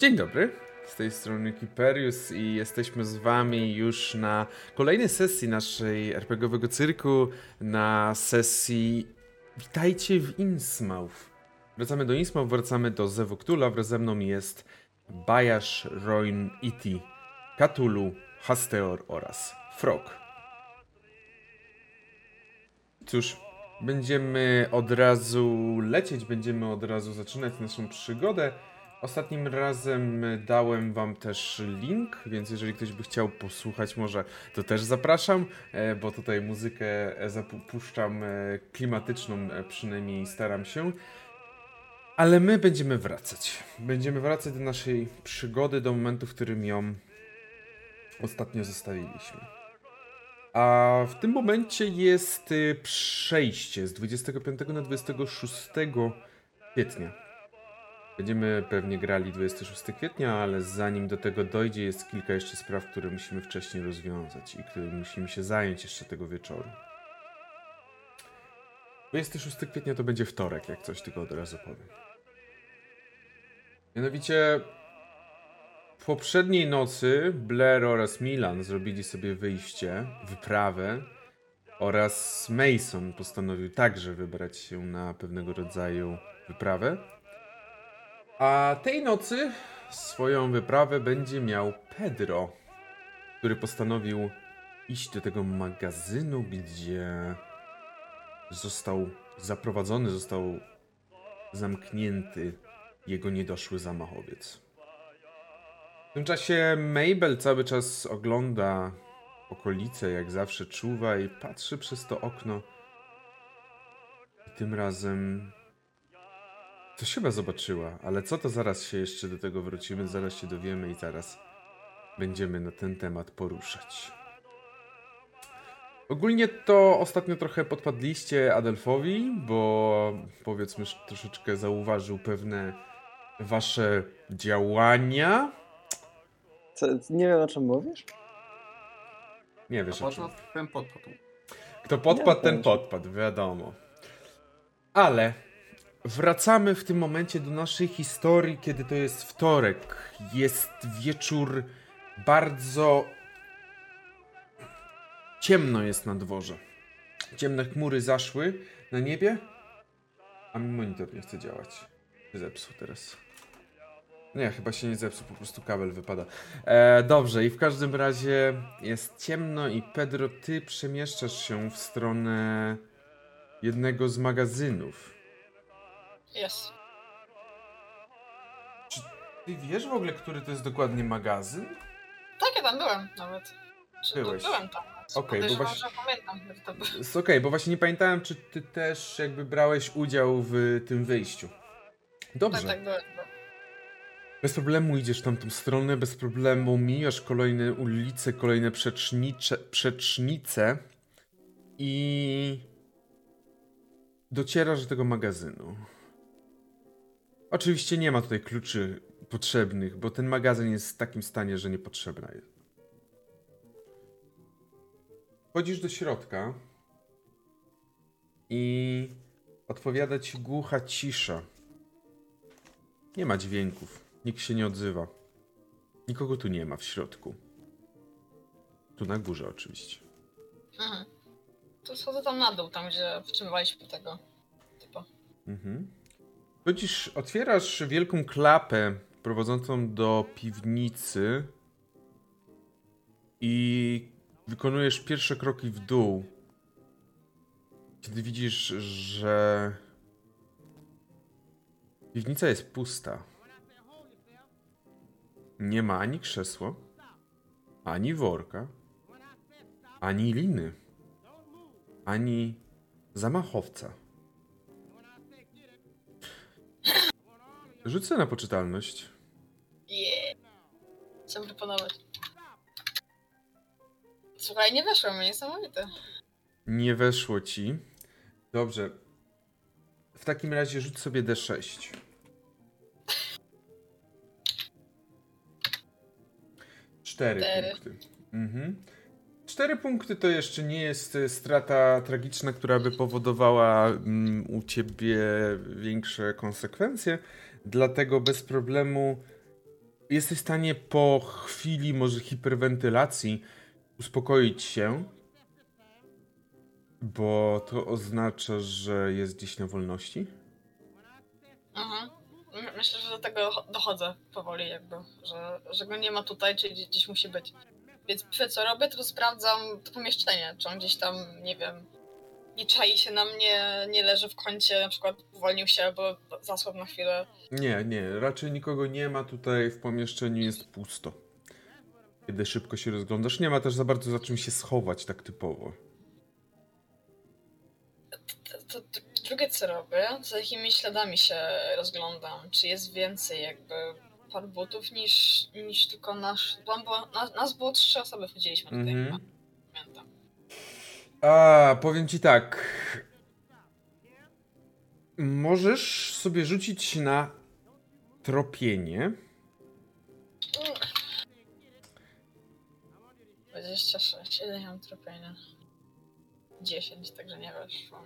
Dzień dobry, z tej strony Kiperius i jesteśmy z wami już na kolejnej sesji naszej RPGowego cyrku, na sesji Witajcie w Innsmouth. Wracamy do Innsmouth, wracamy do Zewoktula, wraz ze mną jest Bajasz, Roin, Iti, Katulu, Hasteor oraz Frog. Cóż, będziemy od razu lecieć, będziemy od razu zaczynać naszą przygodę. Ostatnim razem dałem wam też link, więc jeżeli ktoś by chciał posłuchać może, to też zapraszam, e, bo tutaj muzykę zapuszczam e, klimatyczną, e, przynajmniej staram się. Ale my będziemy wracać. Będziemy wracać do naszej przygody, do momentu, w którym ją ostatnio zostawiliśmy. A w tym momencie jest y, przejście z 25 na 26 kwietnia. Będziemy pewnie grali 26 kwietnia, ale zanim do tego dojdzie, jest kilka jeszcze spraw, które musimy wcześniej rozwiązać i którymi musimy się zająć jeszcze tego wieczoru. 26 kwietnia to będzie wtorek, jak coś tylko od razu powiem. Mianowicie w poprzedniej nocy Blair oraz Milan zrobili sobie wyjście, wyprawę oraz Mason postanowił także wybrać się na pewnego rodzaju wyprawę. A tej nocy swoją wyprawę będzie miał Pedro, który postanowił iść do tego magazynu, gdzie został zaprowadzony, został zamknięty jego niedoszły zamachowiec. W tym czasie Mabel cały czas ogląda okolice, jak zawsze czuwa i patrzy przez to okno. I tym razem Coś chyba zobaczyła, ale co to zaraz się jeszcze do tego wrócimy, zaraz się dowiemy i zaraz będziemy na ten temat poruszać. Ogólnie to ostatnio trochę podpadliście Adelfowi, bo powiedzmy troszeczkę zauważył pewne wasze działania. Co, nie wiem o czym mówisz? Nie wiesz o czym. Ten podpadł. Kto podpadł, ten podpadł, wiadomo. Ale Wracamy w tym momencie do naszej historii, kiedy to jest wtorek. Jest wieczór bardzo ciemno jest na dworze. Ciemne chmury zaszły na niebie, a mi monitor nie chce działać. Zepsuł teraz. Nie, chyba się nie zepsuł, po prostu kabel wypada. E, dobrze, i w każdym razie jest ciemno i Pedro, ty przemieszczasz się w stronę jednego z magazynów. Jest. Czy ty wiesz w ogóle, który to jest dokładnie magazyn? Tak, ja tam byłem nawet. Czy Byłeś. Byłem tam. Okej, bo bo właśnie- że pamiętam, jak to było. Okej, bo właśnie nie pamiętałem, czy ty też jakby brałeś udział w tym wyjściu. Dobrze. Tak, tak, byłem. byłem. Bez problemu idziesz tamtą stronę, bez problemu mijasz kolejne ulice, kolejne przecznicze, przecznice i docierasz do tego magazynu. Oczywiście nie ma tutaj kluczy potrzebnych, bo ten magazyn jest w takim stanie, że niepotrzebna jest. Wchodzisz do środka i odpowiada ci głucha cisza. Nie ma dźwięków, nikt się nie odzywa. Nikogo tu nie ma w środku. Tu na górze oczywiście. Mhm. To schodzę tam na dół, tam gdzie wtrzymywaliśmy tego typa. Mhm. Chodzisz, otwierasz wielką klapę prowadzącą do piwnicy i wykonujesz pierwsze kroki w dół. Kiedy widzisz, że piwnica jest pusta. Nie ma ani krzesła, ani worka, ani liny, ani zamachowca. Rzucę na poczytalność. Yeah. Chcę proponować. Słuchaj, nie weszło mi, niesamowite. Nie weszło ci. Dobrze. W takim razie rzuć sobie D6. Cztery Cztery. punkty. Mhm. Cztery punkty to jeszcze nie jest e, strata tragiczna, która by powodowała mm, u ciebie większe konsekwencje. Dlatego bez problemu jesteś w stanie po chwili może hiperwentylacji uspokoić się, bo to oznacza, że jest gdzieś na wolności. Mhm. My- Myślę, że do tego cho- dochodzę powoli jakby, że, że go nie ma tutaj, czyli gdzieś, musi być. Więc co robię, to sprawdzam to pomieszczenie, czy on gdzieś tam, nie wiem, nie czai się na mnie, nie leży w kącie, na przykład uwolnił się albo zasłabł na chwilę. Nie, nie, raczej nikogo nie ma tutaj w pomieszczeniu, jest pusto. Kiedy szybko się rozglądasz, nie ma też za bardzo za czym się schować tak typowo. To, to, to drugie co robię, za jakimi śladami się rozglądam, czy jest więcej jakby par butów niż, niż tylko nasz, bo było, nas, nas było trzy osoby wchodziliśmy tutaj, Mhm. chyba. pamiętam. A, powiem ci tak. Możesz sobie rzucić na tropienie. 26, ile mam tropienia? 10, także nie weszło.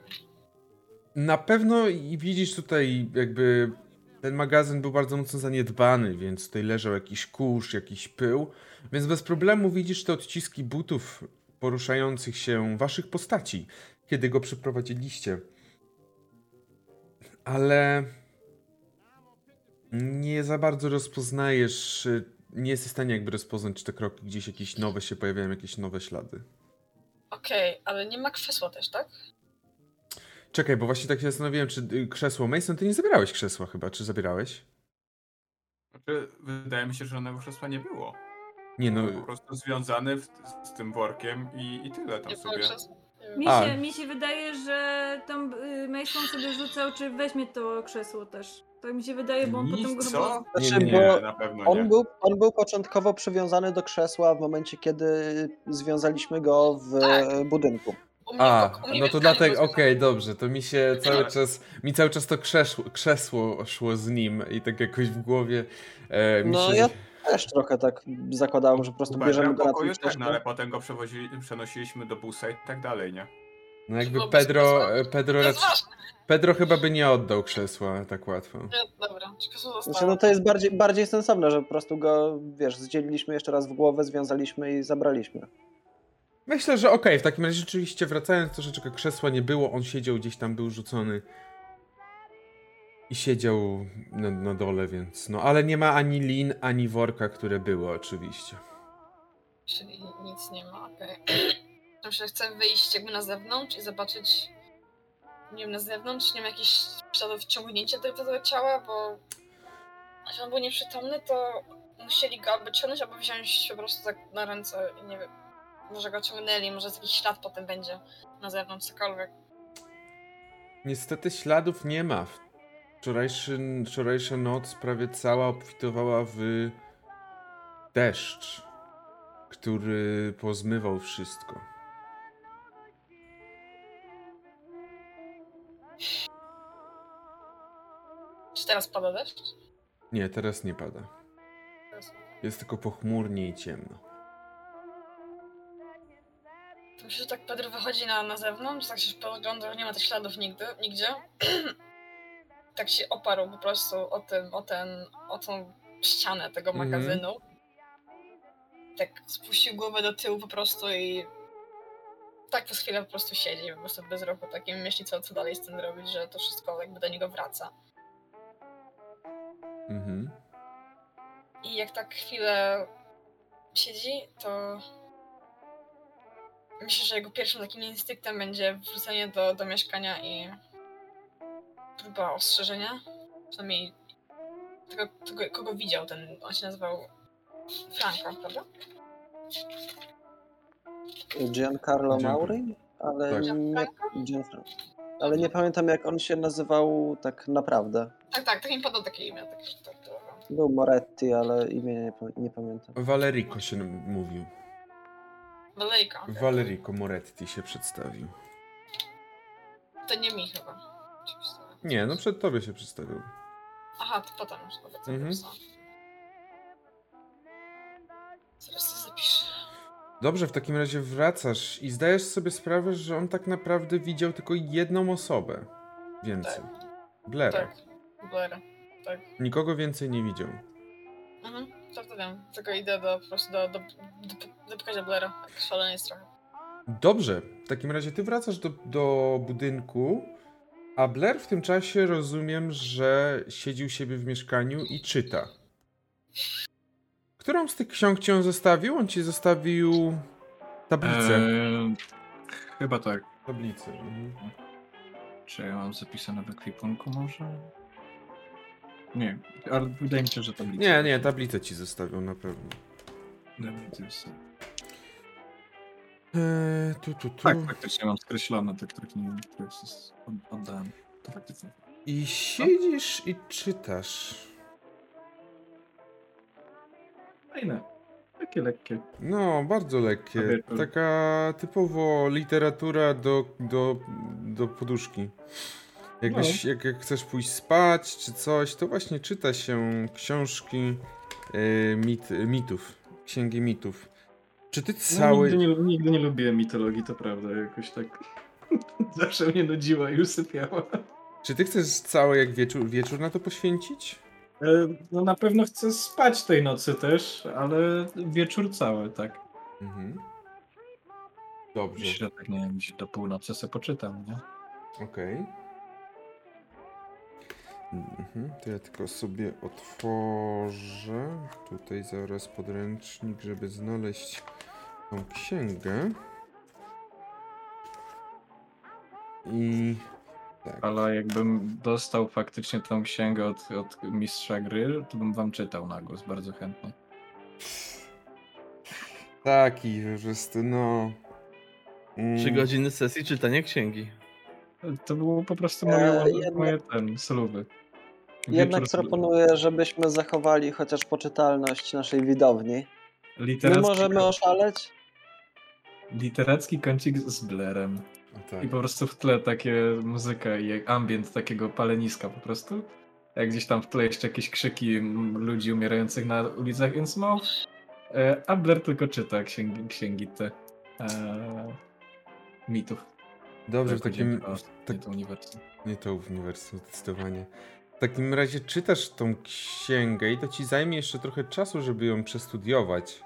Na pewno i widzisz tutaj jakby ten magazyn był bardzo mocno zaniedbany, więc tutaj leżał jakiś kurz, jakiś pył, więc bez problemu widzisz te odciski butów poruszających się waszych postaci, kiedy go przeprowadziliście. Ale nie za bardzo rozpoznajesz, y, nie jesteś w stanie jakby rozpoznać, czy te kroki gdzieś jakieś nowe się pojawiają, jakieś nowe ślady. Okej, ale nie ma krzesła też, tak? Czekaj, bo właśnie tak się zastanowiłem, czy y, krzesło. Mason, ty nie zabierałeś krzesła chyba, czy zabierałeś? Znaczy, wydaje mi się, że żadnego krzesła nie było. Nie no, Był po prostu związany w, z tym workiem i, i tyle tam Nie sobie. Nie. Mi A. się, mi się wydaje, że tam y, Mason sobie rzucał, czy weźmie to krzesło też. Tak mi się wydaje, bo on Nic, potem go co? Znaczy, nie, bo na pewno on nie. był, on był początkowo przywiązany do krzesła w momencie, kiedy związaliśmy go w Tak. budynku. A, no to dlatego, okej, dobrze, to mi się cały Ale- czas, mi cały czas to krzesło, krzesło szło z nim i tak jakoś w głowie e, mi No się... ja też trochę tak zakładałem, że po prostu bierzemy go na pokoju też, no ale potem go przewozili, przenosiliśmy do busa i tak dalej, nie? No jakby Pedro, e, Pedro. Pedro chyba by nie oddał krzesła tak łatwo. Nie, Dobra, Znaczy, no to jest bardziej, bardziej sensowne, że po prostu go, wiesz, zdzieliliśmy jeszcze raz w głowę, związaliśmy i zabraliśmy. Myślę, że okej, w takim razie rzeczywiście wracając do rzeczy, krzesła nie było, on siedział gdzieś tam, był rzucony i siedział na, na dole, więc no, ale nie ma ani lin, ani worka, które były oczywiście. Czyli nic nie ma, okej. Myślę, że chcę wyjść jakby na zewnątrz i zobaczyć, nie wiem, na zewnątrz, nie wiem, jakiś śladów wciągnięcia tego, tego ciała, bo jeśli on był nieprzytomny, to musieli go albo ciągnąć, albo wziąć po prostu tak na ręce i nie wiem, może go ciągnęli, może jakiś ślad potem będzie na zewnątrz, cokolwiek. Niestety śladów nie ma. Wczorajszy, wczorajsza noc prawie cała obfitowała w deszcz, który pozmywał wszystko. Czy teraz pada deszcz? Nie, teraz nie pada. Jest tylko pochmurnie i ciemno. To myślę, że tak Pedro wychodzi na, na zewnątrz, tak się pogląda, że nie ma tych śladów nigdy, nigdzie. tak się oparł po prostu o tym, o ten, o tą ścianę tego Mhm. magazynu. Tak spuścił głowę do tyłu po prostu i tak przez chwilę po prostu siedzi, po prostu bez ruchu, takim myśli, co, co dalej z tym robić, że to wszystko jakby do niego wraca. Mhm. I jak tak chwilę siedzi, to myślę, że jego pierwszym takim instynktem będzie wrzucenie do, do mieszkania i próba ostrzeżenia. Przynajmniej tego, tego, kogo widział ten, on się nazywał Franka, prawda? Giancarlo Gian- Mauri? Ale Tak. nie, Gianfranco? Ale nie pamiętam jak on się nazywał tak naprawdę. Tak, tak, tak mi podał takie imię. Tak, tak, tak. Był Moretti, ale imienia nie, nie pamiętam. Valerico się mówił. Walejka. Valerico Moretti się przedstawił. To nie mi chyba. Ci pisałem. Nie, no przed tobie się przedstawił. Aha, to potem już nawet Mhm. Zaraz to zapiszę. Dobrze, w takim razie wracasz i zdajesz sobie sprawę, że on tak naprawdę widział tylko jedną osobę. Więcej. Blaira. Tak, Blair. Tak. Nikogo więcej nie widział. Mhm. to, wiem. Tylko idę do, po prostu do, do, do, do pokazia Blaira. Tak szalenie jest trochę. Dobrze, w takim razie ty wracasz do, do budynku, a Blair w tym czasie rozumiem, że siedzi u siebie w mieszkaniu i czyta. Którą z tych ksiąg ci on zostawił? On ci zostawił tablicę. Eee, chyba tak. Tablicę. Mhm. Czy ja mam zapisane w ekwipunku może? Nie, ale wydaje mi się, że tablica. Nie, nie, tablicę ci zostawił na pewno. To jest- Eee, tu, tu, tu. Tak, faktycznie mam skreślone te, których nie których oddałem. To faktycznie. I siedzisz i czytasz. Fajne. Takie lekkie. No, bardzo lekkie. Taka typowo literatura do, do, do poduszki. Jakbyś, jak, jak chcesz pójść spać czy coś, to właśnie czyta się książki e, mit, mitów, księgi mitów. Czy ty No, cały... nigdy, nie, nigdy nie lubiłem mitologii, to prawda. Jakoś tak zawsze mnie nudziła i usypiała. Czy ty chcesz cały jak wieczór, wieczór na to poświęcić? E, No na pewno chcę spać tej nocy też, ale wieczór cały, tak. Mhm. Dobrze, Myślę, tak nie wiem, do północy sobie poczytam, nie? okej. Mhm. To ja tylko sobie otworzę tutaj zaraz podręcznik, żeby znaleźć tą księgę. I tak. Ale jakbym dostał faktycznie tą księgę od, od mistrza gry, to bym wam czytał na głos bardzo chętnie. Taki po prostu, no. Mm, Trzy godziny sesji czytania księgi. To było po prostu moje, jednak- moje ten, solowy. Jednak Wieczór proponuję, żebyśmy zachowali chociaż poczytalność naszej widowni. My Literacki, możemy oszaleć? literacki kącik z Blerem. o tak. I po prostu w tle takie muzyka i ambient takiego paleniska po prostu. Jak gdzieś tam w tle jeszcze jakieś krzyki ludzi umierających na ulicach Innsmouth. E, a Blair tylko czyta księgi, księgi te e, mitów. Dobrze, w Jako takim. Tak, nie to uniwersum. nie to uniwersum, zdecydowanie. W takim razie czytasz tą księgę i to ci zajmie jeszcze trochę czasu, żeby ją przestudiować.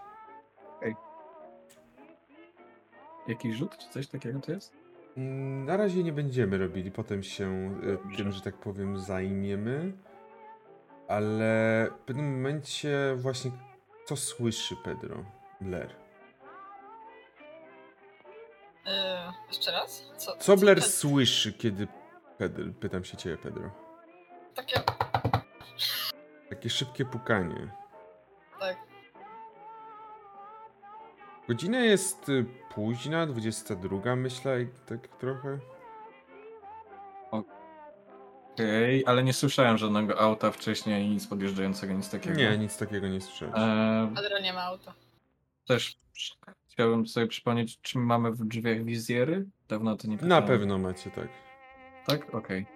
Jakiś rzut czy coś takiego to jest? Mm, Na razie nie będziemy robili, potem się e, Dobrze. tym, że tak powiem, zajmiemy. Ale w pewnym momencie właśnie co słyszy Pedro Blair? Yy, jeszcze raz? Co, Co Blair słyszy, kiedy Pedro, pytam się ciebie, Pedro. Takie, Takie szybkie pukanie. tak. Godzina jest y, późna, 22 myślę, i tak trochę. Okej, ale nie słyszałem żadnego auta wcześniej, nic podjeżdżającego, nic takiego. Nie, nic takiego nie słyszałeś. E, Adro nie ma auta. też chciałbym sobie przypomnieć, czy mamy w drzwiach wizjery? Dawno to nie Na pytałem. pewno macie, tak. Tak? Okej. Eee,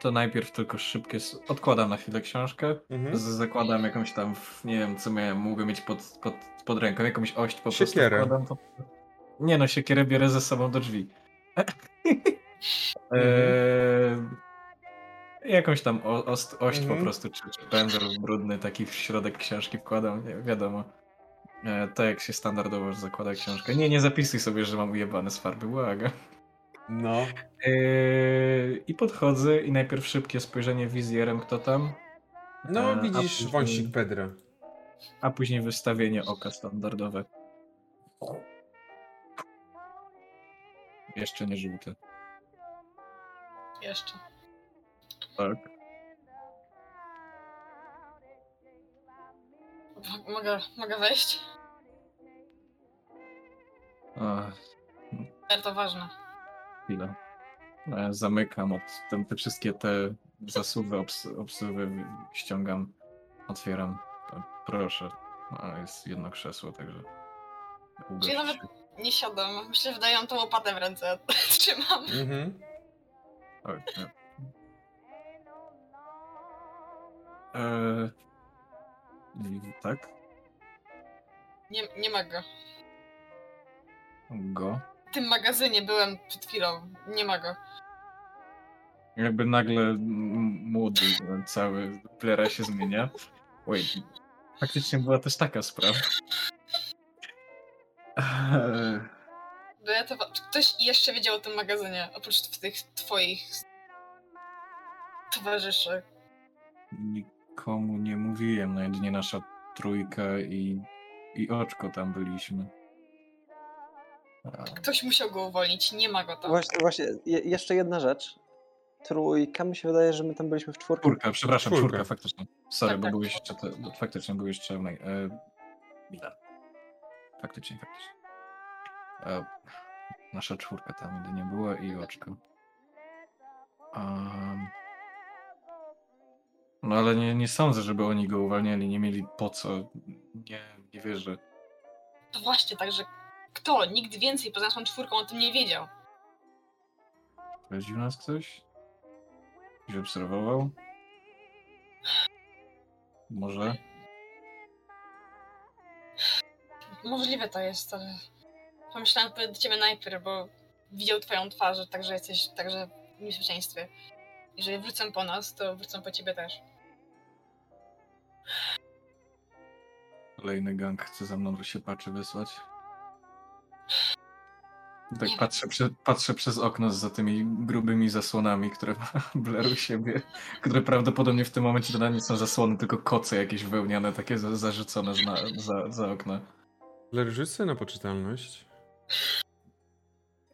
To najpierw tylko szybkie. Odkładam na chwilę książkę. Mhm. Zakładam jakąś tam, nie wiem, co miałem, mogę mieć pod, pod, pod ręką, jakąś ość po prostu Siekierę. To... Nie no, siekierę biorę ze sobą do drzwi. Mhm. Eee, jakąś tam o, ost, ość Mhm. po prostu, czy, czy pędzel brudny taki w środek książki wkładam, nie, wiadomo. E, tak jak się standardowo zakłada książkę. Nie, nie zapisuj sobie, że mam ujebane z farby, błagam. No. Yy, I podchodzę i najpierw szybkie spojrzenie wizjerem, kto tam. No, E, a widzisz później- wąsik Pedra. A później wystawienie oka standardowe. Jeszcze nie żółte. Jeszcze. Tak. M- Mogę, mogę wejść? Ach, Ale to ważne. Chwila. E, Zamykam od tam te wszystkie te zasuwy, obs obsuwy ściągam, otwieram. Proszę. A, jest jedno krzesło, także. Czyli nawet nie siadam. Myślę, że daję tą łopatę w ręce. Trzymam. Mhm. Oj, nie. Eee, tak? Nie, nie ma go. Go. W tym magazynie byłem przed chwilą. Nie ma go. Jakby nagle młody cały plera się zmienia. Wait, faktycznie była też taka sprawa. Eee, to, czy ktoś jeszcze wiedział o tym magazynie, oprócz tych twoich towarzyszy? Nikomu nie mówiłem, no jedynie nasza trójka i, i oczko tam byliśmy. A, Ktoś musiał go uwolnić, nie ma go tam. Właśnie, właśnie je, jeszcze jedna rzecz. Trójka, mi się wydaje, że my tam byliśmy w czwórkę. Czwórka, przepraszam, Czwórka. czwórka, faktycznie. Sorry, Tak, bo tak. był jeszcze, te, no, faktycznie był jeszcze Maj. E, Milan. Faktycznie, faktycznie. E, nasza czwórka tam jedynie była i oczko. Um, no ale nie, nie sądzę, żeby oni go uwalniali, nie mieli po co. Nie, nie wierzę. To właśnie, także kto? Nikt więcej poza naszą czwórką o tym nie wiedział. Śledził nas ktoś? Ktoś obserwował? Może? Możliwe to jest, ale pomyślałem powiedzieć do ciebie najpierw, bo widział twoją twarz, także jesteś także w niebezpieczeństwie. Jeżeli wrócą po nas, to wrócą po ciebie też. Kolejny gang chce za mną się patrzy wysłać. Tak Nie patrzę, prze, patrzę przez okno za tymi grubymi zasłonami, które ma Blair u siebie, które prawdopodobnie w tym momencie to nie są zasłony, tylko koce jakieś wełniane, takie za, zarzucone za, za, za okna. Blair, rzuć na poczytalność.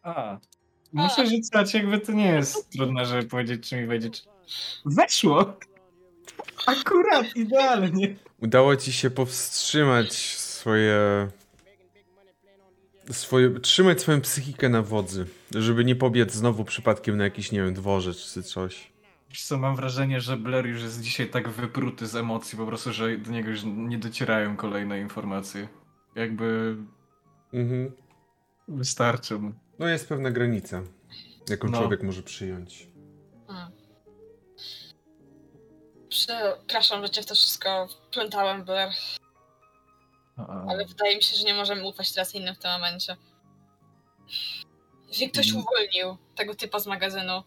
A, muszę rzucać, jakby to nie jest trudne, żeby powiedzieć, czy mi wejdzie. Czy... Weszło! Akurat, idealnie! Udało ci się powstrzymać swoje... swoje... trzymać swoją psychikę na wodzy, żeby nie pobiec znowu przypadkiem na jakiś, nie wiem, dworzec czy coś. Wiesz co, mam wrażenie, że Blair już jest dzisiaj tak wypruty z emocji po prostu, że do niego już nie docierają kolejne informacje. Jakby Mhm. wystarczy mu. No jest pewna granica, jaką No. człowiek może przyjąć. Hmm. Przepraszam, że cię w to wszystko wplątałem, Blair, ale wydaje mi się, że nie możemy ufać teraz innym w tym momencie. Jeżeli ktoś Mhm. uwolnił tego typa z magazynu.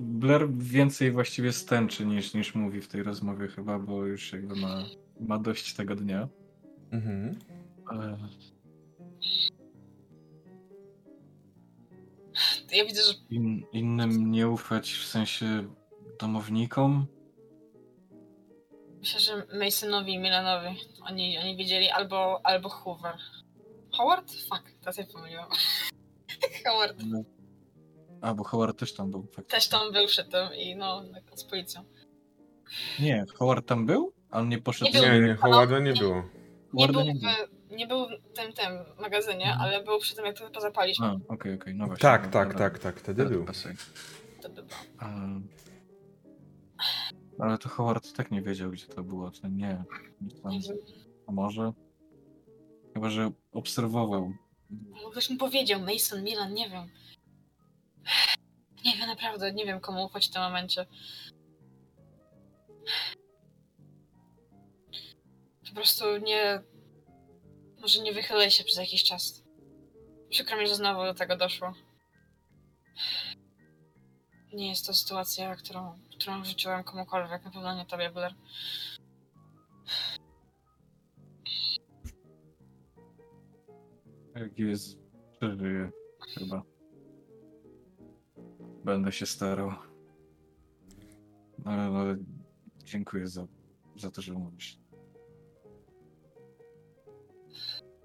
Blair więcej właściwie stęczy niż, niż mówi w tej rozmowie chyba, bo już jakby ma, ma dość tego dnia. Mhm. E, to ja widzę, że In, innym nie ufać w sensie domownikom? myślę, że Masonowi i Milanowi, oni, oni wiedzieli albo, albo Hoover. Howard? Fuck, teraz ja pomyliłam. Howard A, bo Howard też tam był. faktycznie. też tam był przy tym i no, z policją. Nie, Howard tam był? A on nie poszedł Nie był. Nie, nie, Howarda nie było. Nie był, w, nie był w tym, tym magazynie, Mhm. ale był przy tym, jak to zapaliśmy. A, okej, okej, no właśnie. Tak, no, tak, tak, tak, wtedy To był. pasuje. To by było. Um, ale to Howard tak nie wiedział, gdzie to było, to nie. wiem. A może? Chyba, że obserwował. No, Ktoś mu powiedział, Mason, Milan, nie wiem. Nie wiem, naprawdę, nie wiem komu ufać w tym momencie. Po prostu nie... Może nie wychylaj się przez jakiś czas. Przykro mi, że znowu do tego doszło. Nie jest to sytuacja, którą, którą życzyłem komukolwiek, na pewno nie tobie, Blair. Jak jest, przeżyje chyba. Będę się starał. Ale, ale dziękuję za, za to, że mówisz.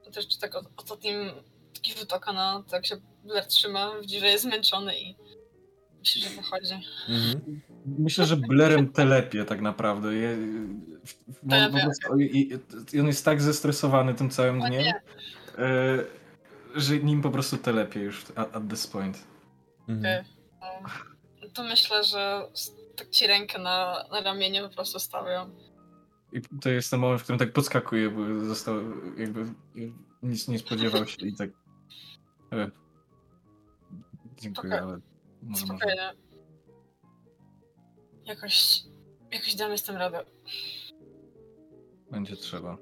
To też czy tak ostatnim taki rzut oka na to, jak się Blair trzyma, widzi, że jest zmęczony i myśli, że wychodzi. Mhm. Myślę, że Blerem telepie tak naprawdę. Je, prostu- i, i on jest tak zestresowany tym całym O dniem, nie. e, że nim po prostu telepie już at, at this point. Mhm. No, to myślę, że tak ci rękę na, na ramieniu po prostu stawią. I to jest ten moment, w którym tak podskakuje, bo został jakby nic nie spodziewał się i tak. E, dziękuję, Spoko- ale może, może. Spokojnie. Jakoś, jakoś damy z tym radę. Będzie trzeba.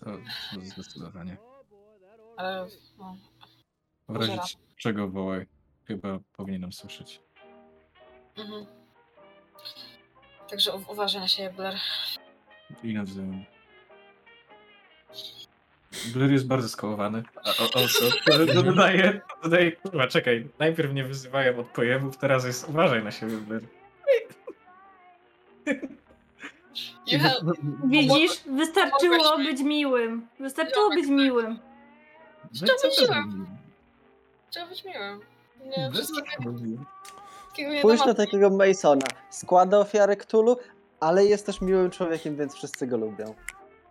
To, zdecydowanie. Ale no, W razie Może czego wołaj. Chyba powinienem słyszeć. Mhm. Także uważaj na siebie, Blair. I nawzajem. Blur jest bardzo skołowany. To, dodaje, dodaje, kurwa, czekaj. Najpierw mnie wyzywają od pojemów, teraz jest uważaj na siebie, Blur. Widzisz? Wystarczyło być miłym. Wystarczyło być miłym. To Chciałbym zrobiłem? Trzeba być miłym. Nie, nie Spójrz na takiego Masona. Składa ofiarę Cthulhu, ale jest też miłym człowiekiem, więc wszyscy go lubią.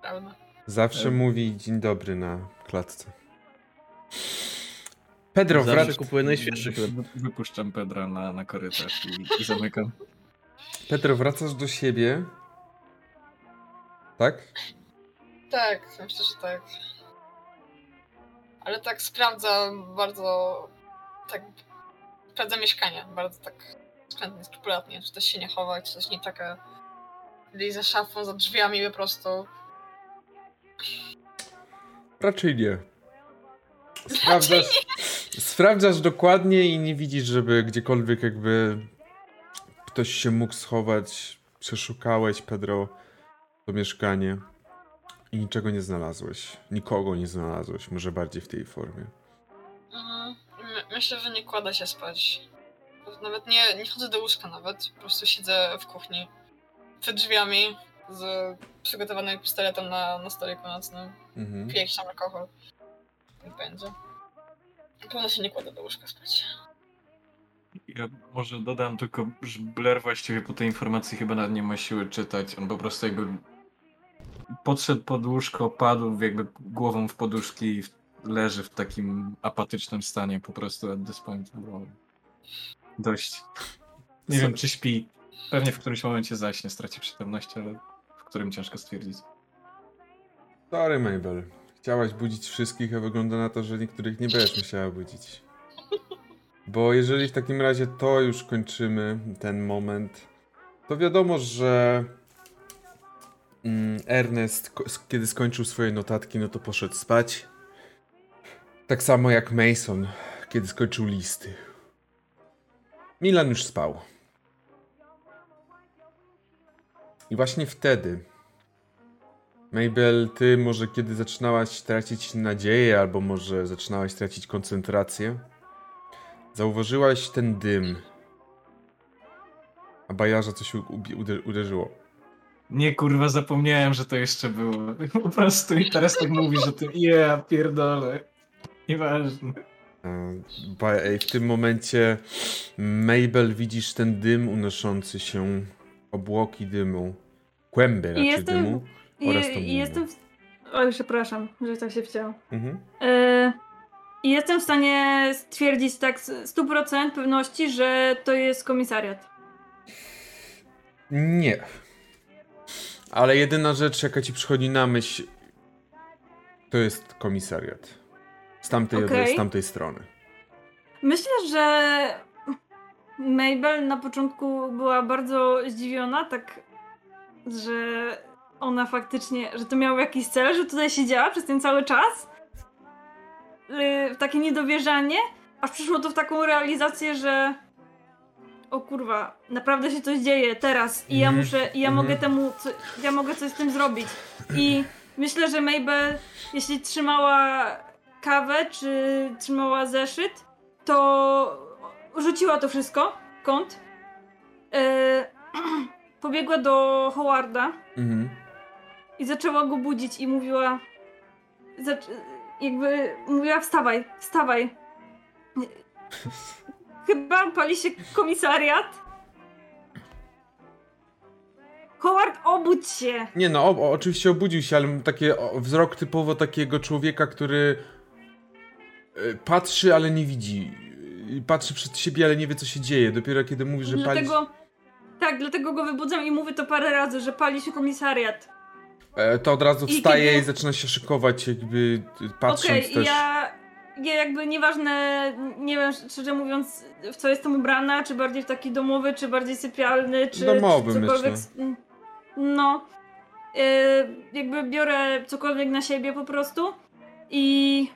Prawda. Zawsze mówi dzień dobry na klatce. Pedro, Zawsze wrac... kupuję najświeższy chleb. Wy- Wypuszczam Pedra na, na korytarz i, i zamykam. Pedro, wracasz do siebie. Tak? Tak, myślę, że tak. Ale tak sprawdza bardzo. Tak. Sprawdza mieszkanie, bardzo tak względnie, skrupulatnie. Czy coś się nie chowa, czy coś nie czeka. Gdzieś za szafą, za drzwiami po prostu. Raczej nie. Sprawdzasz, sprawdzasz dokładnie i nie widzisz, żeby gdziekolwiek jakby ktoś się mógł schować. Przeszukałeś, Pedro, to mieszkanie i niczego nie znalazłeś. Nikogo nie znalazłeś, może bardziej w tej formie. Mhm. My, myślę, że nie kładę się spać. Nawet nie, nie chodzę do łóżka nawet. Po prostu siedzę w kuchni. Przed drzwiami z przygotowanym pistoletem na, na stoliku nocnym. Mhm. Jakiś tam alkohol. I będzie. Na pewno się nie kładę do łóżka spać. Ja może dodam tylko, że Blair właściwie po tej informacji chyba nawet nie ma siły czytać. On po prostu jakby podszedł pod łóżko, padł jakby głową w poduszki i leży w takim apatycznym stanie po prostu at this point. Bo dość. Nie Co- wiem, czy śpi. Pewnie w którymś momencie zaśnie, straci przytomność, ale którym ciężko stwierdzić. Sorry, Mabel. Chciałaś budzić wszystkich, a wygląda na to, że niektórych nie będziesz musiała budzić. Bo jeżeli w takim razie to już kończymy, ten moment, to wiadomo, że mm, Ernest, kiedy skończył swoje notatki, no to poszedł spać. Tak samo jak Mason, kiedy skończył listy. Milan już spał. I właśnie wtedy Mabel, ty może kiedy zaczynałaś tracić nadzieję, albo może zaczynałaś tracić koncentrację, zauważyłaś ten dym. A bajarza coś uderzyło. Nie kurwa, zapomniałem, że to jeszcze było. Po prostu i teraz tak mówi, że ty. Ja pierdolę. Nieważne. E, ej, w tym momencie Mabel widzisz ten dym unoszący się, obłoki dymu, kłęby raczej jestem- dymu. I, Oraz i minę. jestem. W... Oj, przepraszam, że tak się wcięło. Mhm. I jestem w stanie stwierdzić tak z 100% pewności, że to jest komisariat. Nie. Ale jedyna rzecz, jaka ci przychodzi na myśl, to jest komisariat. Z tamtej, Okej. z tamtej strony. Myślę, że Mabel na początku była bardzo zdziwiona, tak, że ona faktycznie, że to miało jakiś cel, że tutaj siedziała przez ten cały czas. Yy, takie niedowierzanie, aż przyszło to w taką realizację, że o kurwa, naprawdę się coś dzieje teraz i ja Mhm, muszę, i ja mhm. mogę temu, co, ja mogę coś z tym zrobić. I myślę, że Mabel, jeśli trzymała kawę, czy trzymała zeszyt, to rzuciła to wszystko kąt. E, pobiegła do Howarda Mhm. i zaczęła go budzić i mówiła zac- jakby mówiła wstawaj, wstawaj. Chyba pali się komisariat. Howard, obudź się! Nie no, o, oczywiście obudził się, ale takie o, wzrok typowo takiego człowieka, który y, patrzy, ale nie widzi. Y, Patrzy przed siebie, ale nie wie, co się dzieje. Dopiero kiedy mówi, że pali... Dlatego, tak, dlatego go wybudzam i mówię to parę razy, że pali się komisariat. E, to od razu I wstaje kiedy- i zaczyna się szykować, jakby y, patrząc Okej, też... ja, ja jakby nieważne, nie wiem szczerze mówiąc, w co jestem ubrana, czy bardziej w taki domowy, czy bardziej sypialny, czy, Domowy, czy cokolwiek. myślę. s- No. Yy, jakby biorę cokolwiek na siebie po prostu i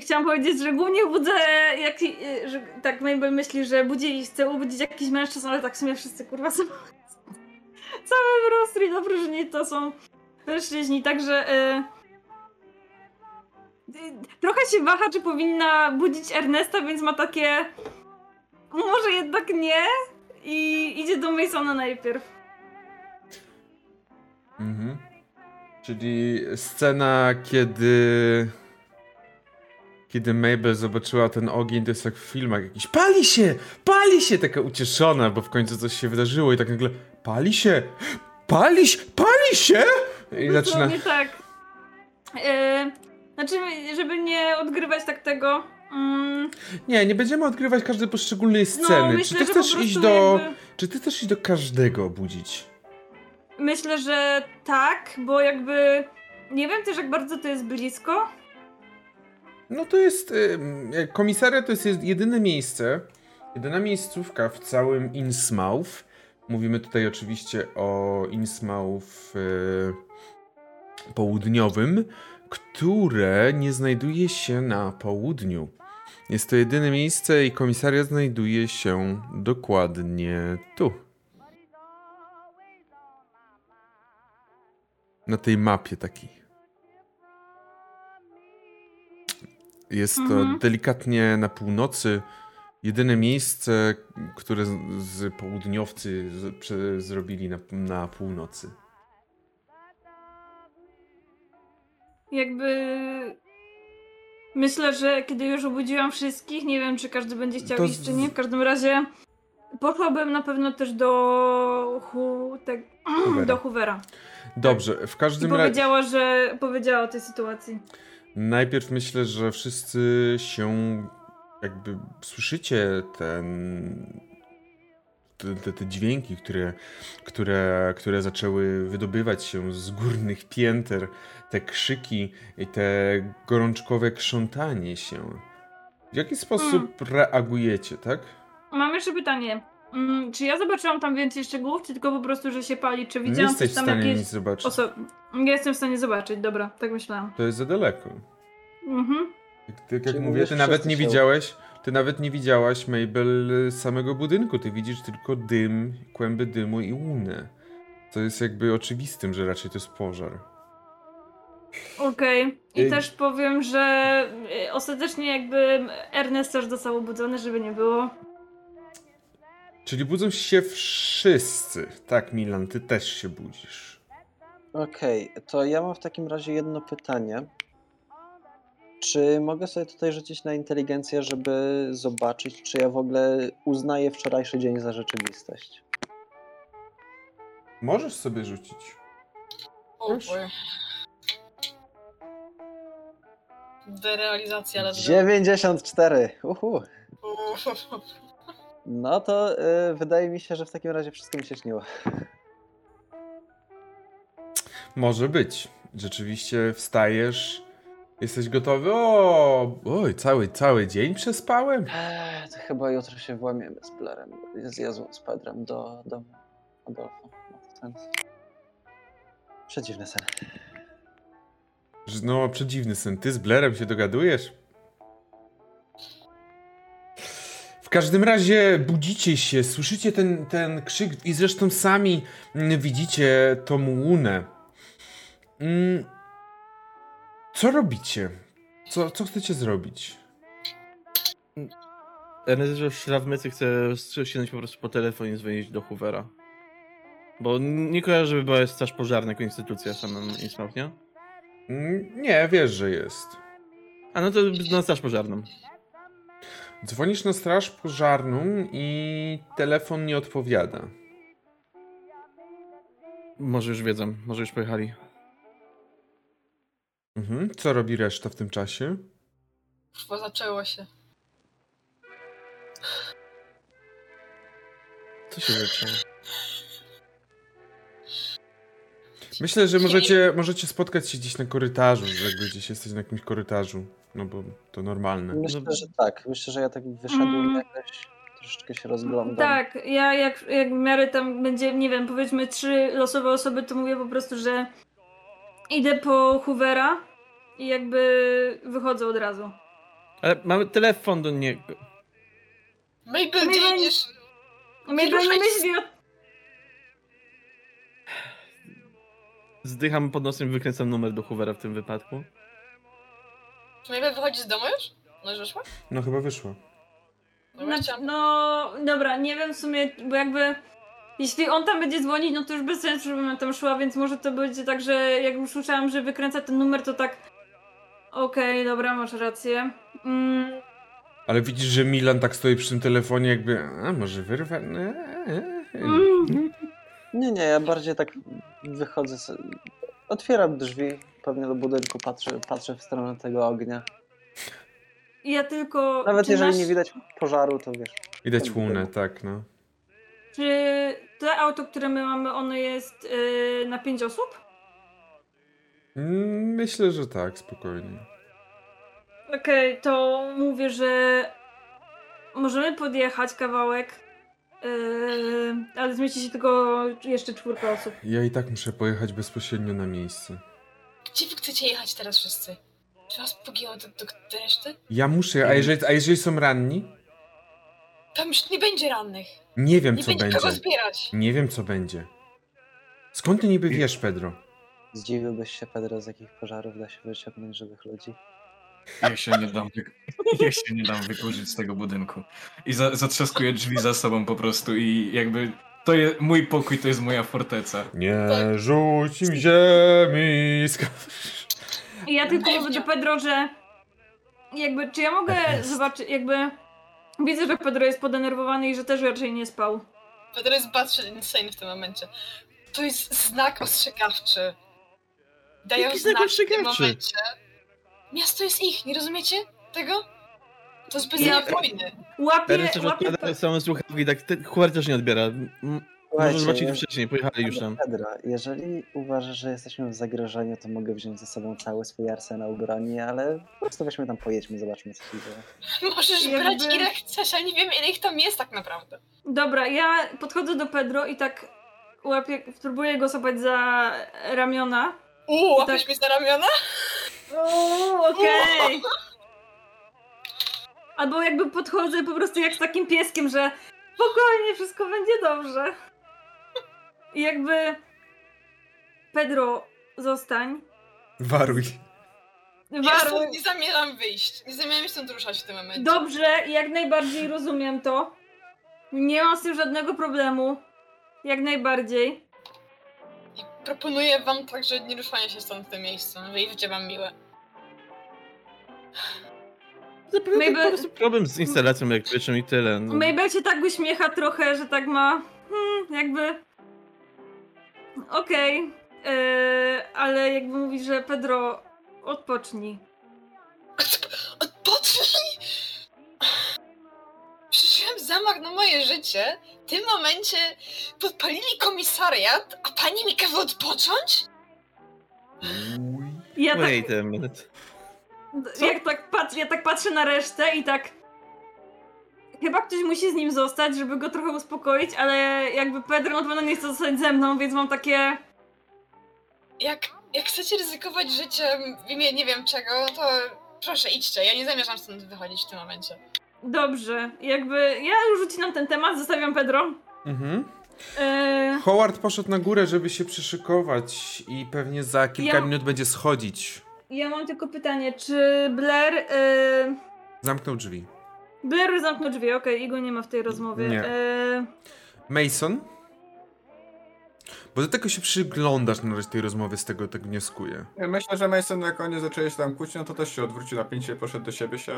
chciałam powiedzieć, że głównie budzę, jak, że tak Mabel myśli, że budzi, chce ubudzić jakiś mężczyzn, ale tak w sumie wszyscy kurwa są całe Rostri dobrze, że nie to są mężczyźni, także y, y, trochę się waha, czy powinna budzić Ernesta, więc ma takie może jednak nie i idzie do Masona najpierw. Mhm. Czyli scena, kiedy. Kiedy Mabel zobaczyła ten ogień, to jest jak w filmach jakiś. Pali się! Pali się! Taka ucieszona, bo w końcu coś się wydarzyło i tak nagle. Pali się! Pali się! Pali się! I zaczyna. Dosłownie tak. E, znaczy, żeby nie odgrywać tak tego. Mm, Nie, nie będziemy odgrywać każdej poszczególnej sceny. no, myślę, czy ty chcesz iść do. jakby- Czy ty chcesz iść do każdego budzić? Myślę, że tak, bo jakby. Nie wiem też, jak bardzo to jest blisko. No to jest. y, Komisaria to jest jedyne miejsce, jedyna miejscówka w całym Innsmouth. Mówimy tutaj oczywiście o Innsmouth y, południowym, które nie znajduje się na południu. Jest to jedyne miejsce i komisaria znajduje się dokładnie tu. Na tej mapie takiej. Jest to Mhm. delikatnie na północy. Jedyne miejsce, które z, z południowcy z, prze, zrobili na, na północy. Jakby. Myślę, że kiedy już obudziłam wszystkich, nie wiem, czy każdy będzie chciał To iść, czy nie. W każdym razie poszłabym na pewno też do. Hu, tak, Hoovera. do Hoovera. Dobrze, w każdym razie. powiedziała, że powiedziała o tej sytuacji. Najpierw myślę, że wszyscy się jakby słyszycie ten. Te, te, dźwięki, które, które, które zaczęły wydobywać się z górnych pięter, te krzyki i te gorączkowe krzątanie się. W jaki sposób reagujecie, tak? Mam jeszcze pytanie. Mm, czy ja zobaczyłam tam więcej szczegółów, czy tylko po prostu, że się pali? Czy Nie widziałam jesteś coś w tam stanie jakieś nic zobaczyć. osoby? Ja jestem w stanie zobaczyć, dobra, tak myślałam. To jest za daleko. Mhm. Tak, tak jak Czyli mówię, ty nawet nie widziałeś, ty nawet nie widziałaś Mabel samego budynku, ty widzisz tylko dym, kłęby dymu i łunę. To jest jakby oczywistym, że raczej to jest pożar. Okej. I Ej. też powiem, że y, ostatecznie jakby Ernest też został obudzony, żeby nie było. Czyli budzą się wszyscy. Tak, Milan, ty też się budzisz. Okej, to ja mam w takim razie jedno pytanie. Czy mogę sobie tutaj rzucić na inteligencję, żeby zobaczyć, czy ja w ogóle uznaję wczorajszy dzień za rzeczywistość? Możesz sobie rzucić. Proszę. Derealizacja ledwo. 94! Uhu. No to y, wydaje mi się, że w takim razie wszystko mi się śniło. Może być. Rzeczywiście wstajesz, jesteś gotowy. O, oj, cały, cały dzień przespałem. Eee, to chyba jutro się włamiemy z Blerem, z z Pedrem do domu Adolfa. To sens. Przedziwny sen. No, przedziwny sen. Ty z Blerem się dogadujesz? Każdym razie budzicie się, słyszycie ten, ten krzyk i zresztą sami widzicie tą łunę. Mm, Co robicie? Co, co chcecie zrobić? Ernest, że szlaf mycy chce sięgnąć po prostu po telefon i dzwonić do Hoovera. Bo nie kojarzę, żeby była straż pożarna jako instytucja w samym Innsmouth, nie? Mm, Nie, wiesz, że jest. A no to na straż pożarną. Dzwonisz na straż pożarną i telefon nie odpowiada. Może już wiedzą, może już pojechali. Mhm. Co robi reszta w tym czasie? Chyba zaczęło się. Co się zaczęło? Myślę, że możecie, możecie spotkać się gdzieś na korytarzu, że jakby gdzieś jesteś na jakimś korytarzu. No bo to normalne. Myślę, No- że tak. Myślę, że ja tak wyszedłem Mm. jakoś, troszeczkę się rozglądam. Tak, ja jak, jak w miarę tam będzie, nie wiem, powiedzmy trzy losowe osoby, to mówię po prostu, że idę po Hoovera i jakby wychodzę od razu. Ale mamy telefon do niego. Mabel, ty idziesz. Mabel nie myśli o... Zdycham pod nosem i wykręcam numer do Hoovera w tym wypadku. Czy Mabel wychodzi z domu już? No już wyszła? No chyba wyszło. No, No, chciałam... no, dobra, nie wiem w sumie, bo jakby... Jeśli on tam będzie dzwonić, no to już bez sensu, żebym ja tam szła, więc może to będzie tak, że jak już słyszałam, że wykręca ten numer, to tak... Okej, dobra, masz rację. Mm, Ale widzisz, że Milan tak stoi przy tym telefonie jakby, a może wyrwę? mm. Nie, nie, ja bardziej tak wychodzę, z... otwieram drzwi pewnie do budynku, patrzę, patrzę w stronę tego ognia. Ja tylko... Nawet czy jeżeli nasz- nie widać pożaru, to wiesz. Widać łunę, tak no. Czy to auto, które my mamy, ono jest yy, na pięć osób? Mm, Myślę, że tak, spokojnie. Okej, to mówię, że możemy podjechać kawałek, yy, ale zmieści się tylko jeszcze czwórka osób. Ja i tak muszę pojechać bezpośrednio na miejsce. Gdzie wy chcecie jechać teraz wszyscy? Czy was pogięło do, do, do reszty? Ja muszę, a jeżeli, a jeżeli są ranni? Tam już nie będzie rannych. Nie wiem, Nie co będzie będzie. kogo zbierać. Nie wiem, co będzie. Skąd ty niby wiesz, Pedro? Zdziwiłbyś się, Pedro, z jakich pożarów da się wyciągnąć żywych ludzi. Ja się nie dam, wy... ja się nie dam wykurzyć z tego budynku. I za, zatrzaskuję drzwi za sobą po prostu i jakby to jest mój pokój, to jest moja forteca. Nie Tak. rzuć im ziemi. I ja tylko mówię do Pedro, że jakby, czy ja mogę Ernest. zobaczyć, jakby widzę, że Pedro jest podenerwowany i że też raczej nie spał. Pedro jest batshit insane w tym momencie. To jest znak ostrzegawczy. Dają Jaki znak w tym ostrzegawczy? momencie. Miasto jest ich, nie rozumiecie tego? To jest bez Ja- wojny. Łapie, Teraz też łapie, odpada samą słuchawki, tak te- Hoover też nie odbiera. Może zobaczyli wcześniej, pojechali już tam. Pedro, jeżeli uważasz, że jesteśmy w zagrożeniu, to mogę wziąć ze sobą cały swój arsenał broni, ale po prostu weźmy tam, pojedźmy, zobaczmy, co się dzieje. Możesz Jakby- brać ile chcesz, ale nie wiem ile ich tam jest tak naprawdę. Dobra, ja podchodzę do Pedro i tak łapię, próbuję go złapać za ramiona. Uuu, łapiesz tak- mnie za ramiona? O, okej. Albo jakby podchodzę po prostu jak z takim pieskiem, że spokojnie, wszystko będzie dobrze. I jakby Pedro, zostań. Waruj. Ja Waruj. nie zamierzam wyjść. Nie zamierzam się stąd ruszać w tym momencie. Dobrze, jak najbardziej rozumiem to. Nie mam z tym żadnego problemu. Jak najbardziej. I proponuję wam także nie ruszanie się stąd w tym miejscu, życie wam miłe. Zapewne Maybe- po prostu problem z instalacją elektryczną i tyle. No. Mabel się tak uśmiecha trochę, że tak ma. Hmm, jakby. Okej. Yy, ale jakby mówi, że Pedro, odpocznij. Odpocznij! Przeżyłem zamach na moje życie. W tym momencie podpalili komisariat, a pani mi każe odpocząć? Ja tak, Wait a minute. Jak tak, patrzę, ja tak patrzę na resztę i tak. Chyba ktoś musi z nim zostać, żeby go trochę uspokoić, ale jakby Pedro na pewno nie chce zostać ze mną, więc mam takie. Jak, jak chcecie ryzykować życiem w imię nie wiem czego, to proszę idźcie. Ja nie zamierzam stąd wychodzić w tym momencie. Dobrze, jakby ja już ucinam ten temat, zostawiam Pedro. Mhm. Yy, Howard poszedł na górę, żeby się przyszykować i pewnie za kilka Ja- minut będzie schodzić. Ja mam tylko pytanie, czy Blair. Yy, Zamknął drzwi. Blair zamknął drzwi, okej, i go nie ma w tej rozmowie. Nie. Yy, Mason? Bo do tego się przyglądasz na razie tej rozmowy, z tego tak wnioskuję. Myślę, że Mason jak oni zaczęli się tam kłócić, no to też się odwrócił na pięcie, poszedł do siebie się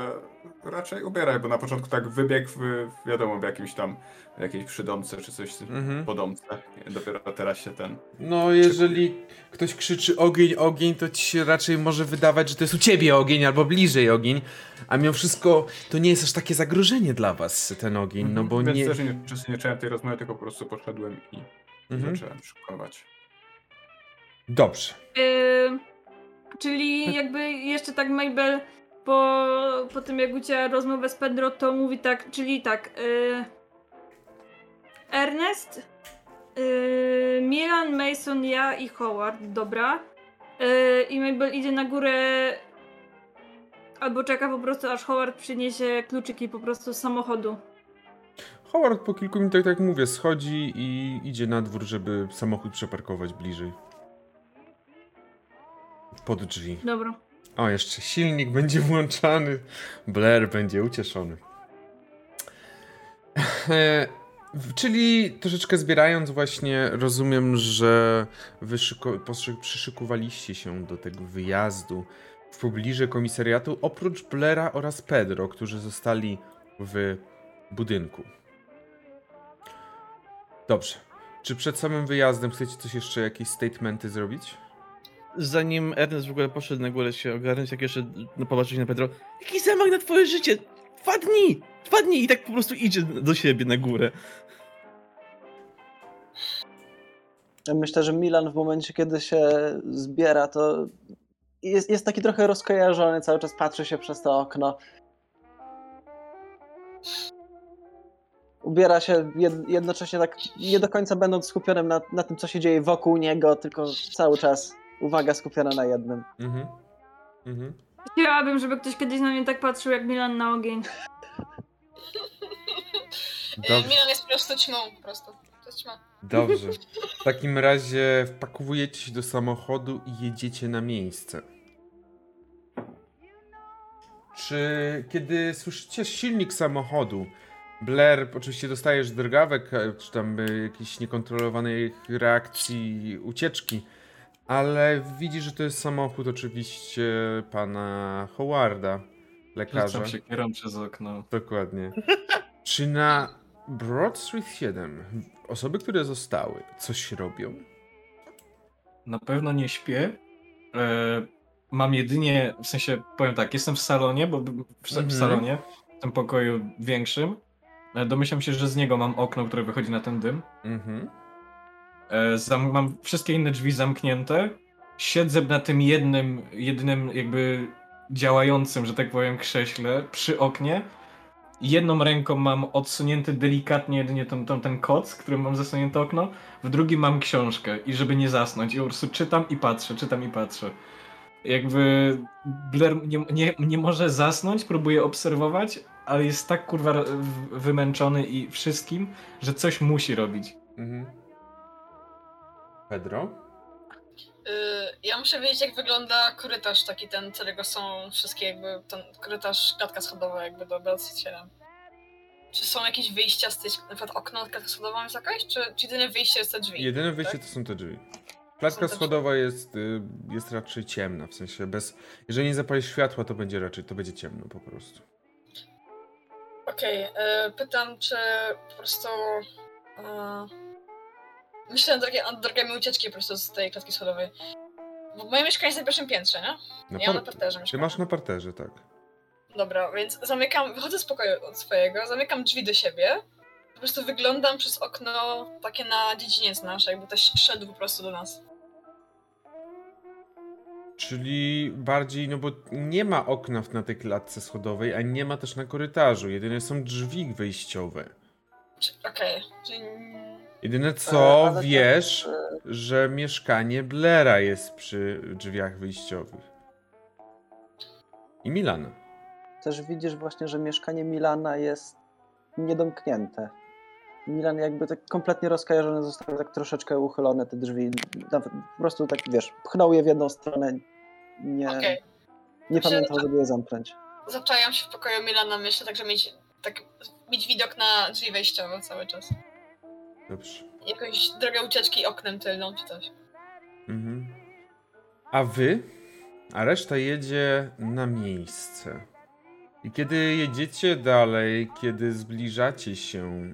raczej ubieraj, bo na początku tak wybiegł w, wiadomo, w jakimś tam w jakiejś przydomce czy coś Mhm. po domce. Dopiero teraz się ten... No, jeżeli ktoś krzyczy ogień, ogień, to ci się raczej może wydawać, że to jest u ciebie ogień albo bliżej ogień, a mimo wszystko to nie jest aż takie zagrożenie dla was, ten ogień, no bo Więc nie... też nie, czasem nie czułem tej rozmowy, tylko po prostu poszedłem i Mhm. zacząłem szykować. Dobrze. Yy, czyli jakby jeszcze tak Mabel po, po tym jak ucięła rozmowę z Pedro, to mówi tak, czyli tak yy, Ernest, yy, Milan, Mason, ja i Howard, dobra. I Mabel idzie na górę Albo czeka po prostu, aż Howard przyniesie kluczyki po prostu z samochodu. Howard po kilku minutach, tak jak mówię, schodzi i idzie na dwór, żeby samochód przeparkować bliżej. Pod drzwi. Dobra. O, jeszcze silnik będzie włączany. Blair będzie ucieszony. E, Czyli troszeczkę zbierając właśnie, rozumiem, że wy przyszykowaliście się do tego wyjazdu w pobliże komisariatu, oprócz Blaira oraz Pedro, którzy zostali w budynku. Dobrze. Czy przed samym wyjazdem chcecie coś jeszcze, jakieś statementy zrobić? Zanim Ernest w ogóle poszedł na górę się ogarnąć, jak jeszcze no, popatrzeć na Pedro. Jaki zamach na twoje życie! Dwa dni! Dwa dni! I tak po prostu idzie do siebie na górę. Ja myślę, że Milan w momencie, kiedy się zbiera, to jest, jest taki trochę rozkojarzony, cały czas patrzy się przez to okno. Ubiera się jed, jednocześnie tak nie do końca będąc skupionym na, na tym, co się dzieje wokół niego, tylko cały czas uwaga skupiona na jednym. Mhm. Mhm. Chciałabym, żeby ktoś kiedyś na mnie tak patrzył jak Milan na ogień. Dobrze. Milan jest po prostu ćmą, po prostu. Dobrze. W takim razie wpakowujecie się do samochodu i jedziecie na miejsce. Czy kiedy słyszycie silnik samochodu, Blair, oczywiście dostajesz drgawek, e, czy tam e, jakiejś niekontrolowanej reakcji ucieczki, ale widzisz, że to jest samochód oczywiście pana Howarda, lekarza. Rzucam się kierą przez okno. Dokładnie. Czy na Broad Street 7 osoby, które zostały, coś robią? Na pewno nie śpię. E, mam jedynie, w sensie, powiem tak, jestem w salonie, bo w, w Mhm. salonie, w tym pokoju większym. E, domyślam się, że z niego mam okno, które wychodzi na ten dym. Mhm. E, zam, mam wszystkie inne drzwi zamknięte. Siedzę na tym jednym, jedynym jakby działającym, że tak powiem, krześle przy oknie. Jedną ręką mam odsunięty delikatnie jedynie ten, ten, ten koc, którym mam zasunięte okno, w drugim mam książkę i żeby nie zasnąć. I po prostu czytam i patrzę, czytam i patrzę. Jakby Blair nie, nie, nie może zasnąć, próbuje obserwować, ale jest tak kurwa w- wymęczony i wszystkim, że coś musi robić. Mhm. Pedro? Y, ja muszę wiedzieć, jak wygląda korytarz taki ten, którego są wszystkie jakby, ten korytarz, klatka schodowa jakby do 7. Czy są jakieś wyjścia z tej, na przykład okno, klatka schodowa jest jakaś, czy, czy jedyne wyjście jest te drzwi? Jedyne wyjście tak? to są te drzwi. Klatka schodowa jest, y, jest raczej ciemna, w sensie bez... Jeżeli nie zapalisz światła, to będzie raczej, to będzie ciemno po prostu. Okej, y, pytam, czy po prostu... y, myślę nad drogami ucieczki po prostu z tej klatki schodowej. Bo moje mieszkanie jest na pierwszym piętrze, nie? Na Ja mam na par- parterze Ty mieszkanie. masz na parterze, tak. Dobra, więc zamykam, wychodzę z pokoju od swojego, zamykam drzwi do siebie. Po prostu wyglądam przez okno takie na dziedziniec nasz, jakby ktoś szedł po prostu do nas. Czyli bardziej, no bo nie ma okna na tej klatce schodowej, a nie ma też na korytarzu. Jedyne są drzwi wyjściowe. Okej, czyli... Jedyne co E, ale wiesz, e, że mieszkanie Blera jest przy drzwiach wyjściowych. I Milana. Też widzisz właśnie, że mieszkanie Milana jest niedomknięte. Milan jakby tak kompletnie rozkojarzony został tak troszeczkę uchylone te drzwi. Nawet po prostu tak, wiesz, pchnął je w jedną stronę. Nie, Okej. nie że- żeby je zamknąć. Zaczajam się w pokoju Milana, myślę, tak, żeby mieć, tak, mieć widok na drzwi wejściowe cały czas. Dobrze. Jakąś drogę ucieczki oknem tylną czy coś. Mhm. A wy? A reszta jedzie na miejsce. I kiedy jedziecie dalej, kiedy zbliżacie się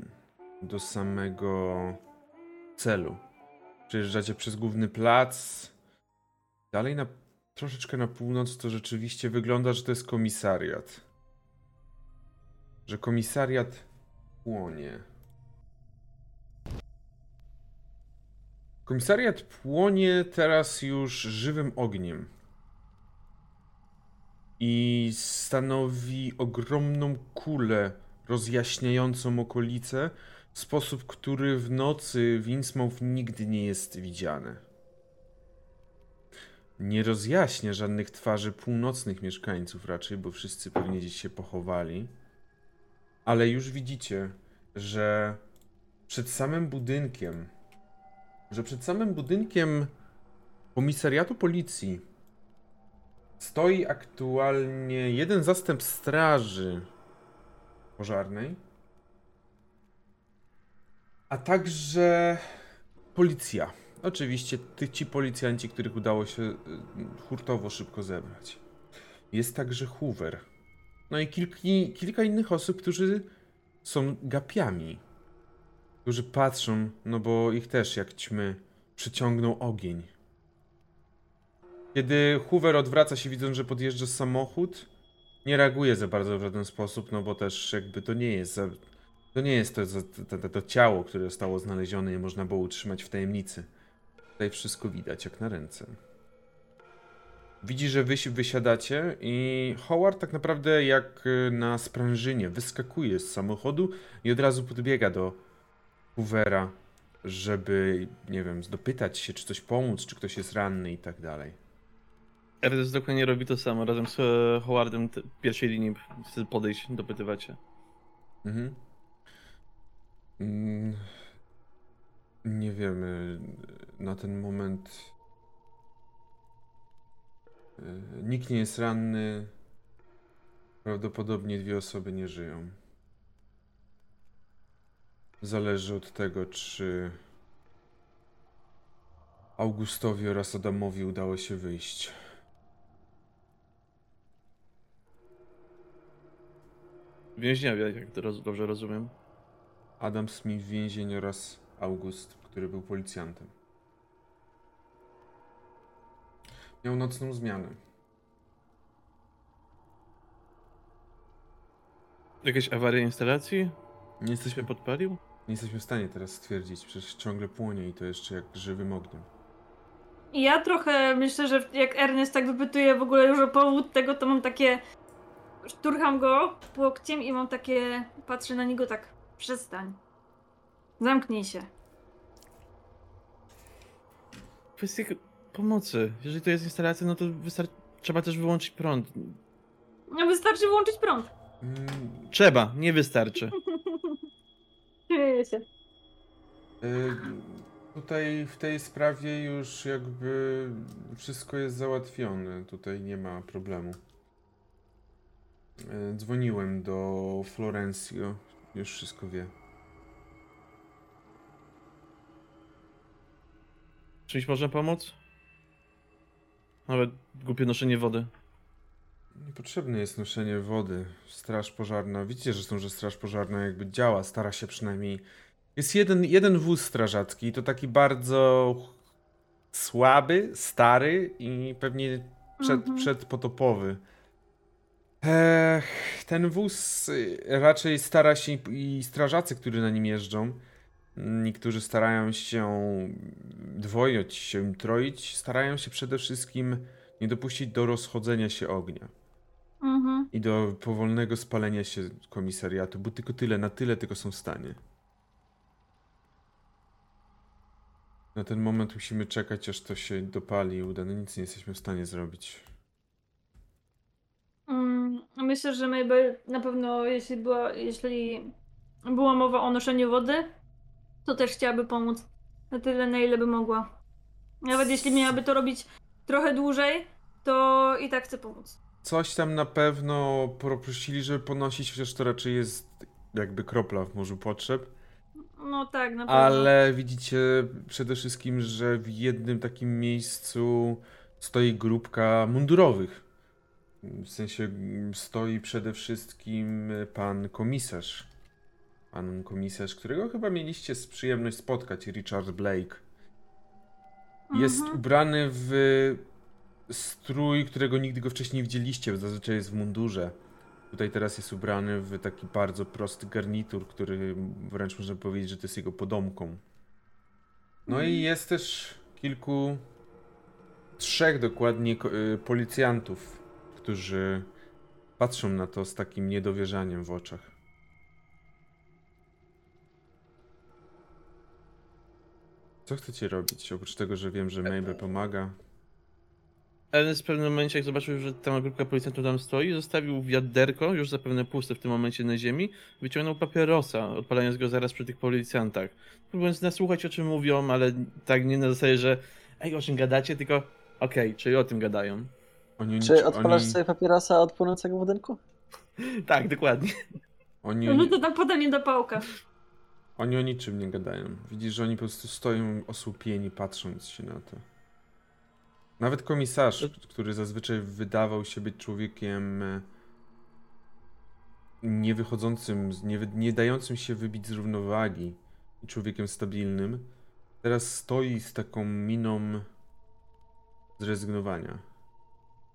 do samego celu, przejeżdżacie przez główny plac, dalej na, troszeczkę na północ, to rzeczywiście wygląda, że to jest komisariat. Że komisariat płonie. Komisariat płonie teraz już żywym ogniem. I stanowi ogromną kulę rozjaśniającą okolice sposób, który w nocy w Innsmouth nigdy nie jest widziany. nie rozjaśnia żadnych twarzy północnych mieszkańców raczej, bo wszyscy pewnie gdzieś się pochowali. Ale już widzicie, że przed samym budynkiem, że przed samym budynkiem komisariatu policji stoi aktualnie jeden zastęp straży pożarnej, a także policja. Oczywiście ty, ci policjanci, których udało się y, hurtowo szybko zebrać. Jest także Hoover. No i kilki, kilka innych osób, którzy są gapiami. Którzy patrzą, no bo ich też jak ćmy przyciągnął ogień. Kiedy Hoover odwraca się widząc, że podjeżdża samochód, nie reaguje za bardzo w żaden sposób, no bo też jakby to nie jest za, to nie jest to, to, to, to ciało, które zostało znalezione i można było utrzymać w tajemnicy. Tutaj wszystko widać jak na ręce. Widzi, że wy wysiadacie i Howard tak naprawdę jak y, na sprężynie wyskakuje z samochodu i od razu podbiega do Hoovera, żeby, nie wiem, dopytać się, czy coś pomóc, czy ktoś jest ranny i tak dalej. Ernest dokładnie robi to samo, razem z e, Howardem pierwszej linii podejść, dopytywać się. Mhm. Mm, Nie wiemy na ten moment. y, Nikt nie jest ranny. Prawdopodobnie dwie osoby nie żyją. Zależy od tego, czy Augustowi oraz Adamowi udało się wyjść. Więźniowie, jak to roz, dobrze rozumiem. Adam Smith w więzieniu oraz August, który był policjantem. Miał nocną zmianę. Jakieś awarie instalacji? Nie jesteśmy, podpalił? nie jesteśmy w stanie teraz stwierdzić, przecież ciągle płonie i to jeszcze jak żywym ogniem. I ja trochę myślę, że jak Ernest tak wypytuje w ogóle już o powód tego, to mam takie. Szturcham go łokciem i mam takie. Patrzę na niego tak. Przestań. Zamknij się. Kwestia pomocy. Jeżeli to jest instalacja, no to wystar- trzeba też wyłączyć prąd. No wystarczy wyłączyć prąd. Mm, Trzeba, nie wystarczy. Śmieję się. y, tutaj w tej sprawie już jakby wszystko jest załatwione. Tutaj nie ma problemu. Y, dzwoniłem do Florencio. Już wszystko wie. Czymś można pomóc? Nawet głupie noszenie wody. Potrzebne jest noszenie wody. Straż pożarna. Widzicie, że, są, że straż pożarna jakby działa, stara się przynajmniej. Jest jeden, jeden wóz strażacki, i to taki bardzo słaby, stary i pewnie przed, Mhm. przedpotopowy. Ech, ten wóz y, raczej stara się i strażacy, którzy na nim jeżdżą, niektórzy starają się dwoić się, troić, starają się przede wszystkim nie dopuścić do rozchodzenia się ognia Mhm. i do powolnego spalenia się komisariatu, bo tylko tyle, na tyle tylko są w stanie. Na ten moment musimy czekać, aż to się dopali i uda. No nic nie jesteśmy w stanie zrobić. Myślę, że Mabel na pewno, jeśli była, jeśli była mowa o noszeniu wody, to też chciałaby pomóc na tyle, na ile by mogła. Nawet jeśli miałaby to robić trochę dłużej, to i tak chce pomóc. Coś tam na pewno poprosili, żeby ponosić, chociaż to raczej jest jakby kropla w morzu potrzeb. No tak, na pewno. Ale widzicie przede wszystkim, że w jednym takim miejscu stoi grupka mundurowych. W sensie mm, stoi przede wszystkim pan komisarz. Pan komisarz, którego chyba mieliście z przyjemność spotkać, Richard Blake. Jest Mhm. ubrany w strój, którego nigdy go wcześniej nie widzieliście, zazwyczaj jest w mundurze. Tutaj teraz jest ubrany w taki bardzo prosty garnitur, który wręcz można powiedzieć, że to jest jego podomką. No i jest też kilku, trzech dokładnie y, policjantów, którzy patrzą na to z takim niedowierzaniem w oczach. Co chcecie robić? Oprócz tego, że wiem, że Mabel pomaga. Ernest w pewnym momencie, jak zobaczył, że ta grupka policjantów tam stoi, zostawił wiaderko, już zapewne puste w tym momencie na ziemi, wyciągnął papierosa, odpalając go zaraz przy tych policjantach. Próbując nasłuchać, o czym mówią, ale tak nie na zasadzie, że ej, o czym gadacie, tylko okej, czyli o tym gadają. Oni, Czy odpalasz oni, sobie papierosa od płonącego budynku? Tak, dokładnie. oni, No to tam podanie do pałka. oni o niczym nie gadają. Widzisz, że oni po prostu stoją osłupieni, patrząc się na to. Nawet komisarz, który zazwyczaj wydawał się być człowiekiem e, nie wychodzącym, z- nie, nie dającym się wybić z równowagi i człowiekiem stabilnym, teraz stoi z taką miną zrezygnowania.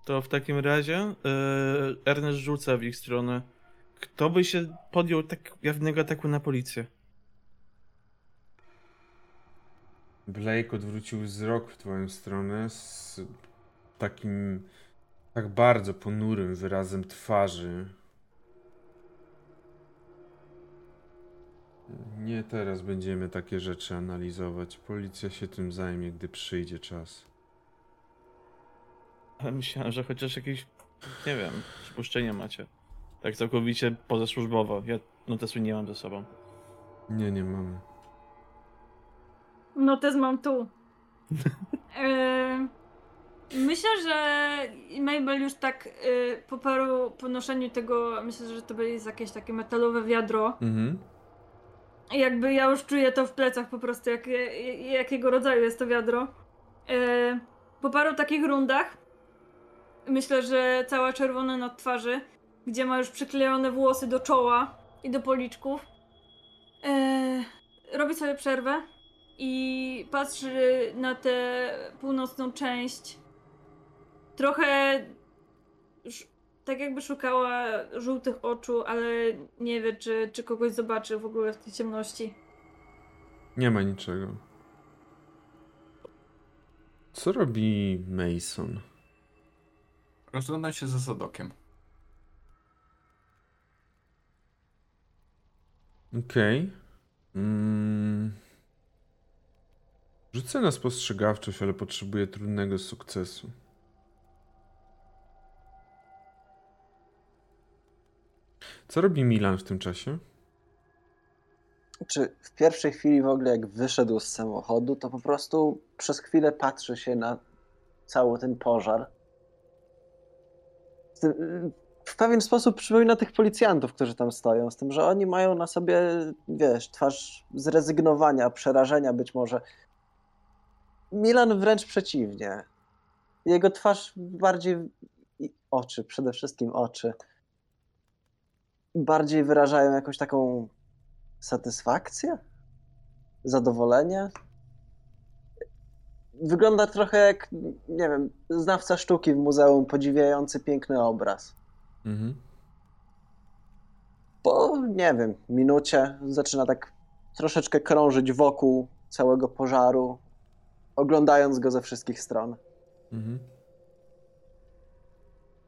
To w takim razie yy, Ernest rzuca w ich stronę. Kto by się podjął tak jawnego ataku na policję? Blake odwrócił wzrok w twoją stronę z takim tak bardzo ponurym wyrazem twarzy. Nie teraz będziemy takie rzeczy analizować. Policja się tym zajmie, gdy przyjdzie czas. Ale myślałem, że chociaż jakieś, nie wiem, przypuszczenia macie. Tak całkowicie pozasłużbowo. Ja notesu nie mam ze sobą. Nie, nie mamy. No też mam tu. E, myślę, że Mabel już tak e, po paru ponoszeniu tego, myślę, że to będzie jakieś takie metalowe wiadro. Mhm. Jakby ja już czuję to w plecach po prostu, jak, jakiego rodzaju jest to wiadro. E, po paru takich rundach, myślę, że cała czerwona na twarzy, gdzie ma już przyklejone włosy do czoła i do policzków, e, robi sobie przerwę i patrzy na tę północną część. Trochę tak jakby szukała żółtych oczu, ale nie wie, czy, czy kogoś zobaczy w ogóle w tej ciemności. Nie ma niczego. Co robi Mason? Rozglądam się za Zadokiem. Okej. Mm. Rzucę na spostrzegawczość, ale potrzebuję trudnego sukcesu. Co robi Milan w tym czasie? Czy w pierwszej chwili w ogóle jak wyszedł z samochodu, to po prostu przez chwilę patrzy się na cały ten pożar. W pewien sposób przypomina tych policjantów, którzy tam stoją, z tym, że oni mają na sobie, wiesz, twarz zrezygnowania, przerażenia być może. Milan wręcz przeciwnie. Jego twarz bardziej oczy, przede wszystkim oczy, bardziej wyrażają jakąś taką satysfakcję? Zadowolenie? Wygląda trochę jak, nie wiem, znawca sztuki w muzeum podziwiający piękny obraz. Mhm. Po, nie wiem, minucie zaczyna tak troszeczkę krążyć wokół całego pożaru, oglądając go ze wszystkich stron. Mhm.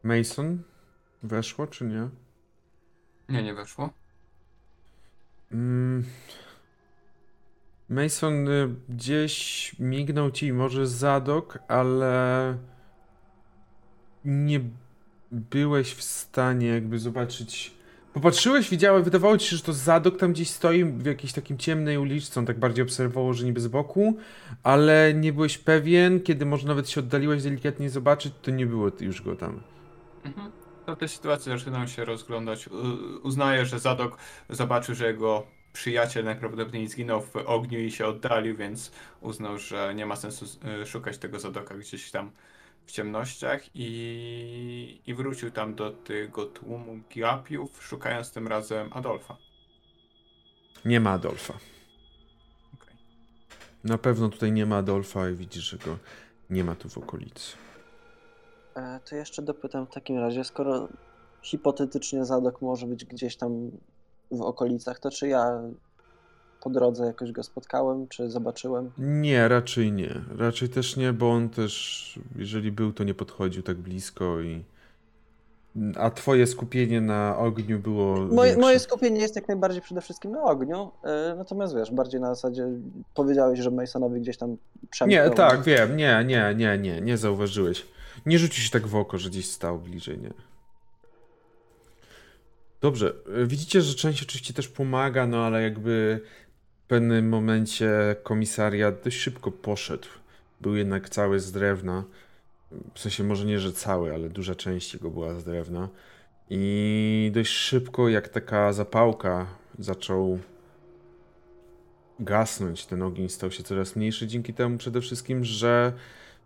Mason? Weszło czy nie? Nie, nie weszło. Mm. Mason, y, gdzieś mignął ci może zadok, ale nie byłeś w stanie jakby zobaczyć. Popatrzyłeś, widziałeś, wydawało ci się, że to zadok tam gdzieś stoi w jakiejś takim ciemnej uliczce, on tak bardziej obserwował, że niby z boku, ale nie byłeś pewien, kiedy może nawet się oddaliłeś delikatnie zobaczyć, to nie było już go tam. Mhm. To w tej sytuacji się rozglądać. Uznaję, że Zadok zobaczył, że jego przyjaciel najprawdopodobniej zginął w ogniu i się oddalił, więc uznał, że nie ma sensu y, szukać tego Zadoka gdzieś tam w ciemnościach i, i wrócił tam do tego tłumu Giapiów, szukając tym razem Adolfa. Nie ma Adolfa. Okej. Na pewno tutaj nie ma Adolfa i widzisz, że go nie ma tu w okolicy. E, To jeszcze dopytam w takim razie, skoro hipotetycznie Zadok może być gdzieś tam w okolicach, to czy ja po drodze jakoś go spotkałem, czy zobaczyłem? Nie, raczej nie. Raczej też nie, bo on też, jeżeli był, to nie podchodził tak blisko i. A twoje skupienie na ogniu było. Moje, moje skupienie jest jak najbardziej przede wszystkim na ogniu, e, natomiast wiesz, bardziej na zasadzie powiedziałeś, że Masonowi gdzieś tam przemknął. Nie, tak, wiem, nie, nie, nie, nie, nie zauważyłeś. Nie rzuci się tak w oko, że gdzieś stał bliżej, nie. Dobrze, y, widzicie, że część oczywiście też pomaga, no ale jakby w pewnym momencie komisariat dość szybko poszedł. Był jednak cały z drewna. W sensie może nie, że cały, ale duża część jego była z drewna. I dość szybko, jak taka zapałka, zaczął gasnąć. Ten ogień stał się coraz mniejszy dzięki temu przede wszystkim, że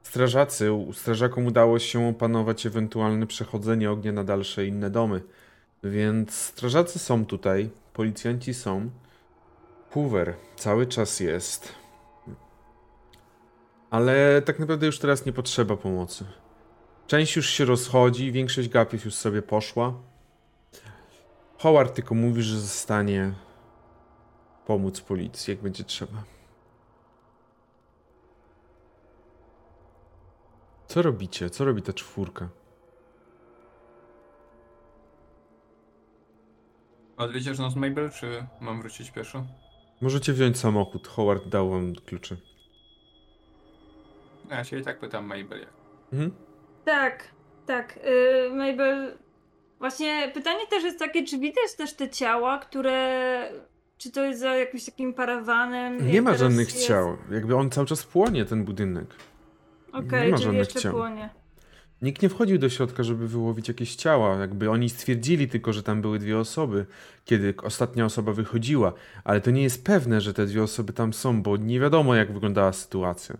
strażacy, strażakom udało się opanować ewentualne przechodzenie ognia na dalsze inne domy. Więc strażacy są tutaj, policjanci są. Hoover cały czas jest. Ale tak naprawdę już teraz nie potrzeba pomocy. Część już się rozchodzi, większość gapiów już sobie poszła. Howard tylko mówi, że zostanie pomóc policji, jak będzie trzeba. Co robicie? Co robi ta czwórka? Odwiedziesz nas Mabel, czy mam wrócić pieszo? Możecie wziąć samochód. Howard dał wam klucze. Ja się i tak pytam Mabel. jak. Mhm. Tak, tak. Yy, Mabel. Właśnie pytanie też jest takie, czy widać też te ciała, które. Czy to jest za jakimś takim parawanem? Nie jak ma żadnych jest? ciał. Jakby on cały czas płonie, ten budynek. Okej, Nie ma czyli żadnych jeszcze ciał. płonie. Nikt nie wchodził do środka, żeby wyłowić jakieś ciała. Jakby oni stwierdzili tylko, że tam były dwie osoby, kiedy ostatnia osoba wychodziła. Ale to nie jest pewne, że te dwie osoby tam są, bo nie wiadomo, jak wyglądała sytuacja.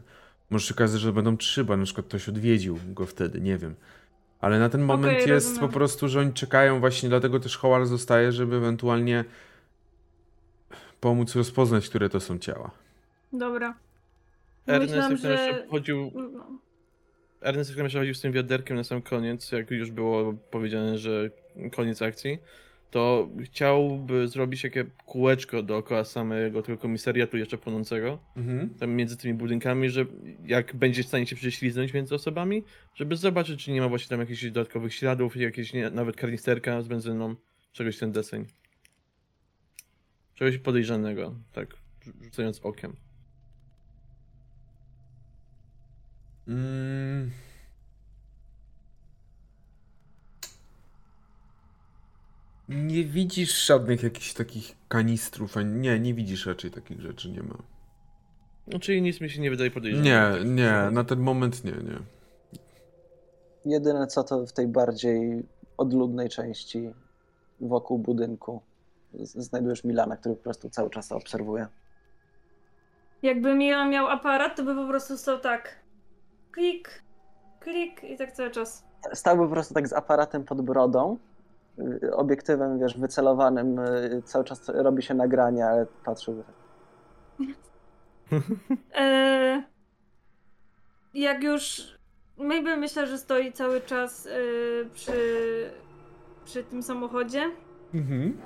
Może się okazać, że będą trzy, bo na przykład ktoś odwiedził go wtedy, nie wiem. Ale na ten moment Okej, jest rozumiem. po prostu, że oni czekają właśnie, dlatego też Howard zostaje, żeby ewentualnie pomóc rozpoznać, które to są ciała. Dobra. Ernest Myślałam, jak że... że. chodził, no. Ernest jak chodził z tym wiaderkiem na sam koniec, jak już było powiedziane, że koniec akcji, to chciałby zrobić takie kółeczko dookoła samego tego komisariatu jeszcze płonącego, Mhm. tam między tymi budynkami, że jak będzie w stanie się prześliznąć między osobami, żeby zobaczyć, czy nie ma właśnie tam jakichś dodatkowych śladów, jakieś nie, nawet karnisterka z benzyną, czegoś ten deseń. Czegoś podejrzanego, tak, rzucając okiem. Mm. Nie widzisz żadnych jakichś takich kanistrów, ani... nie, nie widzisz raczej takich rzeczy, nie ma. No, czyli nic mi się nie wydaje podejrzane. Nie, Tak, nie, na ten moment nie, nie. Jedyne co to w tej bardziej odludnej części wokół budynku znajdujesz Milana, który po prostu cały czas to obserwuje. Jakby Milan miał aparat, to by po prostu stał tak. Klik, klik i tak cały czas. Stałby po prostu tak z aparatem pod brodą, y, obiektywem, wiesz, wycelowanym, y, cały czas robi się nagranie, ale patrzyłby tak. E, jak już Mabel myślę, że stoi cały czas e, przy, przy tym samochodzie, Mhm,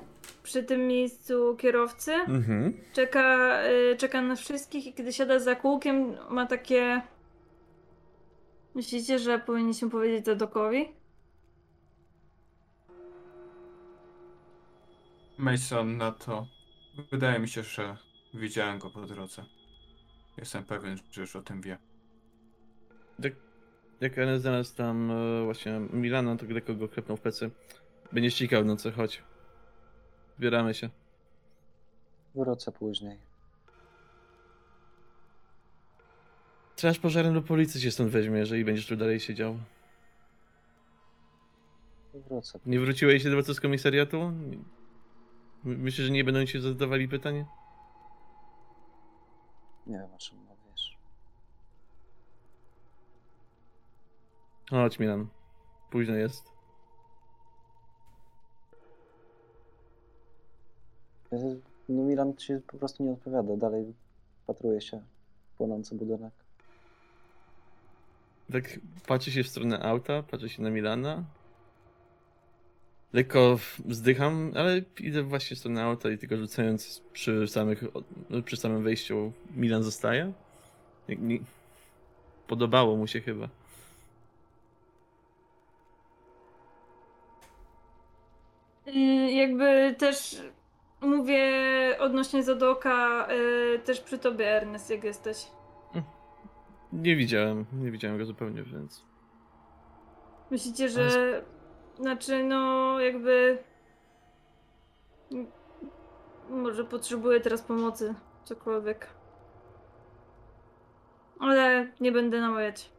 przy tym miejscu kierowcy. mhm. Czeka, e, czeka na wszystkich i kiedy siada za kółkiem, ma takie. Myślicie, że powinniśmy powiedzieć to Dokowi? Mason na to. Wydaje mi się, że widziałem go po drodze. Jestem pewien, że już o tym wie. Jak, jak Ernest znalazł tam e, właśnie Milana, to Greko go klepnął w plecy. Będzie ścigał, no co, chodź. Zbieramy się. Wrócę później. Straż pożarna do policji się stąd weźmie, jeżeli będziesz tu dalej siedział. Wrócę. Nie wróciłeś się do z komisariatu? My- Myślisz, że nie będą ci zadawali pytań? Nie wiem o czym mówisz. Chodź Milan. Późno jest. No Milan ci po prostu nie odpowiada, dalej patruje się w płonący budynek. Tak patrzy się w stronę auta, patrzy się na Milana. Lekko wzdycham, ale idę właśnie w stronę auta i tylko rzucając przy, samych, no, przy samym wejściu Milan zostaje. Podobało mu się chyba. Y, Jakby też mówię odnośnie Zadoka, y, też przy tobie, Ernest, jak jesteś. Nie widziałem, nie widziałem go zupełnie, więc... Myślicie, że. Znaczy, no, jakby. Może potrzebuję teraz pomocy, cokolwiek. Ale nie będę namawiać.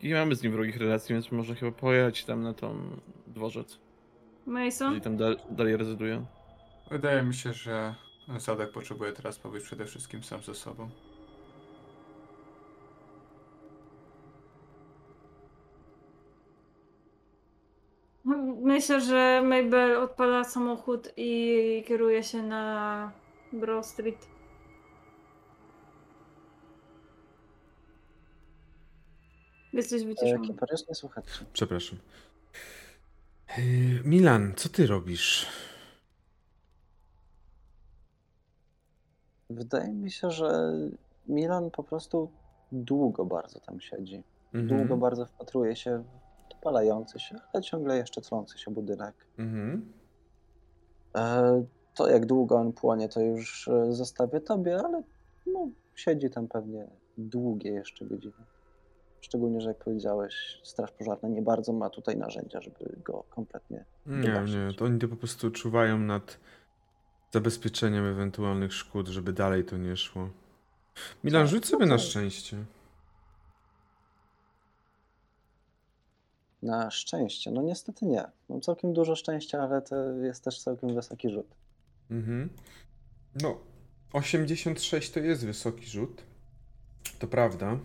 I nie mamy z nim wrogich relacji, więc może chyba pojechać tam na tą dworzec. Mason? Jeżeli tam dal dalej rezyduje. Wydaje mi się, że Zadok potrzebuje teraz pobyć przede wszystkim sam ze sobą. Myślę, że Mabel odpala samochód i kieruje się na Broad Street. Jesteś E, wyciszony. Przepraszam. Yy, Milan, co ty robisz? Wydaje mi się, że Milan po prostu długo bardzo tam siedzi. Mhm. Długo bardzo wpatruje się w dopalający się, ale ciągle jeszcze tlący się budynek. Mhm. E, To jak długo on płonie, to już e, zostawię tobie, ale no, siedzi tam pewnie długie jeszcze godziny. Szczególnie, że jak powiedziałeś, Straż Pożarna nie bardzo ma tutaj narzędzia, żeby go kompletnie Nie, nie, to oni to po prostu czuwają nad zabezpieczeniem ewentualnych szkód, żeby dalej to nie szło. Milan, Tak, rzuć sobie na szczęście. Na szczęście. No niestety nie. Mam całkiem dużo szczęścia, ale to jest też całkiem wysoki rzut. Mhm. No, 86 to jest wysoki rzut. To prawda.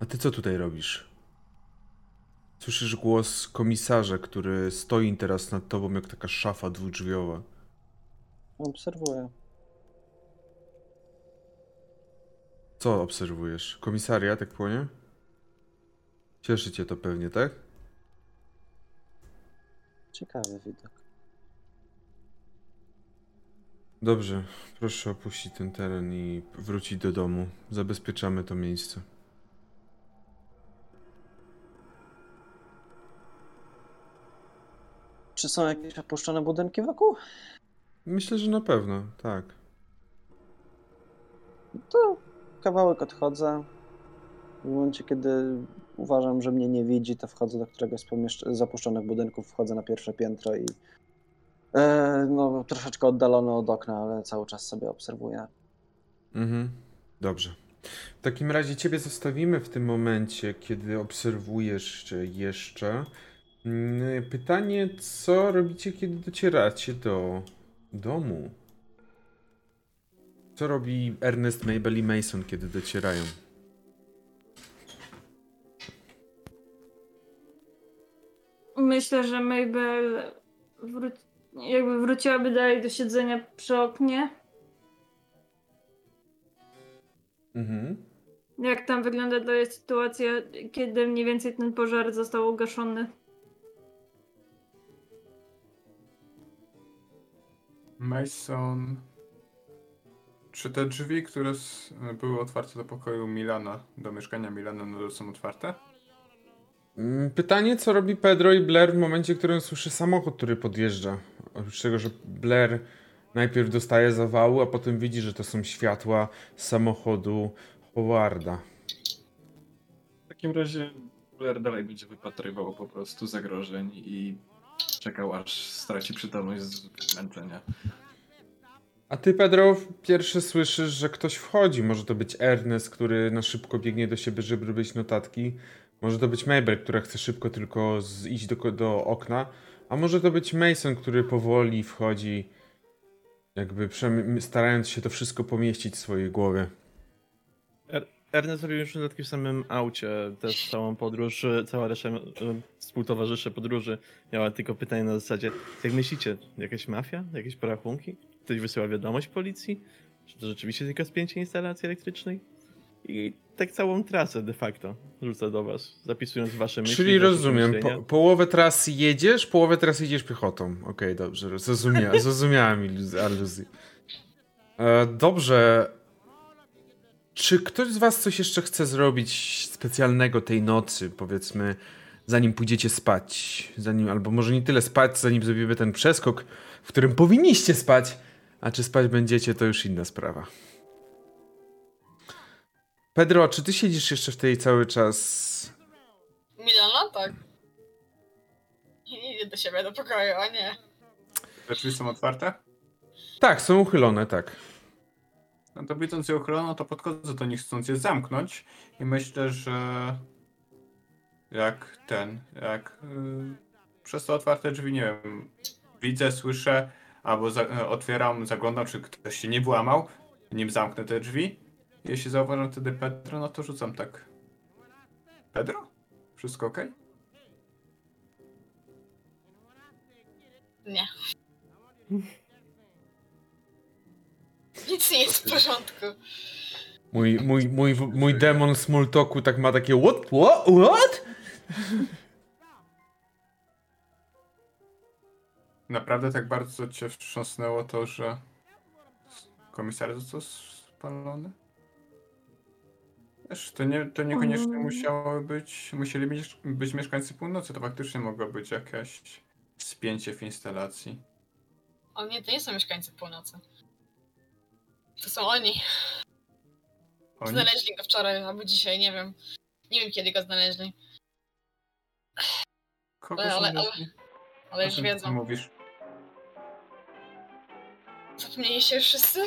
A ty co tutaj robisz? Słyszysz głos komisarza, który stoi teraz nad tobą jak taka szafa dwudrzwiowa. Obserwuję. Co obserwujesz? Komisariat jak płonie? Cieszy cię to pewnie, tak? Ciekawy widok. Dobrze, proszę opuścić ten teren i wrócić do domu. Zabezpieczamy to miejsce. Czy są jakieś opuszczone budynki wokół? Myślę, że na pewno, tak. To kawałek odchodzę. W momencie, kiedy uważam, że mnie nie widzi, to wchodzę do któregoś z pomieszcz- zapuszczonych budynków, wchodzę na pierwsze piętro i e, no, troszeczkę oddalony od okna, ale cały czas sobie obserwuję. Mhm. Dobrze. W takim razie ciebie zostawimy w tym momencie, kiedy obserwujesz jeszcze. Mm, Pytanie, co robicie, kiedy docieracie do domu? Co robi Ernest, Mabel i Mason, kiedy docierają? Myślę, że Mabel wró- jakby wróciłaby dalej do siedzenia przy oknie. Mhm. Jak tam wygląda dalej sytuacja, kiedy mniej więcej ten pożar został ugaszony? Mason. Czy te drzwi, które były otwarte do pokoju Milana, do mieszkania Milana, nadal są otwarte? Mm, Pytanie, co robi Pedro i Blair w momencie, w którym słyszy samochód, który podjeżdża. Oprócz tego, że Blair najpierw dostaje zawału, a potem widzi, że to są światła samochodu Howarda. W takim razie Blair dalej będzie wypatrywał po prostu zagrożeń i czekał aż straci przytomność z zmęczenia. A ty, Pedro, pierwszy słyszysz, że ktoś wchodzi. Może to być Ernest, który na szybko biegnie do siebie, żeby robić notatki. Może to być Mabel, która chce szybko tylko iść do, do okna. A może to być Mason, który powoli wchodzi, jakby starając się to wszystko pomieścić w swojej głowie. Ernest zrobił już notatki w samym aucie, też całą podróż, e, cała reszta e, współtowarzyszy podróży miała tylko pytanie na zasadzie, jak myślicie, jakaś mafia, jakieś porachunki? Ktoś wysyła wiadomość policji? Czy to rzeczywiście tylko spięcie instalacji elektrycznej? I tak całą trasę de facto rzuca do was, zapisując wasze myśli. Czyli rozumiem, po, połowę trasy jedziesz, połowę trasy idziesz piechotą. Okej, dobrze, zrozumia, zrozumiałem iluz- aluzję. E, dobrze. Czy ktoś z was coś jeszcze chce zrobić specjalnego tej nocy, powiedzmy, zanim pójdziecie spać? Zanim, albo może nie tyle spać, zanim zrobimy ten przeskok, w którym powinniście spać, A czy spać będziecie, to już inna sprawa. Pedro, czy ty siedzisz jeszcze w tej cały czas? Milana? Tak. Nie idę do siebie do pokoju, o nie. Te drzwi są otwarte? Tak, są uchylone, tak. No to widząc je uchylono, to podchodzę do nich chcąc je zamknąć i myślę, że jak ten, jak yy, przez te otwarte drzwi, nie wiem, widzę, słyszę, albo za, e, otwieram, zaglądam, czy ktoś się nie włamał, nim zamknę te drzwi. Jeśli zauważam wtedy Pedro, no to rzucam tak. Pedro? Wszystko ok? Nie. Nic nie jest w porządku. Mój, mój, mój, mój demon smalltalku tak ma takie what, what, what? Naprawdę tak bardzo cię wstrząsnęło to, że komisariat został spalony? Wiesz, to, nie, to niekoniecznie Mm. musiało być, musieli być, być mieszkańcy północy, to faktycznie mogło być jakieś spięcie w instalacji. O nie, to nie są mieszkańcy północy. To są oni. Oni? Znaleźli go wczoraj albo dzisiaj, nie wiem. Nie wiem kiedy go znaleźli, Kogo ale- ale- ale O już wiedzą. mówisz? Zapomnieliście wszyscy?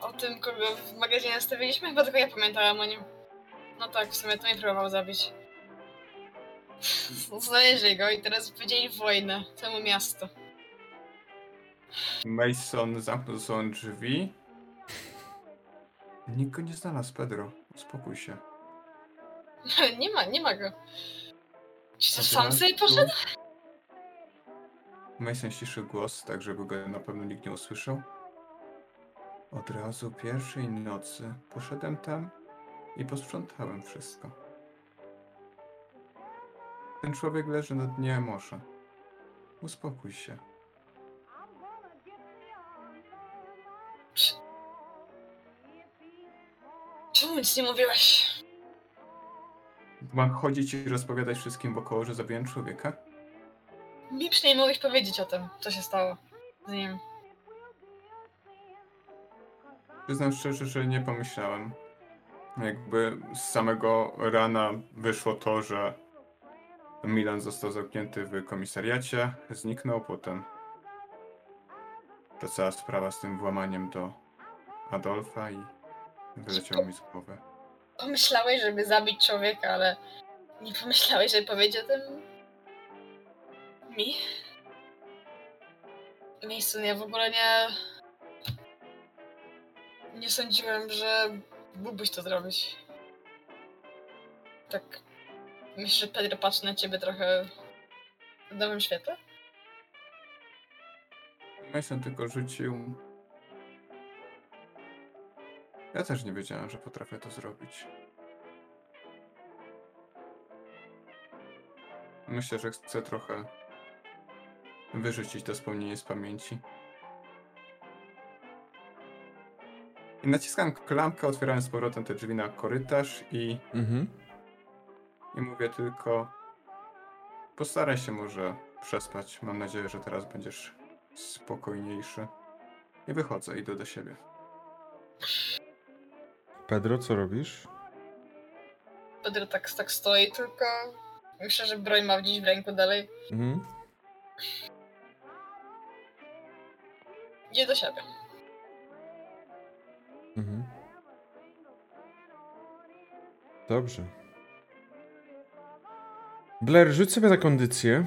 O tym, kogo w magazynie nastawiliśmy? Chyba tylko ja pamiętałam o nim. No tak, w sumie to mnie próbował zabić. Znaleźli go i teraz powiedzieli wojnę całemu miastu. Mason zamknął za sobą drzwi. Nikt go nie znalazł, Pedro. Uspokój się. nie ma, nie ma go. Czy to sam sobie poszedł? Mason ściszył głos, tak żeby go na pewno nikt nie usłyszał. Od razu pierwszej nocy poszedłem tam i posprzątałem wszystko. Ten człowiek leży na dnie morza. Uspokój się. Czemu nic nie mówiłeś? Mam chodzić i rozpowiadać wszystkim wokoło, że zabiłem człowieka? Mi przynajmniej mogłeś powiedzieć o tym, co się stało z nim. Przyznam szczerze, że nie pomyślałem. Jakby z samego rana wyszło to, że Milan został zamknięty w komisariacie, zniknął, potem ta cała sprawa z tym włamaniem do Adolfa i wyleciało mi z głowy. Pomyślałeś, żeby zabić człowieka, ale nie pomyślałeś, żeby powiedzieć o tym mi? Miejscu ja w ogóle nie... Nie sądziłem, że mógłbyś to zrobić. Tak... Myślisz, że Pedro patrzy na ciebie trochę w nowym świetle? Mason tylko rzucił. Ja też nie wiedziałem, że potrafię to zrobić. Myślę, że chcę trochę wyrzucić to wspomnienie z pamięci. I naciskam klamkę, otwierając z powrotem te drzwi na korytarz i, Mhm. i mówię tylko postaraj się może przespać. Mam nadzieję, że teraz będziesz spokojniejszy. I wychodzę, idę do siebie. Pedro, co robisz? Pedro tak, tak stoi, tylko myślę, że broń ma gdzieś w ręku dalej. Mhm. Idzie do siebie. Mhm. Dobrze. Blair, rzuć sobie na kondycję.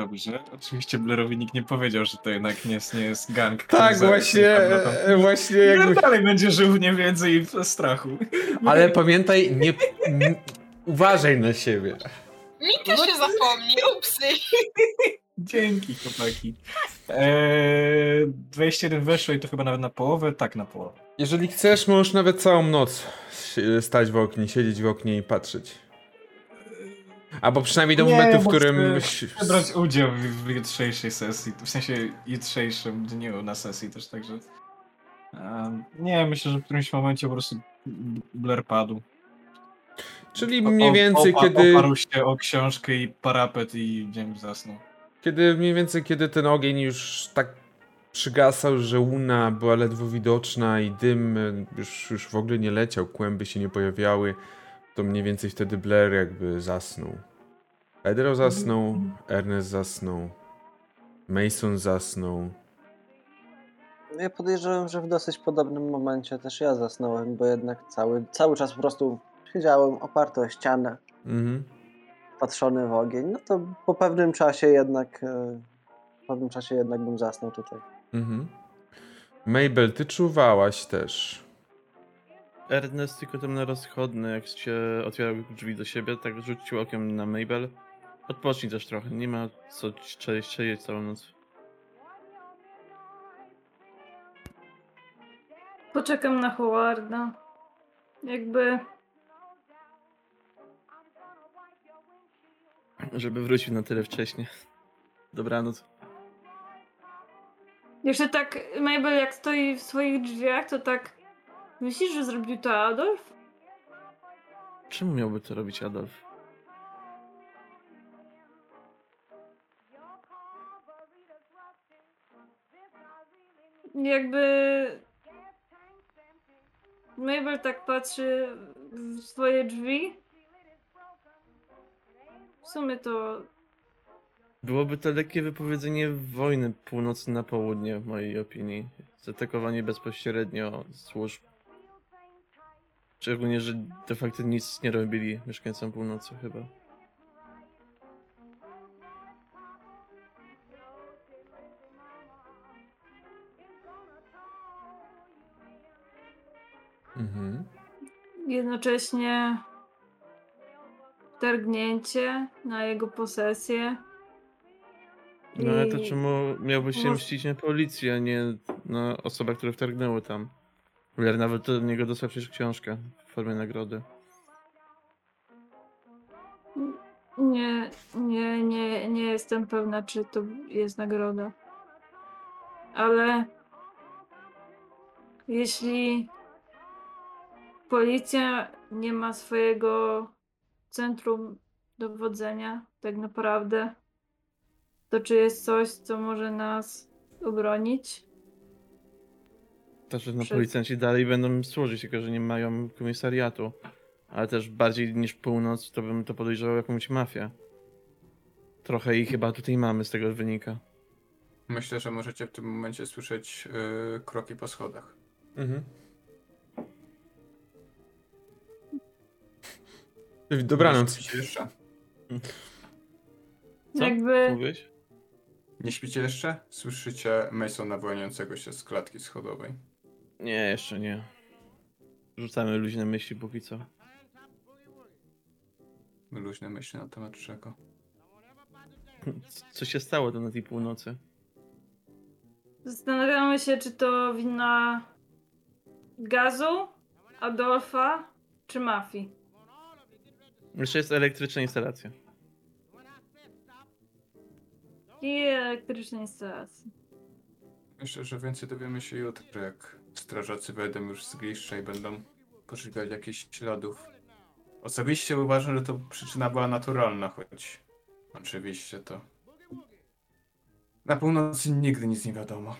Dobrze. Oczywiście Blairowi nikt nie powiedział, że to jednak nie jest, nie jest gang. Tak, właśnie, właśnie jakby... dalej będzie żył w niewiedzy i w strachu. Ale pamiętaj, nie... n- Uważaj na siebie. Mi też się zapomni, upsy. Dzięki, chłopaki. Eee, 21 weszło i to chyba nawet na połowę? Tak, na połowę. Jeżeli chcesz, możesz nawet całą noc stać w oknie, siedzieć w oknie i patrzeć. Albo przynajmniej do Nie, momentu, w którym... chcę brać udział w, jutrzejszej sesji, w sensie jutrzejszym dniu na sesji też, także... Ehm, nie, myślę, że w którymś momencie po prostu Blair padł. Czyli mniej więcej, opa- kiedy... Oparł się o książkę i parapet i nie wiem, zasnął. Kiedy mniej więcej, kiedy ten ogień już tak przygasał, że łuna była ledwo widoczna i dym już, już w ogóle nie leciał, kłęby się nie pojawiały, to mniej więcej wtedy Blair jakby zasnął. Pedro zasnął, Ernest zasnął, Mason zasnął. Ja podejrzewam, że w dosyć podobnym momencie też ja zasnąłem, bo jednak cały, cały czas po prostu siedziałem oparty o ścianę, Mhm. patrzony w ogień. No to po pewnym czasie jednak, e, po pewnym czasie jednak bym zasnął tutaj. Mhm. Mabel, ty czuwałaś też. Ernest tylko tam na rozchodny, jak się otwierał drzwi do siebie, tak rzucił okiem na Mabel. Odpocznij też trochę, nie ma co siedzieć całą noc. Poczekam na Howarda. Jakby Żeby wrócił na tyle wcześnie. Dobranoc. jeszcze tak Mabel jak stoi w swoich drzwiach, to tak myślisz, że zrobił to Adolf? Czemu miałby to robić Adolf? Jakby Mabel tak patrzy w swoje drzwi. W sumie to Byłoby to lekkie wypowiedzenie wojny północy na południe, w mojej opinii. Zaatakowanie bezpośrednio służb. Szczególnie, że de facto nic nie robili mieszkańcom północy chyba. Mhm. jednocześnie targnięcie na jego posesję. No ale to czemu miałby się mścić na policji, a nie na osobach, które wtargnęły tam? Blair nawet do niego dostał przecież książkę w formie nagrody. Nie, nie, nie, nie jestem pewna, czy to jest nagroda. Ale jeśli policja nie ma swojego centrum dowodzenia, tak naprawdę, to czy jest coś, co może nas obronić? To, że no, policjanci dalej będą służyć, tylko że nie mają komisariatu. Ale też bardziej niż północ, to bym to podejrzewał jakąś mafię. Trochę ich chyba tutaj mamy, z tego wynika. Myślę, że możecie w tym momencie słyszeć y, kroki po schodach. Mhm. Dobranoc. Nie śpicie jeszcze? Co? Jakby Mówiłeś? Nie śpicie jeszcze? Słyszycie Masona wyłaniającego się z klatki schodowej. Nie, jeszcze nie. Rzucamy luźne myśli póki co. Luźne myśli na temat czego. Co się stało to na tej północy? Zastanawiamy się, czy to wina gazu, Adolfa, czy mafii. Jeszcze jest elektryczna instalacja. I elektrycznej instalacji. Myślę, że więcej dowiemy się jutro, jak strażacy wejdą już z gliszcza i będą poszukiwać jakichś śladów. Osobiście uważam, że to przyczyna była naturalna, choć oczywiście to... Na północy nigdy nic nie wiadomo.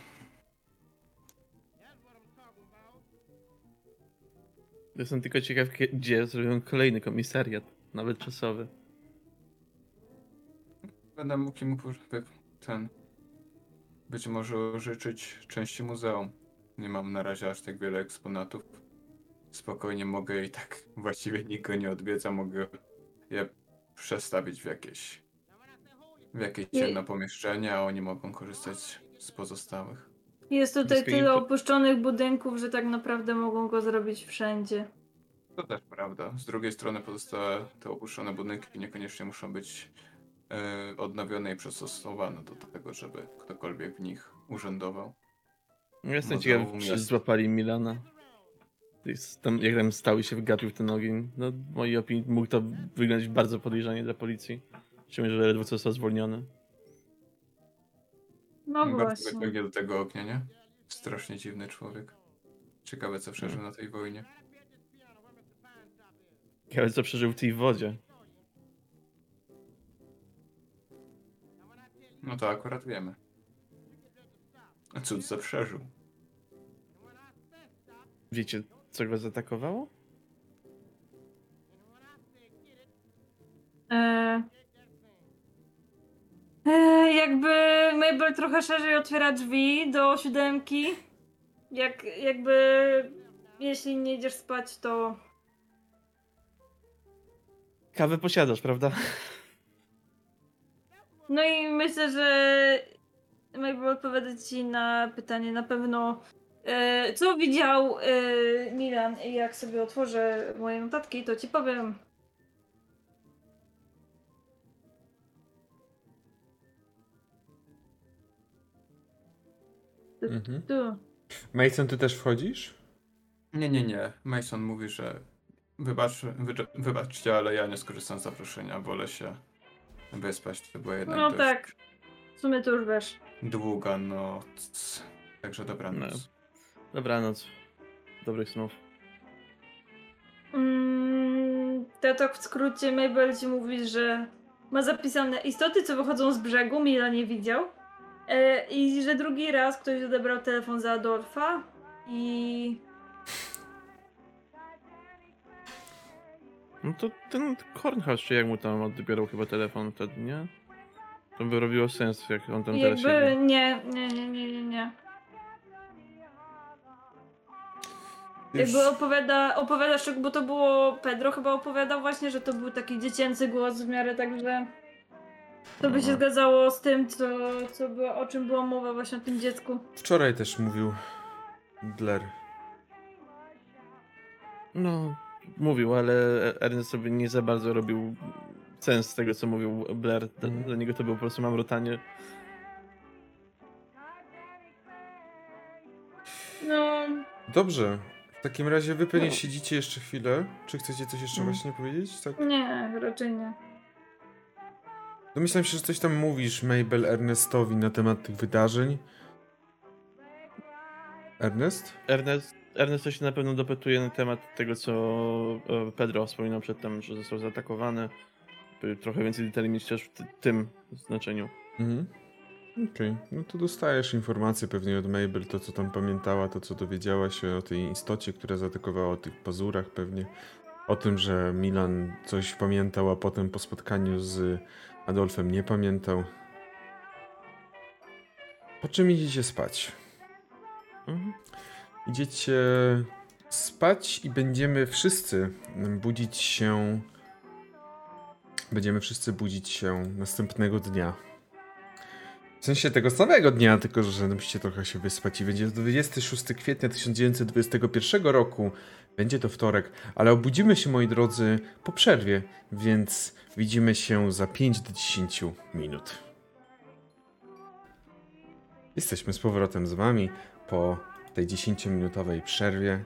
Jestem tylko ciekaw, gdzie zrobią kolejny komisariat, nawet czasowy. Będę mógł im ten... Być może użyczyć części muzeum. Nie mam na razie aż tak wiele eksponatów. Spokojnie mogę i tak właściwie nikt go nie odwiedza, mogę je przestawić w jakieś w jakieś ciemne pomieszczenie, a oni mogą korzystać z pozostałych. Jest tutaj Blisko tyle opuszczonych budynków, że tak naprawdę mogą go zrobić wszędzie. To też prawda. Z drugiej strony pozostałe te opuszczone budynki niekoniecznie muszą być e, odnowione i przystosowane do tego, żeby ktokolwiek w nich urzędował. Jestem ciekaw, czy złapali Milana. Tam, jak tam stał i się wgapił w ten ogień. No, w mojej opinii mógł to wyglądać bardzo podejrzanie dla policji. Szczególnie, że ledwo co został zwolniony. No właśnie. biegnie do tego ognia, nie? Strasznie dziwny człowiek. Ciekawe, co przeżył na tej wojnie. Ciekawe, co przeżył w tej wodzie. No to akurat wiemy. Cud zaprzeżył. Wiecie, co go zaatakowało? E... E, jakby Mabel trochę szerzej otwiera drzwi do siódemki. Jak, jakby jeśli nie idziesz spać, to Kawę posiadasz, prawda? No i myślę, że Mabel odpowiada ci na pytanie na pewno. E, co widział e, Milan i jak sobie otworzę moje notatki, to ci powiem. Mhm. Tu. Mason, ty też wchodzisz? Nie, nie, nie. Mason mówi, że wybacz, wy, wybaczcie, ale ja nie skorzystam z zaproszenia. Wolę się wyspać. To była jednak No dość tak. W sumie to już wiesz. Długa noc. Także dobranoc. No. Dobranoc. Dobrych snów. Mm, to tak w skrócie Mabel ci mówi, że ma zapisane istoty, co wychodzą z brzegu, Mila nie widział. E, I że drugi raz ktoś odebrał telefon za Adolfa i No to ten Kornhaus, czy jak mu tam odbierał chyba telefon wtedy, nie? To by robiło sens, jak on tam teraz jakby siedzi. nie, nie, nie, nie, nie, nie. Już- Jakby opowiada, opowiada szczeg- bo to było, Pedro chyba opowiadał właśnie, że to był taki dziecięcy głos w miarę, także to by się zgadzało z tym, co, co było, o czym była mowa właśnie o tym dziecku. Wczoraj też mówił Blair. No, mówił, ale Ernest sobie nie za bardzo robił sens z tego, co mówił Blair. Dla, Mhm. dla niego to było po prostu mamrotanie. No, Dobrze. W takim razie wy pewnie siedzicie jeszcze chwilę. Czy chcecie coś jeszcze Mm. właśnie powiedzieć? Tak? nie, raczej nie. Domyślam się, że coś tam mówisz Mabel Ernestowi na temat tych wydarzeń. Ernest? Ernest, Ernest to się na pewno dopytuje na temat tego, co e, Pedro wspominał przedtem, że został zaatakowany. By trochę więcej detali mieć też w ty- tym znaczeniu. Mhm. Okej, no to dostajesz informacje pewnie od Mabel, to co tam pamiętała, to co dowiedziała się o tej istocie, która zaatakowała, o tych pazurach pewnie. O tym, że Milan coś pamiętał, a potem po spotkaniu z Adolfem nie pamiętał. Po czym idziecie spać? Mhm. Idziecie spać i będziemy wszyscy budzić się. Będziemy wszyscy budzić się następnego dnia. W sensie tego samego dnia, tylko że musicie trochę się wyspać i będzie 26 kwietnia 1921 roku. Będzie to wtorek, ale obudzimy się, moi drodzy, po przerwie, więc widzimy się za 5 do 10 minut. Jesteśmy z powrotem z wami po tej 10-minutowej przerwie.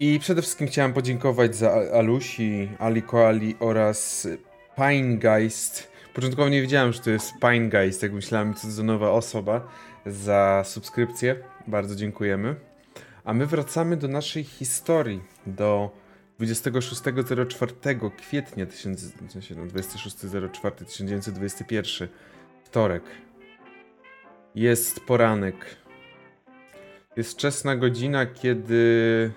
I przede wszystkim chciałem podziękować za Alusi, Ali Koali oraz Pinegeist. Początkowo nie wiedziałem, że to jest Pinegeist, jak myślałem, co to za nowa osoba, za subskrypcję. Bardzo dziękujemy. A my wracamy do naszej historii, do 26.04 kwietnia 1000 w sensie, no, 26.04.1921, wtorek. Jest poranek. Jest wczesna godzina, kiedy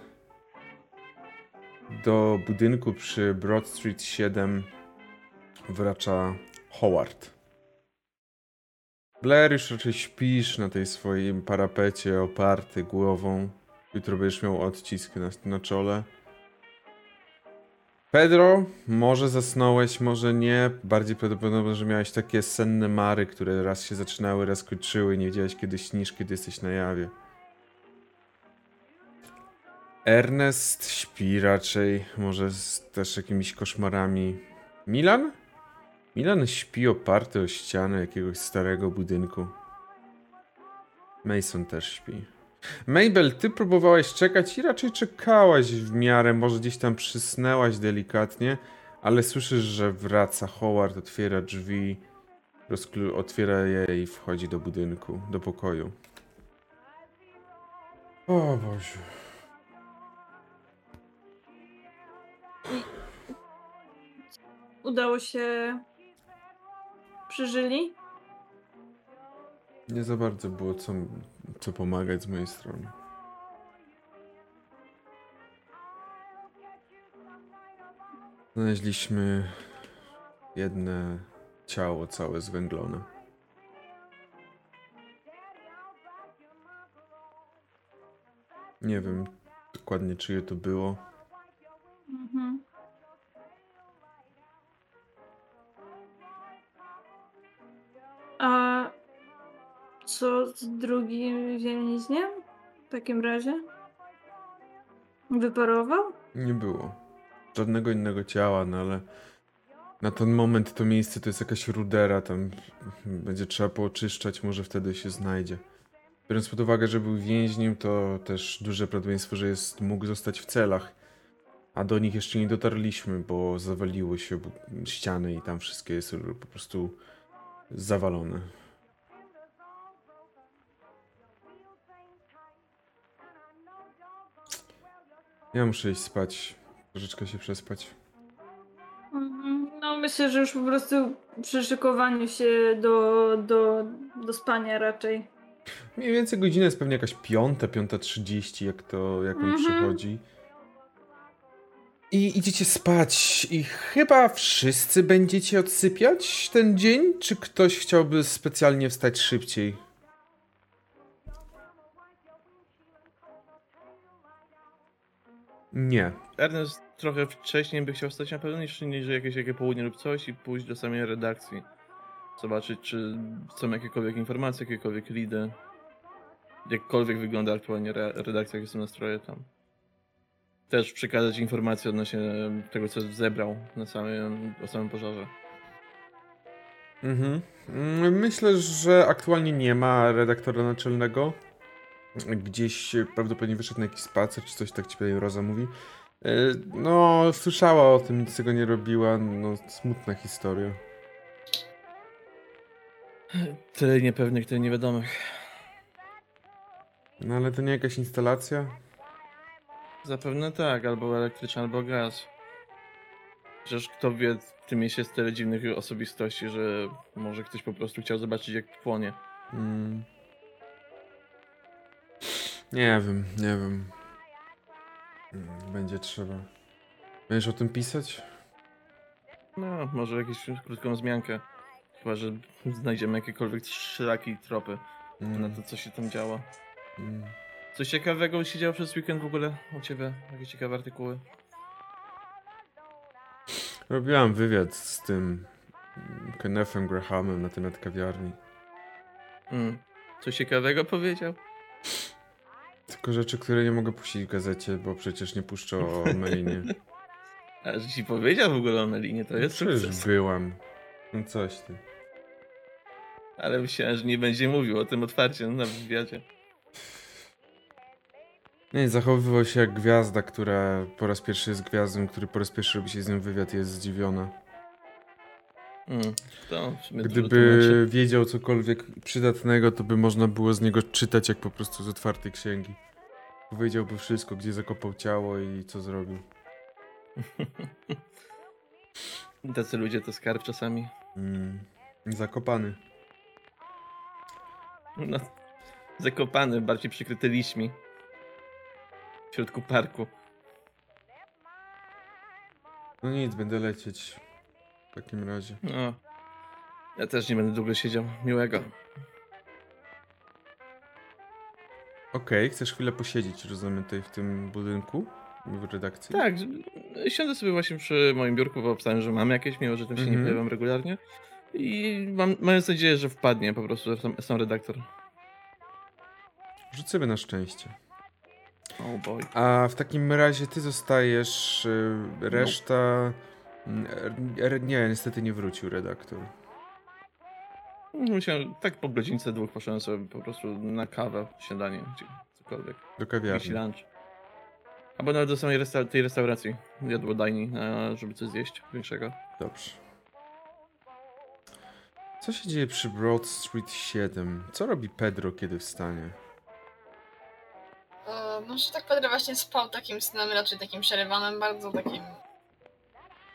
do budynku przy Broad Street 7 wracza Howard. Blair już raczej śpisz na tej swoim parapecie oparty głową. Jutro będziesz miał odcisk na, na czole. Pedro, może zasnąłeś, może nie. Bardziej prawdopodobne, że miałeś takie senne mary, które raz się zaczynały, raz kończyły. Nie wiedziałeś, kiedy śnisz, kiedy jesteś na jawie. Ernest śpi raczej, może z też jakimiś koszmarami. Milan? Milan śpi oparty o ścianę jakiegoś starego budynku. Mason też śpi. Mabel, ty próbowałaś czekać i raczej czekałaś w miarę, może gdzieś tam przysnęłaś delikatnie, ale słyszysz, że wraca Howard, otwiera drzwi, rozklu- otwiera je i wchodzi do budynku, do pokoju. O Boże. Udało się. Przeżyli? Nie za bardzo było co, co pomagać z mojej strony. Znaleźliśmy jedne ciało całe zwęglone. Nie wiem dokładnie czyje to było. Mhm. A co z drugim więźniem? W takim razie? Wyparował? Nie było. Żadnego innego ciała, no ale na ten moment to miejsce to jest jakaś rudera, tam będzie trzeba pooczyszczać, może wtedy się znajdzie. Biorąc pod uwagę, że był więźniem, to też duże prawdopodobieństwo, że jest, mógł zostać w celach. A do nich jeszcze nie dotarliśmy, bo zawaliły się ściany i tam wszystkie jest po prostu zawalone. Ja muszę iść spać. Troszeczkę się przespać. Mhm. No myślę, że już po prostu przy szykowaniu się do, do, do spania raczej. Mniej więcej godzina jest pewnie jakaś piąta, piąta trzydzieści, jak to, jak on Mhm. przychodzi. I idziecie spać i chyba wszyscy będziecie odsypiać ten dzień? Czy ktoś chciałby specjalnie wstać szybciej? Nie. Ernest trochę wcześniej by chciał wstać na pewno niż, niż jakieś jakie południe lub coś i pójść do samej redakcji. Zobaczyć, czy są jakiekolwiek informacje, jakiekolwiek lidy. Jakkolwiek wygląda aktualnie re redakcja, jakie są nastroje tam. Też przekazać informacje odnośnie tego, co zebrał na samym, o samym pożarze. Mhm. Mm, Myślę, że aktualnie nie ma redaktora naczelnego. Gdzieś prawdopodobnie wyszedł na jakiś spacer, czy coś tak ci tutaj Roza mówi. E, No, słyszała o tym, nic tego nie robiła. No, smutna historia. Tyle niepewnych, tyle niewiadomych. No, ale to nie jakaś instalacja? Zapewne tak, albo elektryczny, albo gaz. Przecież kto wie, w tym mieście jest tyle dziwnych osobistości, że może ktoś po prostu chciał zobaczyć, jak płonie. Mm. Nie wiem, nie wiem. Mm, Będzie trzeba. Będziesz o tym pisać? No, może jakąś krótką zmiankę. Chyba, że znajdziemy jakiekolwiek szlaki i tropy na to, co się tam działo. Mm. Coś ciekawego się działo przez weekend w ogóle u ciebie? Jakieś ciekawe artykuły? Robiłam wywiad z tym Kennethem Grahamem na temat kawiarni. Mm. Coś ciekawego powiedział? Tylko rzeczy, które nie mogę puścić w gazecie, bo przecież nie puszczę o Melinie. A że ci powiedział w ogóle o Melinie, to jest Przecież sukces. byłam. No coś ty. Ale myślałem, że nie będzie mówił o tym otwarcie na wywiadzie. Nie, zachowywał się jak gwiazda, która po raz pierwszy jest gwiazdą, który po raz pierwszy robi się z nią wywiad i jest zdziwiona. Mm. To Gdyby wiedział cokolwiek przydatnego, to by można było z niego czytać jak po prostu z otwartej księgi. Powiedziałby wszystko, gdzie zakopał ciało i co zrobił. Tacy ludzie to skarb czasami. Mm. Zakopany. No, zakopany, bardziej przykryty liśmi. W środku parku. No nic, będę lecieć. W takim razie. No. Ja też nie będę długo siedział. Miłego. Okej, chcesz chwilę posiedzieć, rozumiem, tutaj w tym budynku? W redakcji? Tak, siądę sobie właśnie przy moim biurku, bo obstałem, że mam jakieś, mimo że tam się nie Mhm. pojawiam regularnie. I mam, mając nadzieję, że wpadnie po prostu sam, sam redaktor. Rzuć sobie na szczęście. Oh boy. A w takim razie ty zostajesz, y, reszta... er- Nie, niestety nie wrócił redaktor. Musiałem, tak po godzince dwóch poszedłem sobie po prostu na kawę, śniadanie, gdzie- cokolwiek. Do kawiarni. lunch. Albo nawet do samej resta- tej restauracji. Jadłodajni, a żeby coś zjeść większego. Dobrze. Co się dzieje przy Broad Street 7? Co robi Pedro, kiedy wstanie? No, że tak Pedro właśnie spał takim snem, raczej takim przerywanym, bardzo takim...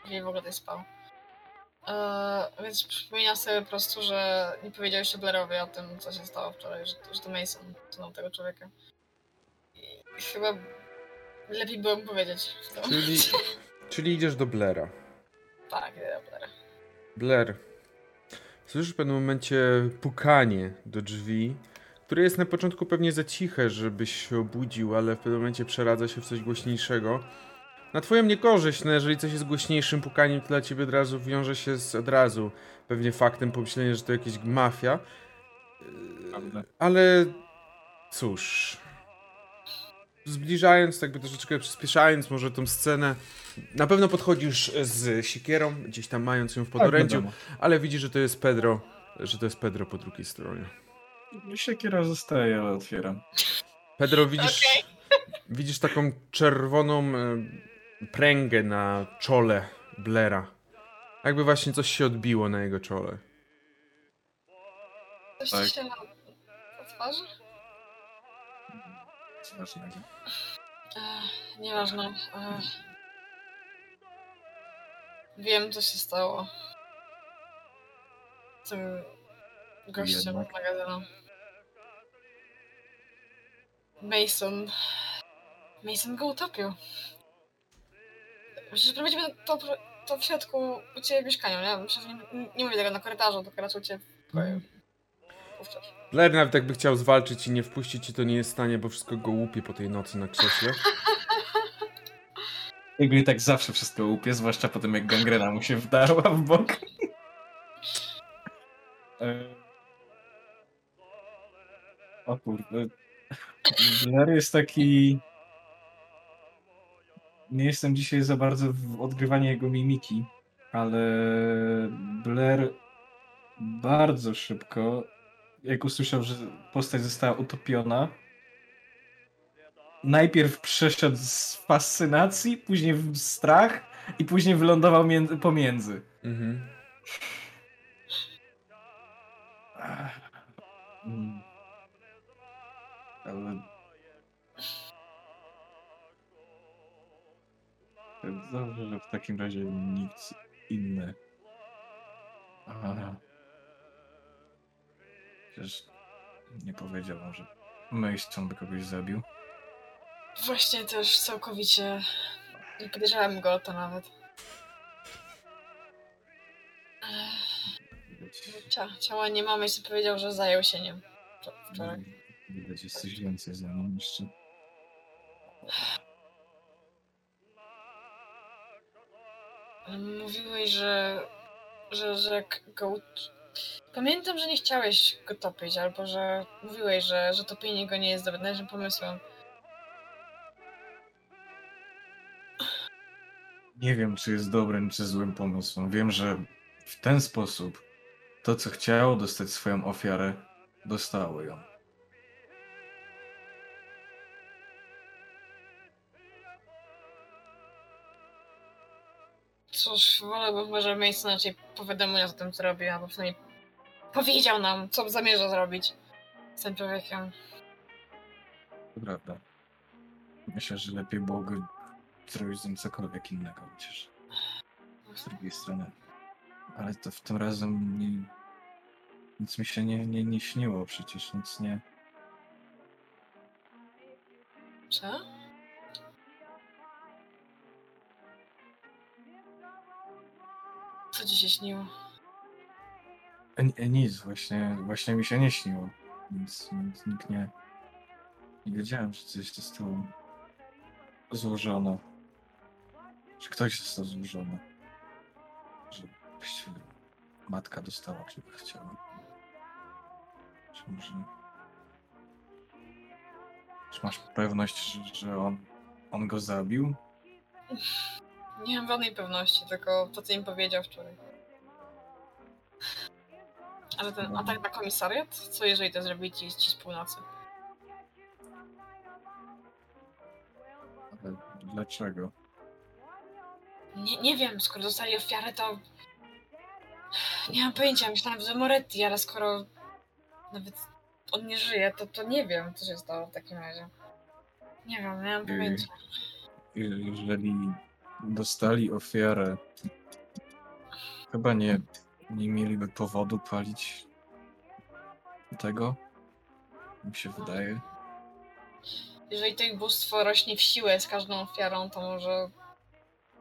Gdzie w ogóle tutaj spał. E, więc przypominam sobie po prostu, że nie powiedziałeś się Blairowi o tym, co się stało wczoraj, że, że to Mason znał tego człowieka. I chyba lepiej było mu powiedzieć. Czyli, czyli idziesz do Blaira. Tak, ja Blair. Blair, słyszysz w pewnym momencie pukanie do drzwi, które jest na początku pewnie za ciche, żebyś się obudził, ale w pewnym momencie przeradza się w coś głośniejszego. Na twoją niekorzyść, no jeżeli coś jest głośniejszym pukaniem, to dla ciebie od razu wiąże się z od razu pewnie faktem pomyślenia, że to jakaś mafia. Prawda. Ale cóż. Zbliżając, tak by troszeczkę przyspieszając może tą scenę, na pewno podchodzisz z siekierą, gdzieś tam mając ją w podorędziu, wiadomo. ale widzisz, że to jest Pedro, że to jest Pedro po drugiej stronie. Siekiera zostaje, ale otwieram. Pedro, widzisz, widzisz taką czerwoną e, pręgę na czole Blera. Jakby właśnie coś się odbiło na jego czole. Coś Tak. się na, na twarzy? Nic ważnego. Ech, nieważne. Ech. Wiem, co się stało. Z tym gościem Jednak. z magazynu. Mason. Mason go utopił. Przecież prowadzimy to, to w środku u ciebie w mieszkaniu, nie? Przecież nie, nie mówię tego na korytarzu, tylko raczej u ciebie w pokoju. Wówczas. Blair nawet jakby chciał zwalczyć i nie wpuścić ci, to nie jest w stanie, bo wszystko go łupie po tej nocy na krześle. Jakby tak zawsze wszystko łupie, zwłaszcza po tym jak gangrena mu się wdarła w bok. O kurde. Blair jest taki... Nie jestem dzisiaj za bardzo w odgrywaniu jego mimiki, ale Blair bardzo szybko, jak usłyszał, że postać została utopiona, najpierw przeszedł z fascynacji, później w strach i później wylądował między, pomiędzy. Mhm. Mm. Ale... Dobrze, że w takim razie nikt inny. Aha. Przecież nie powiedział mu, że Mason by kogoś zabił. Właśnie też całkowicie nie podejrzewałem go o to nawet. Cia, ciała nie mamy, jeszcze powiedział, że zajął się nim wczor- wczoraj. Widać jest coś więcej za nim jeszcze. Mówiłeś, że, że, że go... Pamiętam, że nie chciałeś go topić, albo że mówiłeś, że, że topienie go nie jest dobrym pomysłem. Nie wiem, czy jest dobrym, czy złym pomysłem. Wiem, że w ten sposób to, co chciało dostać swoją ofiarę, dostało ją. Cóż, wolałbym może miejsce inaczej powiadomienia o tym, co robi, albo przynajmniej powiedział nam, co zamierza zrobić z tym człowiekiem. To prawda. Myślę, że lepiej byłoby zrobić z nim cokolwiek innego, chociaż z drugiej strony. Ale to w tym razem nie, nic mi się nie, nie, nie śniło przecież, nic nie... Co? Ci się śniło? E, e, nic, właśnie, właśnie mi się nie śniło. Nic, nic, nikt nie... Nie wiedziałem, że coś zostało złożone. Że ktoś został złożony. Że matka dostała, czego chciała. Czy może... Czy masz pewność, że, że on, on go zabił? Nie mam żadnej pewności, tylko to, co im powiedział wczoraj. Ale ten atak na komisariat? Co jeżeli to zrobili ci, ci z północy? Ale dlaczego? Nie, nie wiem, skoro dostali ofiarę, to... Nie mam pojęcia, myślałam, że Moretti, ale skoro nawet on nie żyje, to, to nie wiem, co się stało w takim razie. Nie wiem, nie mam Yy, pojęcia. jeżeli dostali ofiarę Chyba nie, nie mieliby powodu palić tego. Mi się wydaje. Jeżeli to ich bóstwo rośnie w siłę z każdą ofiarą, to może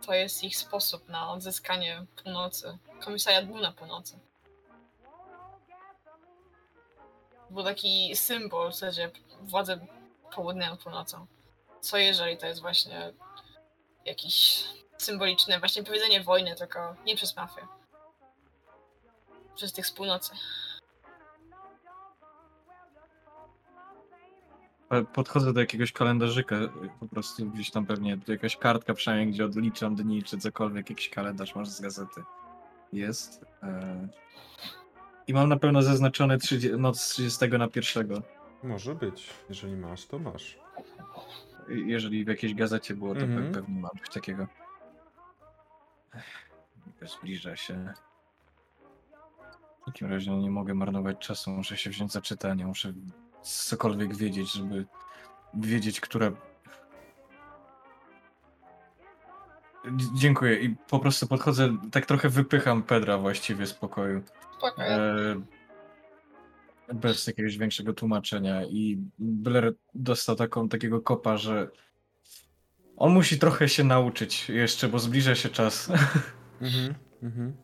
to jest ich sposób na odzyskanie północy. Komisariat był na północy. Był taki symbol w zasadzie władzy południa nad północą. Co jeżeli to jest właśnie jakiś symboliczne właśnie powiedzenie wojny, tylko nie przez mafię. Przez tych z północy. Podchodzę do jakiegoś kalendarzyka, po prostu gdzieś tam pewnie jakaś kartka przynajmniej, gdzie odliczam dni czy cokolwiek, jakiś kalendarz masz z gazety. Jest. E... I mam na pewno zaznaczony 30, noc z 30 na 1. Może być. Jeżeli masz, to masz. Jeżeli w jakiejś gazecie było, to pe- Mhm. pewnie mam coś takiego. Zbliża się. W takim razie nie mogę marnować czasu, muszę się wziąć za czytanie, muszę cokolwiek wiedzieć, żeby wiedzieć, które... Dzie- Dziękuję i po prostu podchodzę, tak trochę wypycham Pedra właściwie z pokoju. Spokojnie. E, bez jakiegoś większego tłumaczenia i Blair dostał taką, takiego kopa, że on musi trochę się nauczyć jeszcze, bo zbliża się czas. Mhm, mhm.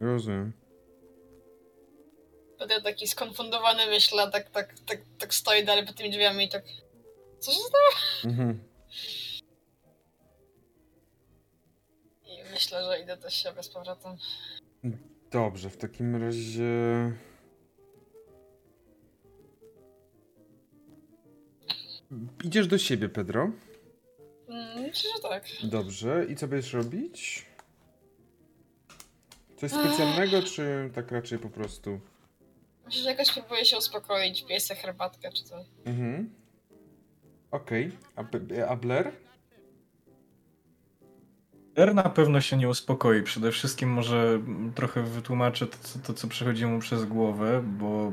Rozumiem. Będę taki skonfundowany, myślę, tak, tak, tak, tak stoi dalej pod tymi drzwiami i tak... Co się stało? Mhm. I myślę, że idę do siebie z powrotem. Dobrze, w takim razie. Idziesz do siebie, Pedro. Mm, myślę, że tak. Dobrze. I co będziesz robić? Coś specjalnego, czy tak raczej po prostu? Myślę, że jakoś próbuję się uspokoić, piję sobie herbatkę czy coś. Mhm. Okej. A, Be- a Blair? Blair na pewno się nie uspokoi. Przede wszystkim może trochę wytłumaczę to, co- to, co przechodzi mu przez głowę, bo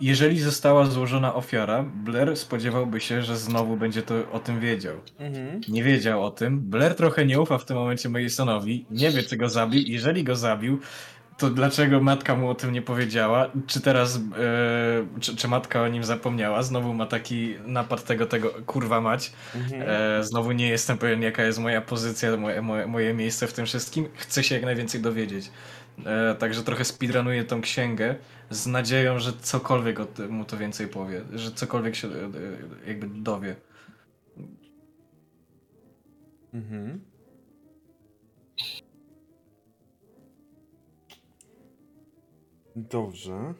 jeżeli została złożona ofiara, Blair spodziewałby się, że znowu będzie to o tym wiedział. Mhm. Nie wiedział o tym. Blair trochę nie ufa w tym momencie Masonowi. Nie wie, czy go zabił. Jeżeli go zabił, to dlaczego matka mu o tym nie powiedziała? Czy teraz, e, czy, czy matka o nim zapomniała? Znowu ma taki napad tego, tego, kurwa mać. Mhm. E, znowu nie jestem pewien, jaka jest moja pozycja, moje, moje, moje miejsce w tym wszystkim. Chcę się jak najwięcej dowiedzieć. E, także trochę speedrunuję tą księgę z nadzieją, że cokolwiek mu to więcej powie. Że cokolwiek się e, e, jakby dowie. Mhm. Dobrze.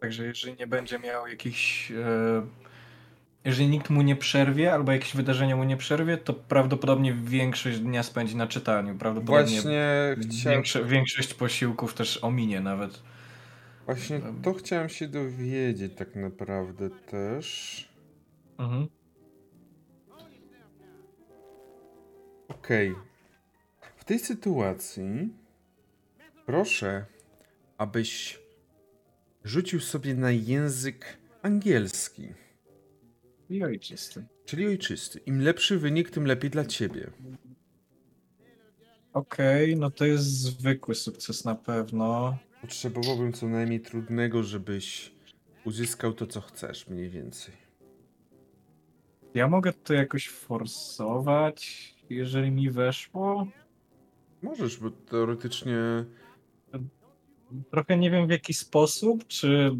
Także jeżeli nie będzie miał jakichś. E, jeżeli nikt mu nie przerwie, albo jakieś wydarzenie mu nie przerwie, to prawdopodobnie większość dnia spędzi na czytaniu. Prawdopodobnie Właśnie chciałem. większo- większość posiłków też ominie nawet. Właśnie to chciałem się dowiedzieć tak naprawdę też. Mhm. Okej. W tej sytuacji proszę, abyś rzucił sobie na język angielski, I ojczysty. czyli ojczysty. Im lepszy wynik, tym lepiej dla ciebie. Okej, no to jest zwykły sukces na pewno. Potrzebowałbym co najmniej trudnego, żebyś uzyskał to, co chcesz, mniej więcej. Ja mogę to jakoś forsować, jeżeli mi weszło. Możesz, bo teoretycznie. Trochę nie wiem w jaki sposób, czy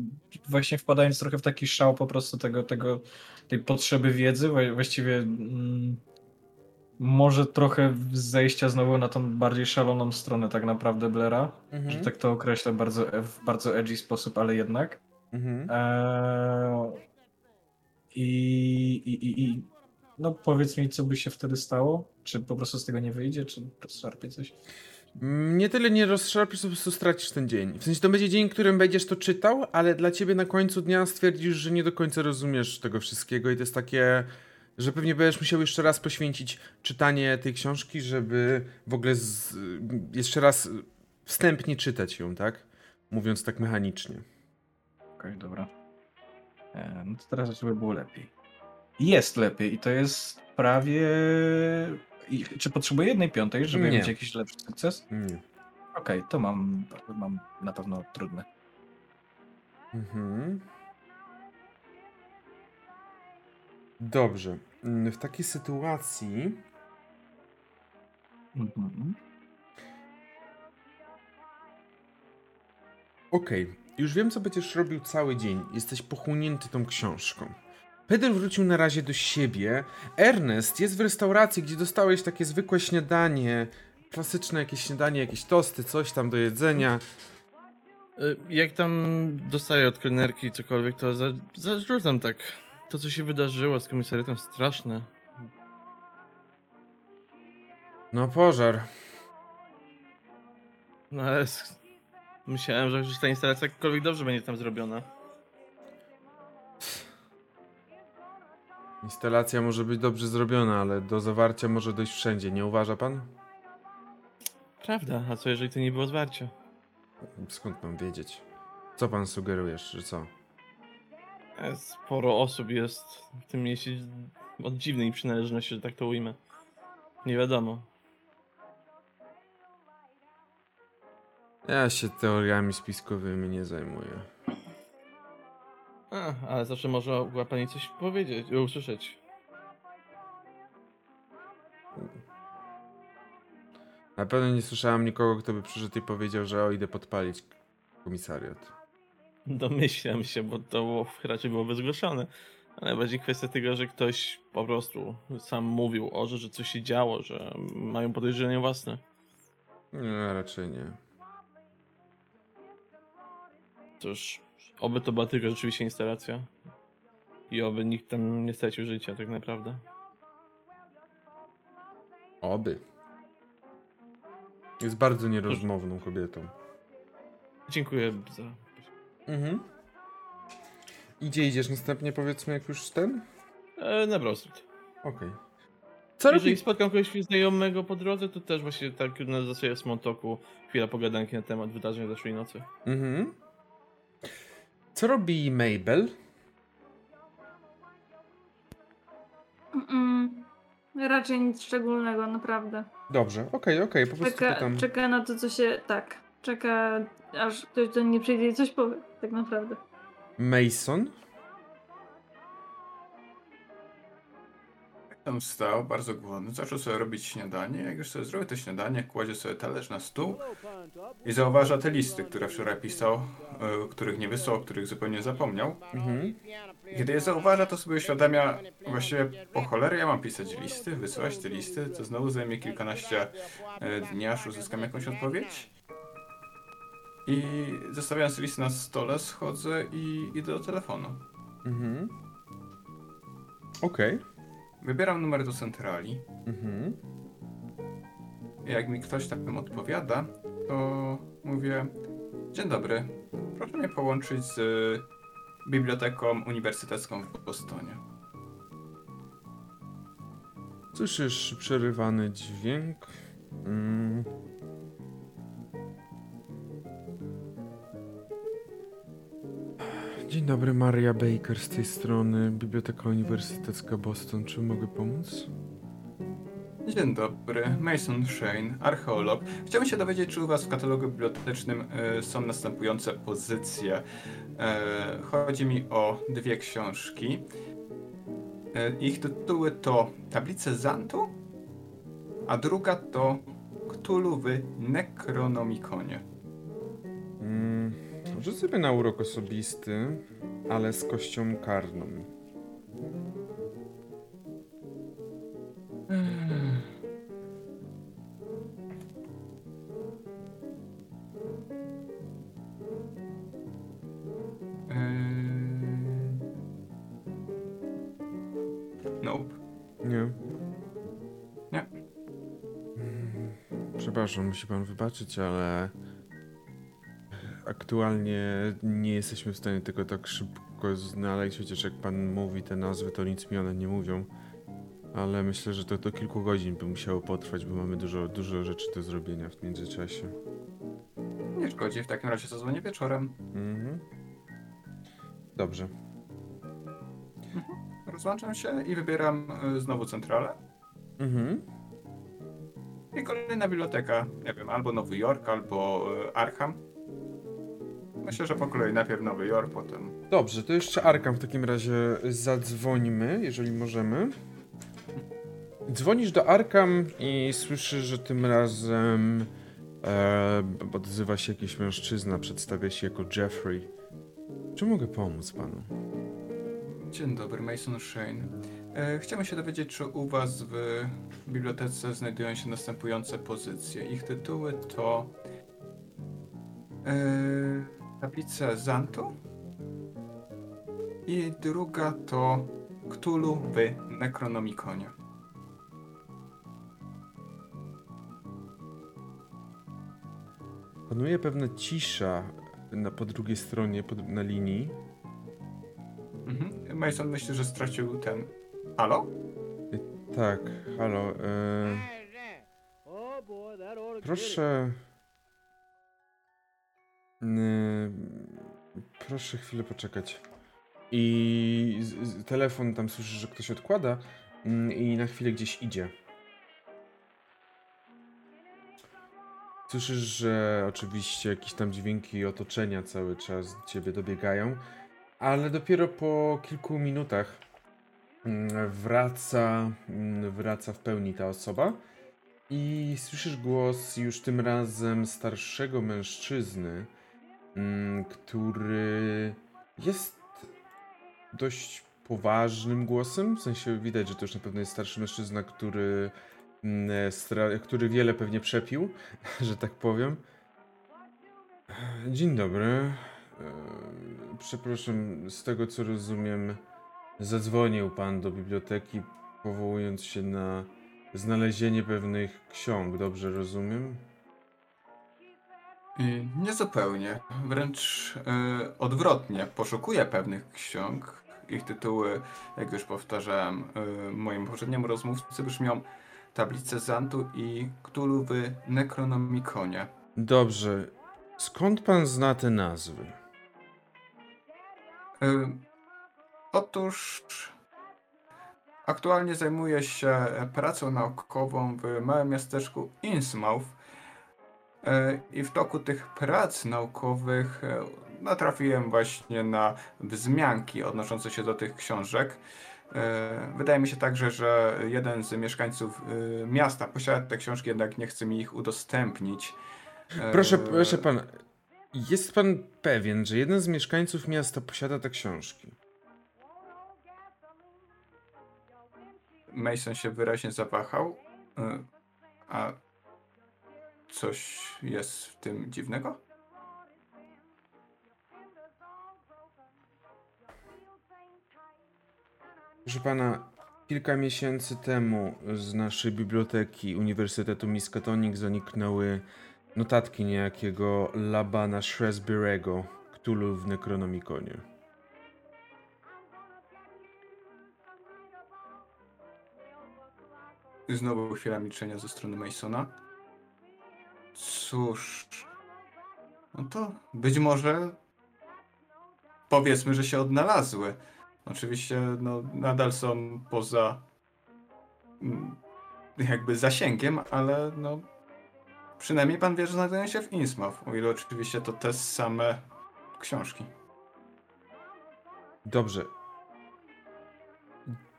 właśnie wpadając trochę w taki szał po prostu tego, tego tej potrzeby wiedzy, wła- właściwie mm, może trochę zejścia znowu na tą bardziej szaloną stronę tak naprawdę Blera, że Mhm. tak to określę bardzo, w bardzo edgy sposób, ale jednak. Mhm. Eee, i, i, i, I no powiedz mi, co by się wtedy stało? Czy po prostu z tego nie wyjdzie, czy rozszarpie coś? Mm, Nie tyle nie rozszarpisz, po prostu stracisz ten dzień. W sensie to będzie dzień, którym będziesz to czytał, ale dla ciebie na końcu dnia stwierdzisz, że nie do końca rozumiesz tego wszystkiego i to jest takie, że pewnie będziesz musiał jeszcze raz poświęcić czytanie tej książki, żeby w ogóle z, jeszcze raz wstępnie czytać ją, tak? Mówiąc tak mechanicznie. Okej, dobra. E, no to teraz żeby było lepiej. Jest lepiej i to jest prawie... I, czy potrzebuję jednej piątej, żeby Nie. mieć jakiś lepszy sukces? Nie. Okej, to mam, mam na pewno trudne. Mhm. Dobrze. Mm, W takiej sytuacji Mhm. Okej, już wiem, co będziesz robił cały dzień. Jesteś pochłonięty tą książką. Peter wrócił na razie do siebie. Ernest jest w restauracji, gdzie dostałeś takie zwykłe śniadanie. Klasyczne jakieś śniadanie, jakieś tosty, coś tam do jedzenia. Y, Jak tam dostaję od kelnerki cokolwiek, to za, zarzucam tak. To, co się wydarzyło z komisariatem, straszne. No, pożar. No ale s- myślałem, że już ta instalacja jakkolwiek dobrze będzie tam zrobiona. Instalacja może być dobrze zrobiona, ale do zawarcia może dojść wszędzie, nie uważa pan? Prawda, a co jeżeli to nie było zwarcie? Skąd mam wiedzieć? Co pan sugerujesz, że co? E, Sporo osób jest w tym mieście od dziwnej przynależności, że tak to ujmę. Nie wiadomo. Ja się teoriami spiskowymi nie zajmuję. A, ale zawsze może mogła pani coś powiedzieć, usłyszeć. Na pewno nie słyszałem nikogo, kto by przyszedł i powiedział, że o, idę podpalić komisariat. Domyślam się, bo to było, raczej byłoby zgłoszone. Ale bardziej kwestia tego, że ktoś po prostu sam mówił o, że, że coś się działo, że mają podejrzenia własne. Nie, raczej nie. Cóż, oby to była tylko rzeczywiście instalacja. I oby nikt tam nie stracił życia, tak naprawdę. Oby. Jest bardzo nierozmowną kobietą. Dziękuję za. Mhm. Gdzie idziesz następnie, powiedzmy, jak już ten? E, na Brosut. Okej. Co Jeżeli robi... spotkam kogoś znajomego po drodze, to też właśnie tak na zasadzie small talku chwila pogadanki na temat wydarzeń zeszłej nocy. Mhm. Co robi Mabel? Mm, raczej nic szczególnego, naprawdę. Dobrze, okej, okej, po prostu Czeka, pytam. czeka na to, co się. Tak. Czeka, aż ktoś do mnie przyjdzie i coś powie, tak naprawdę. Mason? Tam wstał, bardzo głodny, zaczął sobie robić śniadanie. Jak już sobie zrobił to śniadanie, kładzie sobie talerz na stół i zauważa te listy, które wczoraj pisał, e, których nie wysłał, których zupełnie zapomniał. Mhm. Kiedy je zauważa, to sobie uświadamia właściwie po cholerę ja mam pisać listy, wysyłać te listy, to znowu zajmie kilkanaście e, dni, aż uzyskam jakąś odpowiedź. I zostawiając listy na stole, schodzę i idę do telefonu. Mhm. Okej. Wybieram numer do centrali. Mhm. Jak mi ktoś takim odpowiada, to mówię: Dzień dobry, proszę mnie połączyć z Biblioteką Uniwersytecką w Bostonie. Słyszysz przerywany dźwięk. Mm. Dzień dobry, Maria Baker z tej strony, Biblioteka Uniwersytecka Boston. Czy mogę pomóc? Dzień dobry, Mason Shane, archeolog. Chciałbym się dowiedzieć, czy u Was w katalogu bibliotecznym e, są następujące pozycje. E, chodzi mi o dwie książki. E, ich tytuły to Tablice Zantu, a druga to Cthulhu w Necronomiconie. Mm. Sobie na urok osobisty, ale z kością karną. Eee... Nope. Nie. Nie. Mm, Przepraszam, musi pan wybaczyć, ale aktualnie nie jesteśmy w stanie tego tak szybko znaleźć, chociaż jak pan mówi te nazwy, to nic mi one nie mówią. Ale myślę, że to do kilku godzin by musiało potrwać, bo mamy dużo, dużo rzeczy do zrobienia w międzyczasie. Nie szkodzi, w takim razie zadzwonię wieczorem. Mhm. Dobrze. Rozłączam się i wybieram e, znowu centralę. Mhm. I kolejna biblioteka, nie wiem, albo Nowy Jork, albo e, Arkham. Myślę, że po kolei najpierw Nowy Jork, potem Dobrze, to jeszcze Arkam w takim razie zadzwońmy, jeżeli możemy. Dzwonisz do Arkam i słyszysz, że tym razem e, odzywa się jakiś mężczyzna, przedstawia się jako Jeffrey. Czy mogę pomóc panu? Dzień dobry, Mason Shane. E, chciałbym się dowiedzieć, czy u Was w bibliotece znajdują się następujące pozycje. Ich tytuły to e, Tablice Zantu i druga to Cthulhu w Necronomiconie. Panuje pewna cisza na, po drugiej stronie, po, na linii. Mhm. Mason myśli, że stracił ten... Halo? Tak, halo. E, proszę. E, proszę chwilę poczekać. I telefon tam słyszy, że ktoś odkłada mm, i na chwilę gdzieś idzie. Słyszysz, że oczywiście jakieś tam dźwięki otoczenia cały czas do ciebie dobiegają, ale dopiero po kilku minutach mm, wraca, mm, wraca w pełni ta osoba i słyszysz głos już tym razem starszego mężczyzny, który jest dość poważnym głosem, w sensie widać, że to już na pewno jest starszy mężczyzna, który, mm, który wiele pewnie przepił, że tak powiem. Dzień dobry. E, Przepraszam, z tego co rozumiem, zadzwonił pan do biblioteki, powołując się na znalezienie pewnych ksiąg, dobrze rozumiem? Niezupełnie. Wręcz y, odwrotnie. Poszukuję pewnych ksiąg. Ich tytuły, jak już powtarzałem y, moim poprzedniemu rozmówcy, brzmią Tablice Zantu i Cthulhu w Necronomiconie. Dobrze. Skąd pan zna te nazwy? Y, Otóż aktualnie zajmuję się pracą naukową w małym miasteczku Innsmouth i w toku tych prac naukowych y, natrafiłem właśnie na wzmianki odnoszące się do tych książek. Y, Wydaje mi się także, że jeden z mieszkańców miasta posiada te książki, jednak nie chce mi ich udostępnić. Proszę, proszę pana, jest pan pewien, że jeden z mieszkańców miasta posiada te książki? Mason się wyraźnie zawahał. A coś jest w tym dziwnego? Proszę pana, kilka miesięcy temu z naszej biblioteki Uniwersytetu Miskatonic zaniknęły notatki niejakiego Labana Shrewsbury'ego, Cthulhu w Necronomiconie. Znowu chwila milczenia ze strony Masona. Cóż. No to być może. Powiedzmy, że się odnalazły. Oczywiście, no, nadal są poza. mm, jakby zasięgiem, ale no. Przynajmniej pan wie, że znajdują się w Innsmouth. O ile oczywiście to te same książki. Dobrze.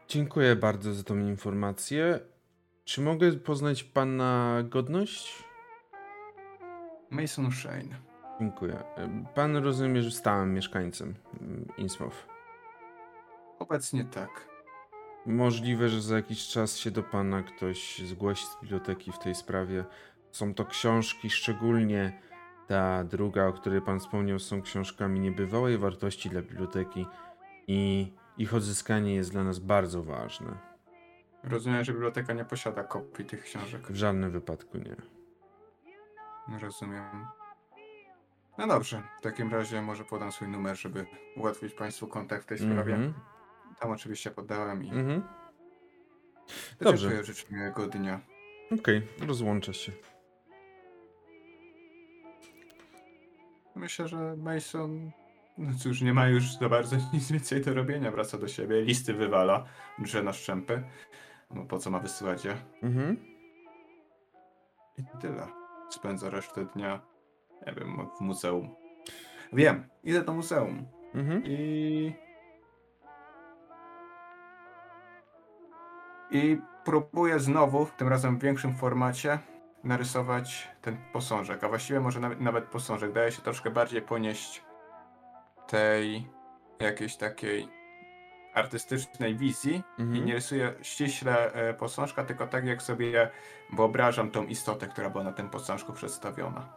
Dziękuję bardzo za tą informację. Czy mogę poznać pana godność? Mason Shane. Dziękuję. Pan rozumie, że stałym mieszkańcem mm, Innsmouth. Obecnie tak. Możliwe, że za jakiś czas się do pana ktoś zgłosi z biblioteki w tej sprawie. Są to książki, szczególnie ta druga, o której pan wspomniał, są książkami niebywałej wartości dla biblioteki i ich odzyskanie jest dla nas bardzo ważne. Rozumiem, że biblioteka nie posiada kopii tych książek. W żadnym wypadku nie. Rozumiem. No dobrze, w takim razie może podam swój numer, żeby ułatwić Państwu kontakt w tej sprawie. Mhm. Tam oczywiście podałem i Mhm. Dobrze. dziękuję, życzę miłego dnia. Okej, rozłączę się. Myślę, że Mason, no cóż, nie ma już za bardzo nic więcej do robienia. Wraca do siebie, listy wywala, drze na szczępy. No po co ma wysyłać je? Mhm. I tyle. Spędzę resztę dnia, nie wiem, w muzeum. Wiem, idę do muzeum Mhm. i... I próbuję znowu, tym razem w większym formacie, narysować ten posążek, a właściwie może nawet, nawet posążek. Daje się troszkę bardziej ponieść tej jakiejś takiej artystycznej wizji i Mhm. nie rysuję ściśle e, posążka, tylko tak jak sobie wyobrażam tą istotę, która była na tym posążku przedstawiona.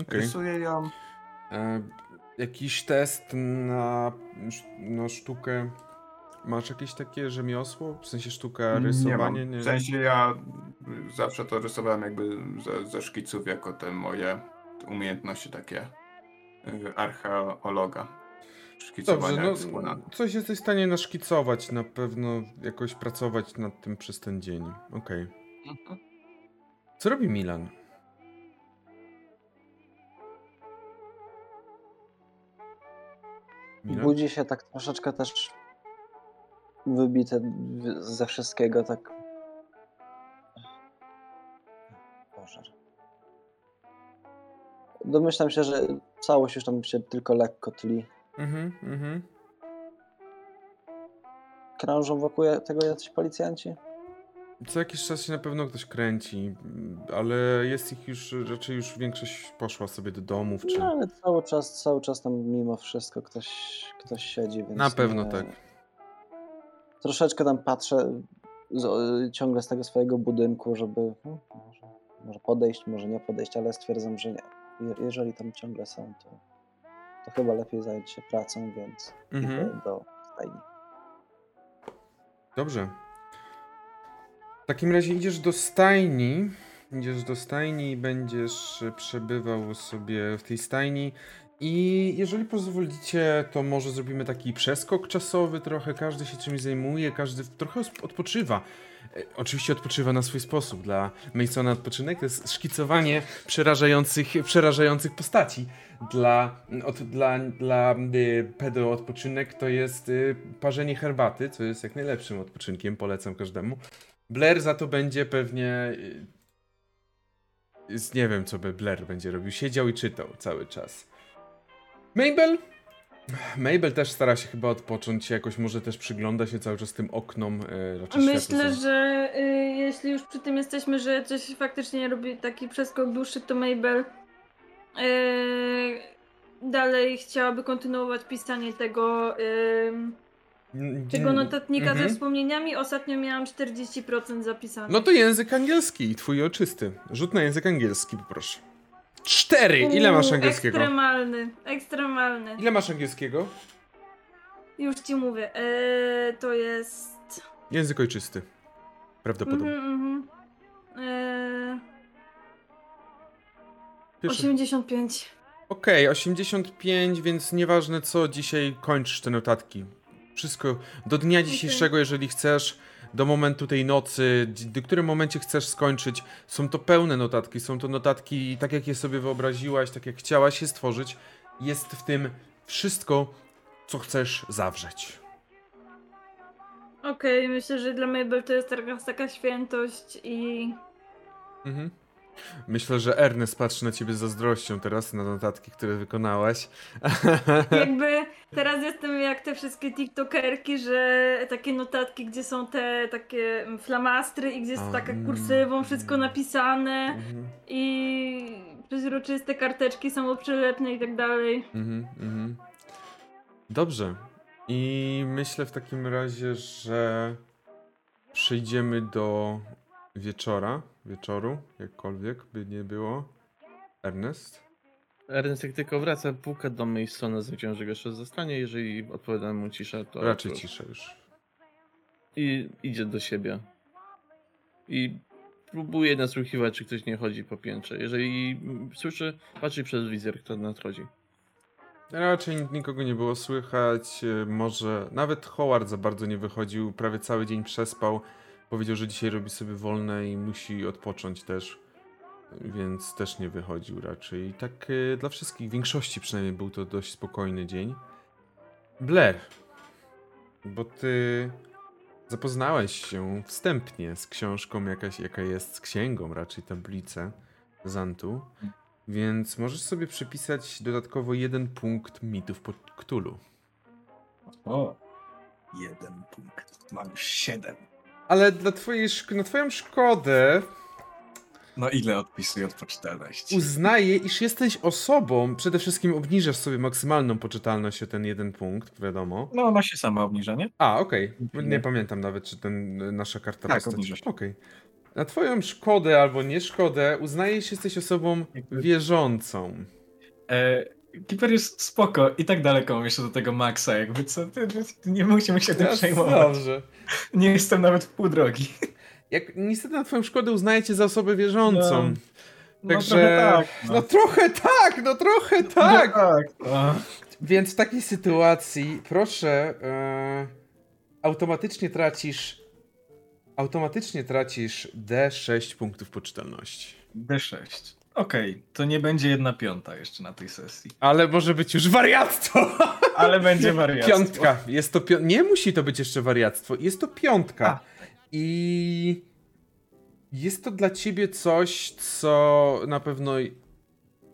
Okej. Rysuję ją E, Jakiś test na, na sztukę. Masz jakieś takie rzemiosło? W sensie sztuka rysowanie? Nie. W sensie ja zawsze to rysowałem jakby ze, ze szkiców jako te moje umiejętności takie y, archeologa. Szkicowania Dobrze, no coś jesteś w stanie naszkicować, na pewno jakoś pracować nad tym przez ten dzień. Okej. Mhm. Co robi Milan? Milan? Budzi się tak troszeczkę też wybite ze wszystkiego, tak. Boże. Domyślam się, że całość już tam się tylko lekko tli. Mhm, mhm. Krążą wokół tego jacyś policjanci? Co jakiś czas się na pewno ktoś kręci, ale jest ich już, raczej już większość poszła sobie do domów, czy... No ale cały czas, cały czas tam mimo wszystko ktoś, ktoś siedzi, więc. Na pewno nie- tak. Troszeczkę tam patrzę z, ciągle z tego swojego budynku, żeby hmm, może, może podejść, może nie podejść, ale stwierdzam, że nie. Je, jeżeli tam ciągle są, to, to chyba lepiej zająć się pracą, więc Mhm. do stajni. Dobrze. W takim razie idziesz do stajni. Idziesz do stajni i będziesz przebywał sobie w tej stajni. I jeżeli pozwolicie, to może zrobimy taki przeskok czasowy trochę. Każdy się czymś zajmuje, każdy trochę odpoczywa. E, Oczywiście odpoczywa na swój sposób. Dla Masona odpoczynek to jest szkicowanie przerażających, przerażających postaci. Dla, od, dla, dla y, pedo odpoczynek to jest y, parzenie herbaty, co jest jak najlepszym odpoczynkiem, polecam każdemu. Blair za to będzie pewnie. y, Nie wiem, co by Blair będzie robił. Siedział i czytał cały czas. Mabel? Mabel też stara się chyba odpocząć, jakoś może też przygląda się cały czas tym oknom. y, światło Myślę, że y, jeśli już przy tym jesteśmy, że coś faktycznie robi taki przeskok dłuższy, to Mabel y, dalej chciałaby kontynuować pisanie tego, y, Mm, tego mm, notatnika mhm. ze wspomnieniami. Ostatnio miałam 40% zapisane. No to język angielski, twój oczysty. Rzut na język angielski, poproszę. Cztery! Ile masz angielskiego? Ekstremalny, ekstremalny. Ile masz angielskiego? Już ci mówię. E, to jest. Język ojczysty. Prawdopodobnie. Mhm, mhm. E, Pierwszy- 85. Okej, 85, więc nieważne co, dzisiaj kończysz te notatki. Wszystko do dnia dzisiejszego, jeżeli chcesz, do momentu tej nocy, do którym momencie chcesz skończyć. Są to pełne notatki, są to notatki tak jak je sobie wyobraziłaś, tak jak chciałaś je stworzyć. Jest w tym wszystko, co chcesz zawrzeć. Okej, myślę, że dla Mabel to jest taka, taka świętość i. Mhm. Myślę, że Ernest patrzy na ciebie z zazdrością teraz na notatki, które wykonałaś. Jakby teraz jestem jak te wszystkie TikTokerki, że takie notatki, gdzie są te takie flamastry i gdzie jest A, taka mm, kursywą wszystko mm. napisane Mhm. i przezroczyste karteczki samoprzylepne i tak dalej. Mhm, mhm. Dobrze. I myślę w takim razie, że przejdziemy do wieczora, wieczoru, jakkolwiek by nie było. Ernest? Ernest jak tylko wraca, puka do Masona, zaciąga, że go jeszcze zostanie. Jeżeli odpowiada mu cisza, to... Raczej to... ciszę już. I idzie do siebie. I próbuje nasłuchiwać, czy ktoś nie chodzi po piętrze. Jeżeli słyszy, patrzy przez wizjer, kto nadchodzi. Raczej nikogo nie było słychać. Może nawet Howard za bardzo nie wychodził. Prawie cały dzień przespał. Powiedział, że dzisiaj robi sobie wolne i musi odpocząć też. Więc też nie wychodził raczej. I tak e, dla wszystkich, większości przynajmniej był to dość spokojny dzień. Blair, bo ty zapoznałeś się wstępnie z książką, jakaś, jaka jest, z księgą raczej tablicę Zantu, więc możesz sobie przypisać dodatkowo jeden punkt mitów pod Cthulhu. O, jeden punkt. Mam już siedem. Ale dla twojej, na twoją szkodę No ile odpisuję od poczytalności? uznaję, iż jesteś osobą, przede wszystkim obniżasz sobie maksymalną poczytalność o ten jeden punkt, wiadomo. No ona się sama obniża, nie? A, okej. Nie Nie. pamiętam nawet, czy ten nasza karta Tak, postaci. Okej. Na twoją szkodę albo nie szkodę uznajesz, że jesteś osobą wierzącą. E, Keeper jest spoko i tak daleko jeszcze do tego Maxa, jakby co, ty, ty nie musimy się tym przejmować. Dobrze. Nie jestem nawet w pół drogi. Jak niestety na twoją szkodę uznajecie za osobę wierzącą. No, no Także. trochę tak. No. trochę tak, no trochę tak. No tak. No. Więc w takiej sytuacji proszę e, automatycznie tracisz automatycznie tracisz D6 punktów poczytalności. D6. Okej, to nie będzie jedna piąta jeszcze na tej sesji. Ale może być już wariactwo. Ale będzie wariactwo. Piątka. Jest to pią- Nie musi to być jeszcze wariactwo. Jest to piątka. I jest to dla ciebie coś, co na pewno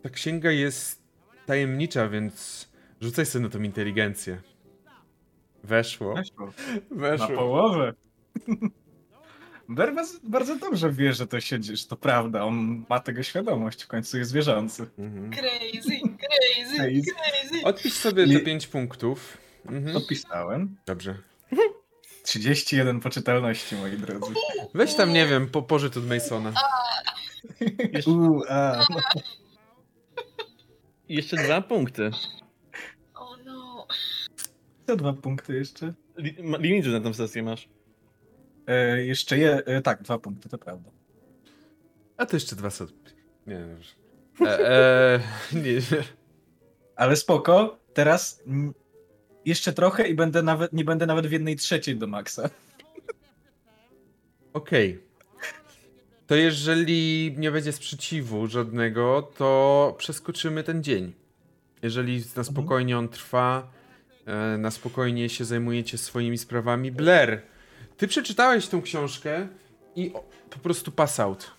ta księga jest tajemnicza, więc rzucaj sobie na tą inteligencję. Weszło. Weszło. Na Weszło. połowę. Berwas bardzo dobrze wie, że to się dzieje, że to prawda. On ma tego świadomość, w końcu jest wierzący. Mhm. Crazy, crazy, Crazy. crazy. Odpisz sobie te Nie- 5 punktów. Mhm. Odpisałem. Dobrze. 31 poczytalności, moi drodzy. Weź tam, nie wiem, po pożyt od Masona. Uuu, a. Jeszcze dwa punkty. O no. To dwa punkty jeszcze. Li- na tą sesję masz. E, jeszcze je, e, tak, dwa punkty, to prawda. A to jeszcze dwa set. Nie, dobrze. E, e, nie, Ale spoko, teraz jeszcze trochę i będę nawet, nie będę nawet w jednej trzeciej do maksa. Okej. To jeżeli nie będzie sprzeciwu żadnego, to przeskoczymy ten dzień. Jeżeli na spokojnie on trwa, e, na spokojnie się zajmujecie swoimi sprawami. Blair, ty przeczytałeś tą książkę i o, po prostu pass out.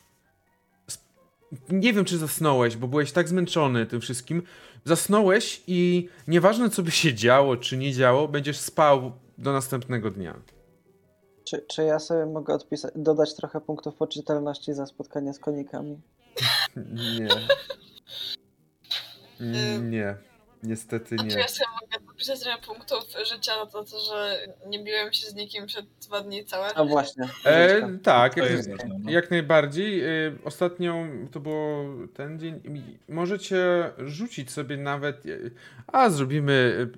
Nie wiem, czy zasnąłeś, bo byłeś tak zmęczony tym wszystkim. Zasnąłeś i nieważne, co by się działo, czy nie działo, będziesz spał do następnego dnia. Czy, czy ja sobie mogę odpisać, dodać trochę punktów poczytalności za spotkanie z konikami? Nie. Nie. Niestety A czy nie. ja sobie mogę dopisać trochę punktów życia na to, że nie biłem się z nikim przed dwa dni całe? A właśnie. E, tak, jak, jest. No. jak najbardziej. E, ostatnią to było ten dzień. Możecie rzucić sobie nawet. e, A zrobimy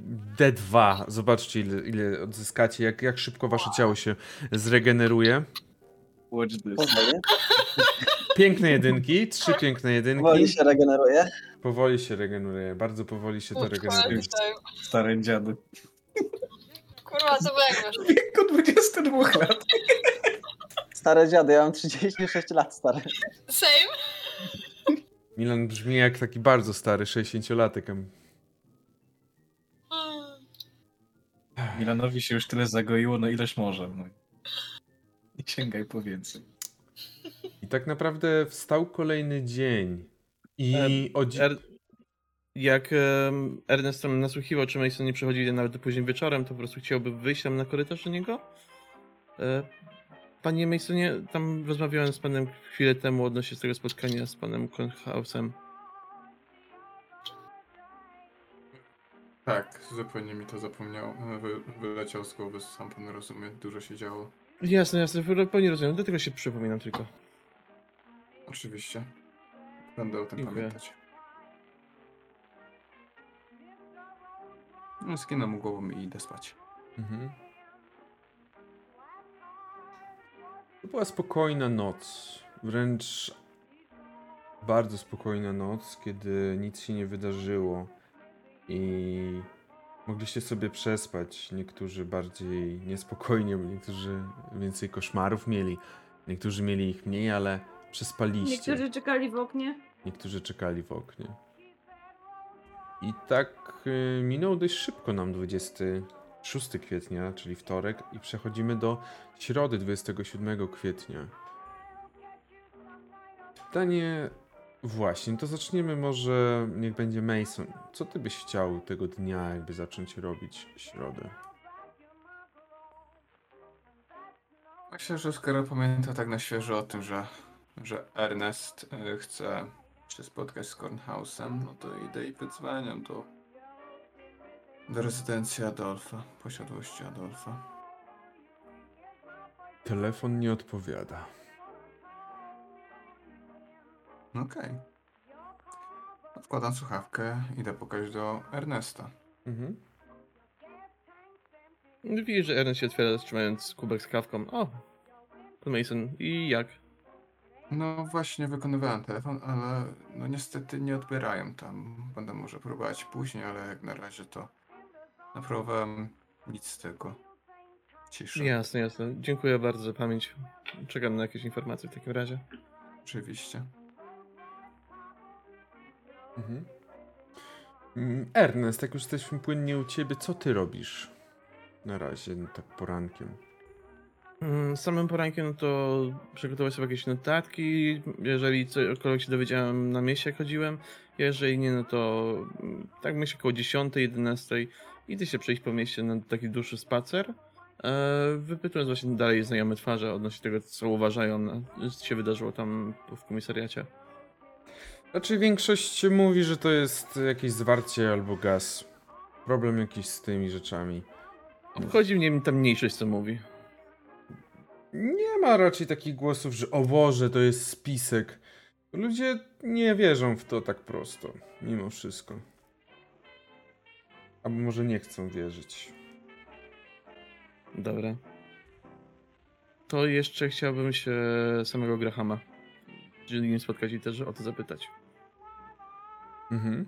e, D2. Zobaczcie, ile, ile odzyskacie, jak, jak szybko wasze ciało się zregeneruje. Watch this. Piękne jedynki, trzy piękne jedynki. Powoli się regeneruje. Powoli się regeneruje, bardzo powoli się to regeneruje. Stary dziady. Kurwa, co? W wieku 22 lat. Stare dziady, ja mam 36 lat, stary. Same? Milan brzmi jak taki bardzo stary 60-latek. Milanowi się już tyle zagoiło, no ileż może. No. I sięgaj po więcej. I tak naprawdę wstał kolejny dzień. I Em, o dzi- Er... Jak em, Ernest tam nasłuchiwał, czy Mason nie przychodzi nawet do późnym wieczorem, to po prostu chciałby wyjść tam na korytarz do niego. E, Panie Masonie, tam rozmawiałem z panem chwilę temu odnośnie tego spotkania z panem Kornhausem. Tak, zupełnie mi to zapomniał. Wy, wyleciał z głowy, sam pan rozumie, dużo się działo. Jasne, jasne, pewnie rozumiem, dlatego się przypominam tylko. Oczywiście. Będę o tym Dziękuję. pamiętać. No, skinę mu głową i idę spać. Mhm. To była spokojna noc. Wręcz bardzo spokojna noc, kiedy nic się nie wydarzyło. I mogliście sobie przespać. Niektórzy bardziej niespokojnie, niektórzy więcej koszmarów mieli. Niektórzy mieli ich mniej, ale przespaliście. Niektórzy czekali w oknie. Niektórzy czekali w oknie. I tak y, minął dość szybko nam 20 6 kwietnia, czyli wtorek, i przechodzimy do środy 27 kwietnia. Pytanie. Właśnie, to zaczniemy może. Niech będzie Mason. Co ty byś chciał tego dnia, jakby zacząć robić środę? Myślę, że skoro pamięta tak na świeżo o tym, że, że Ernest e, chce się spotkać z Kornhausem, no to idę i wydzwaniam do, do rezydencji Adolfa, posiadłości Adolfa. Telefon nie odpowiada. Okej. Wkładam słuchawkę, idę pokazać do Ernesta. Mhm. Widzisz, że Ernest się otwiera, trzymając kubek z kawką. O, pan Mason, i jak? No właśnie wykonywałem telefon, ale no niestety nie odbierają tam. Będę może próbować później, ale jak na razie to naprawdę nic z tego. Cisza. Jasne, jasne. Dziękuję bardzo za pamięć. Czekam na jakieś informacje w takim razie. Oczywiście. Mhm. Mm, Ernest, jak już jesteśmy płynnie u ciebie, co ty robisz? Na razie, no tak porankiem. Mm, Samym porankiem no to przygotować sobie jakieś notatki, jeżeli cokolwiek się dowiedziałem na mieście jak chodziłem, jeżeli nie, no to mm, tak myślę około 10, 11 idę się przejść po mieście na taki dłuższy spacer, e, wypytując właśnie dalej znajome twarze odnośnie tego, co uważają, na- się wydarzyło tam w komisariacie. Znaczy większość mówi, że to jest jakieś zwarcie albo gaz. Problem jakiś z tymi rzeczami. Obchodzi mnie tam mniejszość, co mówi. Nie ma raczej takich głosów, że o Boże, to jest spisek. Ludzie nie wierzą w to tak prosto, mimo wszystko. Albo może nie chcą wierzyć. Dobra. To jeszcze chciałbym się samego Grahama, jeżeli nim spotkać i też o to zapytać. Mhm.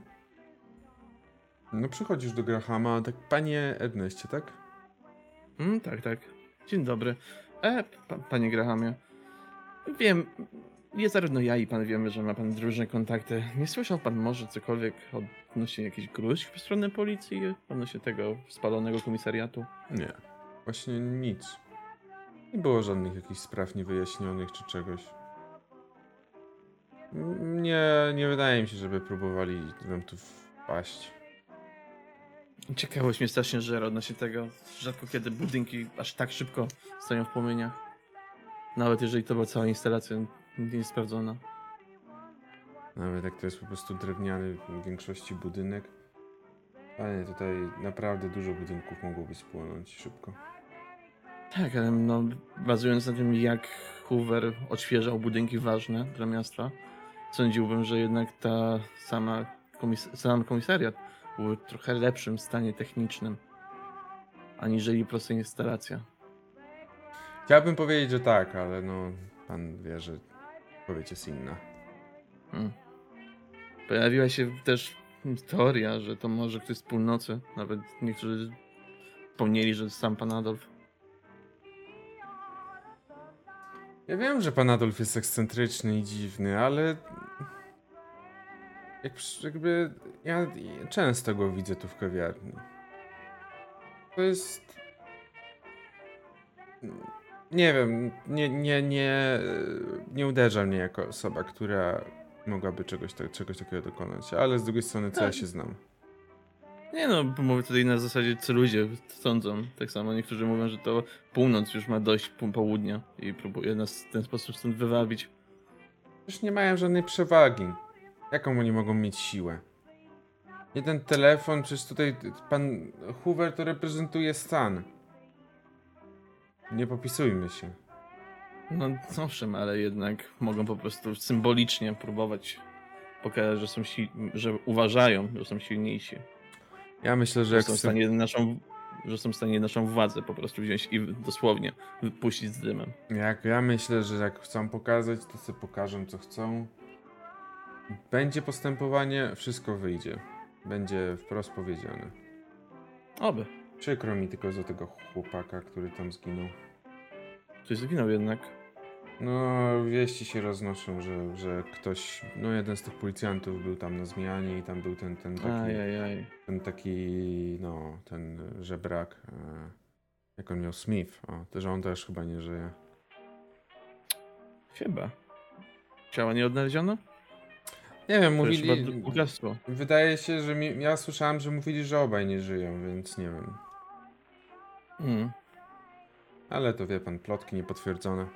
No przychodzisz do Grahama, tak panie Erneście, tak? Mm, tak, tak. Dzień dobry. E, pa, panie Grahamie. Wiem, nie zarówno ja i pan wiemy, że ma pan różne kontakty. Nie słyszał pan może cokolwiek odnośnie jakichś gruźb w stronę policji, odnośnie tego spalonego komisariatu? Nie. Właśnie nic. Nie było żadnych jakichś spraw niewyjaśnionych czy czegoś. Nie, nie wydaje mi się, żeby próbowali nam tu wpaść. Ciekawość mnie strasznie żera odnośnie tego. Rzadko kiedy budynki aż tak szybko stoją w płomieniach. Nawet jeżeli to była cała instalacja niesprawdzona. Nawet jak to jest po prostu drewniany w większości budynek. Panie, tutaj naprawdę dużo budynków mogłoby spłonąć szybko. Tak, ale no, bazując na tym, jak Hoover odświeżał budynki ważne dla miasta, sądziłbym, że jednak ta sama komis- sam komisariat był w trochę lepszym stanie technicznym, aniżeli prosta instalacja. Chciałbym powiedzieć, że tak, ale no, pan wie, że odpowiedź jest inna. Hmm. Pojawiła się też teoria, że to może ktoś z północy. Nawet niektórzy wspomnieli, że sam pan Adolf. Ja wiem, że pan Adolf jest ekscentryczny i dziwny, ale. Jak, jakby. Ja często go widzę tu w kawiarni. To jest. Nie wiem, nie, nie, nie, nie uderza mnie jako osoba, która mogłaby czegoś, tak, czegoś takiego dokonać, ale z drugiej strony, co ja się znam. Nie no, mówię tutaj na zasadzie, co ludzie sądzą. Tak samo niektórzy mówią, że to północ już ma dość południa i próbuje nas w ten sposób stąd wywabić. Przecież nie mają żadnej przewagi. Jaką oni mogą mieć siłę? Jeden telefon, przecież tutaj pan Hoover to reprezentuje stan. Nie popisujmy się. No owszem, ale jednak mogą po prostu symbolicznie próbować pokazać, że są si- że uważają, że są silniejsi. Ja myślę, że Że jak są w stanie naszą, że są w stanie naszą władzę po prostu wziąć i dosłownie wypuścić z dymem. Jak ja myślę, że jak chcą pokazać, to sobie pokażą co chcą. Będzie postępowanie, wszystko wyjdzie. Będzie wprost powiedziane. Oby. Przykro mi tylko za tego chłopaka, który tam zginął. Ktoś zginął jednak. No, wieści się roznoszą, że, że ktoś, no jeden z tych policjantów był tam na zmianie i tam był ten, ten taki, Ajajaj. ten taki, no, ten żebrak, e, jak on miał, Smith, o, to, że on też chyba nie żyje. Chyba. Ciała nie odnaleziono? Nie wiem, mówili, wydaje się, że mi, ja słyszałem, że mówili, że obaj nie żyją, więc nie wiem. Mm. Ale to wie pan, plotki niepotwierdzone.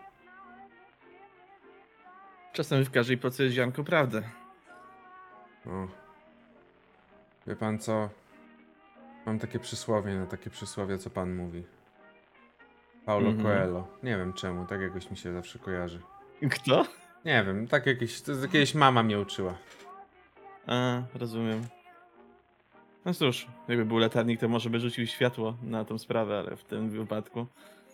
Czasem w każdej pracy jest ziarnko prawdy. O. Wie pan co? Mam takie przysłowie na takie przysłowie, co pan mówi. Paulo Mhm. Coelho. Nie wiem czemu, tak jakoś mi się zawsze kojarzy. Kto? Nie wiem, tak jakieś, to kiedyś mama mnie uczyła. A, rozumiem. No cóż, jakby był latarnik, to może by rzucił światło na tą sprawę, ale w tym wypadku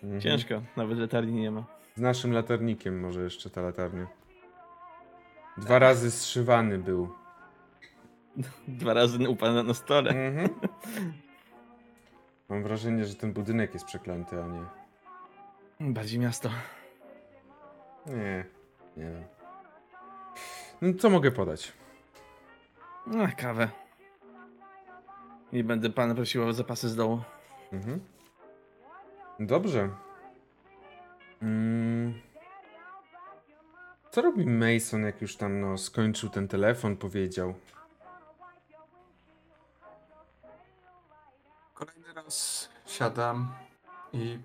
Mhm. ciężko. Nawet latarni nie ma. Z naszym latarnikiem może jeszcze ta latarnia. Dwa razy zszywany był. Dwa razy u pana na stole. Mhm. Mam wrażenie, że ten budynek jest przeklęty, a nie. Bardziej miasto. Nie, nie wiem. No co mogę podać? No, kawę. Nie będę pana prosił o zapasy z dołu. Mhm. Dobrze. Mm. Co robi Mason, jak już tam no, skończył ten telefon, powiedział? Kolejny raz siadam i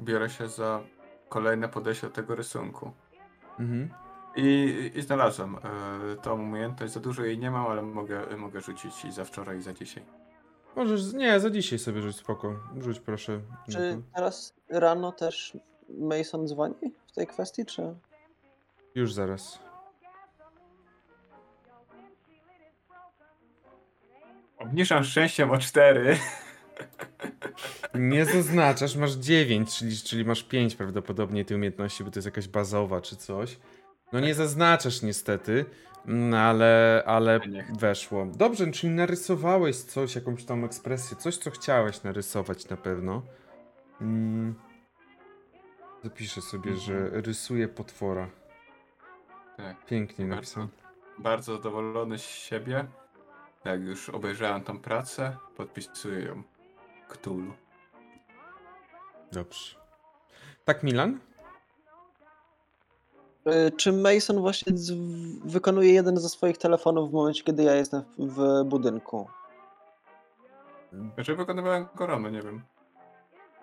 biorę się za kolejne podejście do tego rysunku. Mhm. I, i znalazłem e, tą umiejętność. Za dużo jej nie mam, ale mogę, mogę rzucić i za wczoraj, i za dzisiaj. Możesz, nie, za dzisiaj sobie rzuć spoko. Rzuć proszę. Czy teraz rano też Mason dzwoni w tej kwestii, czy... Już zaraz. Obniżam szczęściem o 4. Nie zaznaczasz, masz 9, czyli, czyli masz 5 prawdopodobnie tej umiejętności, bo to jest jakaś bazowa czy coś. No nie zaznaczasz niestety, mm, ale, ale weszło. Dobrze, czyli narysowałeś coś, jakąś tam ekspresję, coś co chciałeś narysować na pewno. Mm. Zapiszę sobie, Mhm. że rysuję potwora. Tak. Pięknie Bardzo, napisał. bardzo zadowolony z siebie. Jak już obejrzałem tą pracę, podpisuję ją Cthulhu. Dobrze. Tak, Milan? Y, Czy Mason właśnie z- wykonuje jeden ze swoich telefonów w momencie, kiedy ja jestem w, w budynku? Że wykonywałem koronę, nie wiem.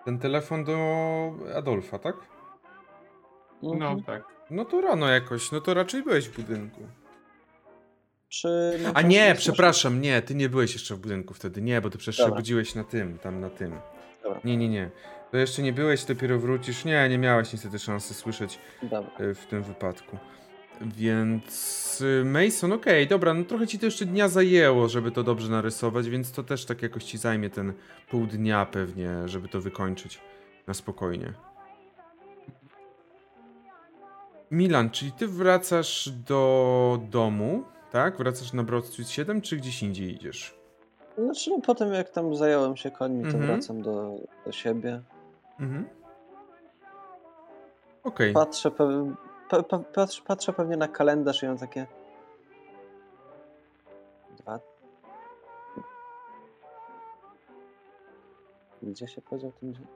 Ten telefon do Adolfa, tak? No Mhm. tak. No to rano jakoś, no to raczej byłeś w budynku. Czy A nie, przepraszam, nie, ty nie byłeś jeszcze w budynku wtedy, nie, bo ty przecież się Dobra. budziłeś na tym, tam na tym. Dobra. Nie, nie, nie. To jeszcze nie byłeś, dopiero wrócisz. Nie, nie miałeś niestety szansy słyszeć Dobra. y, w tym wypadku. Więc y, Mason, okej, dobra, no trochę ci to jeszcze dnia zajęło, żeby to dobrze narysować, więc to też tak jakoś ci zajmie ten pół dnia pewnie, żeby to wykończyć na spokojnie. Milan, czyli ty wracasz do domu, tak? Wracasz na Broad Street 7, czy gdzieś indziej idziesz? Znaczy, no, potem jak tam zająłem się końmi, to Mhm. wracam do, do siebie. Mhm. Okej. Patrzę, pe, pe, pe, patrzę, patrzę pewnie na kalendarz i mam takie... Dwa... Gdzie się podział ten dzień?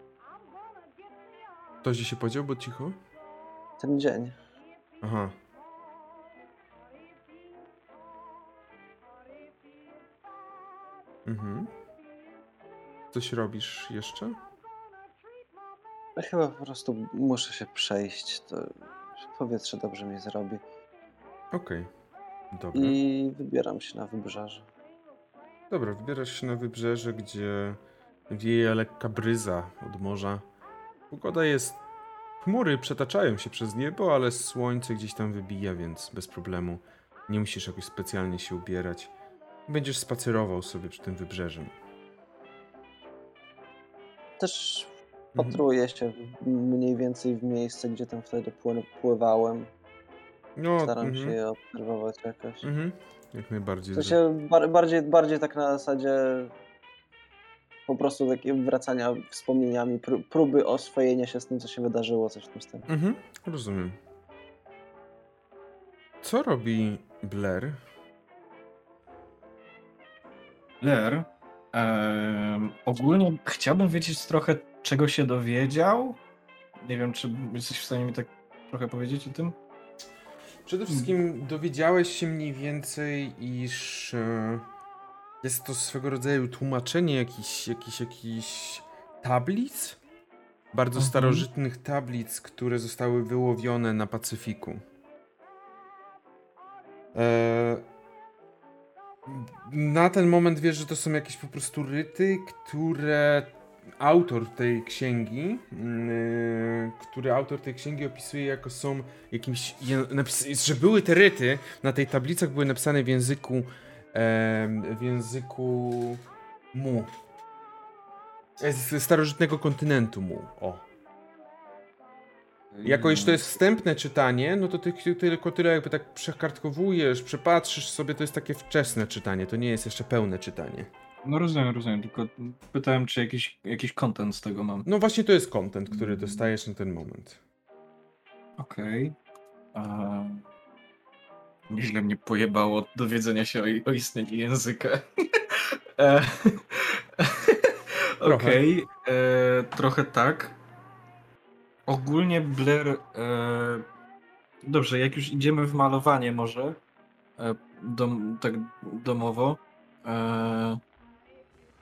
Ktoś gdzieś się podział, bo cicho? Ten dzień. Aha. Mhm. Coś robisz jeszcze? Chyba po prostu muszę się przejść. To powietrze dobrze mi zrobi. Okej. Dobra. I wybieram się na wybrzeże. Dobra, wybierasz się na wybrzeże, gdzie wieje lekka bryza od morza. Pogoda jest... Chmury przetaczają się przez niebo, ale słońce gdzieś tam wybija, więc bez problemu. Nie musisz jakoś specjalnie się ubierać. Będziesz spacerował sobie przy tym wybrzeżem. Też Mhm. patruję się w- mniej więcej w miejsce, gdzie tam wtedy pły- pływałem. No, Staram mhm. się je obserwować jakoś. Mhm. Jak najbardziej. Że- sensie bar- bardziej, bardziej tak na zasadzie po prostu takie wracania wspomnieniami, pró- próby oswojenia się z tym, co się wydarzyło, coś w tym stylu. Mhm, rozumiem. Co robi Blair? Em, ogólnie chciałbym wiedzieć trochę, czego się dowiedział. Nie wiem, czy jesteś w stanie mi tak trochę powiedzieć o tym? Przede wszystkim dowiedziałeś się mniej więcej, iż e, jest to swego rodzaju tłumaczenie jakichś jakichś jakichś tablic? Bardzo Mhm. starożytnych tablic, które zostały wyłowione na Pacyfiku. E, na ten moment wiesz, że to są jakieś po prostu ryty, które autor tej księgi, yy, który autor tej księgi opisuje jako są jakimś, że były te ryty, na tej tablicach były napisane w języku w języku mu. E, Z starożytnego kontynentu mu. O. Jako iż to jest wstępne czytanie, no to ty ty tylko tyle jakby tak przekartkowujesz, przepatrzysz sobie, to jest takie wczesne czytanie, to nie jest jeszcze pełne czytanie. No rozumiem, rozumiem, tylko pytałem, czy jakiś, jakiś content z tego mam. No właśnie to jest content, który dostajesz na ten moment. Okej. A Nieźle mnie pojebało od dowiedzenia się o, o istnieniu języka. E, Okej, e, trochę tak. Ogólnie Blair. E, dobrze, jak już idziemy w malowanie, może e, dom, tak domowo. E,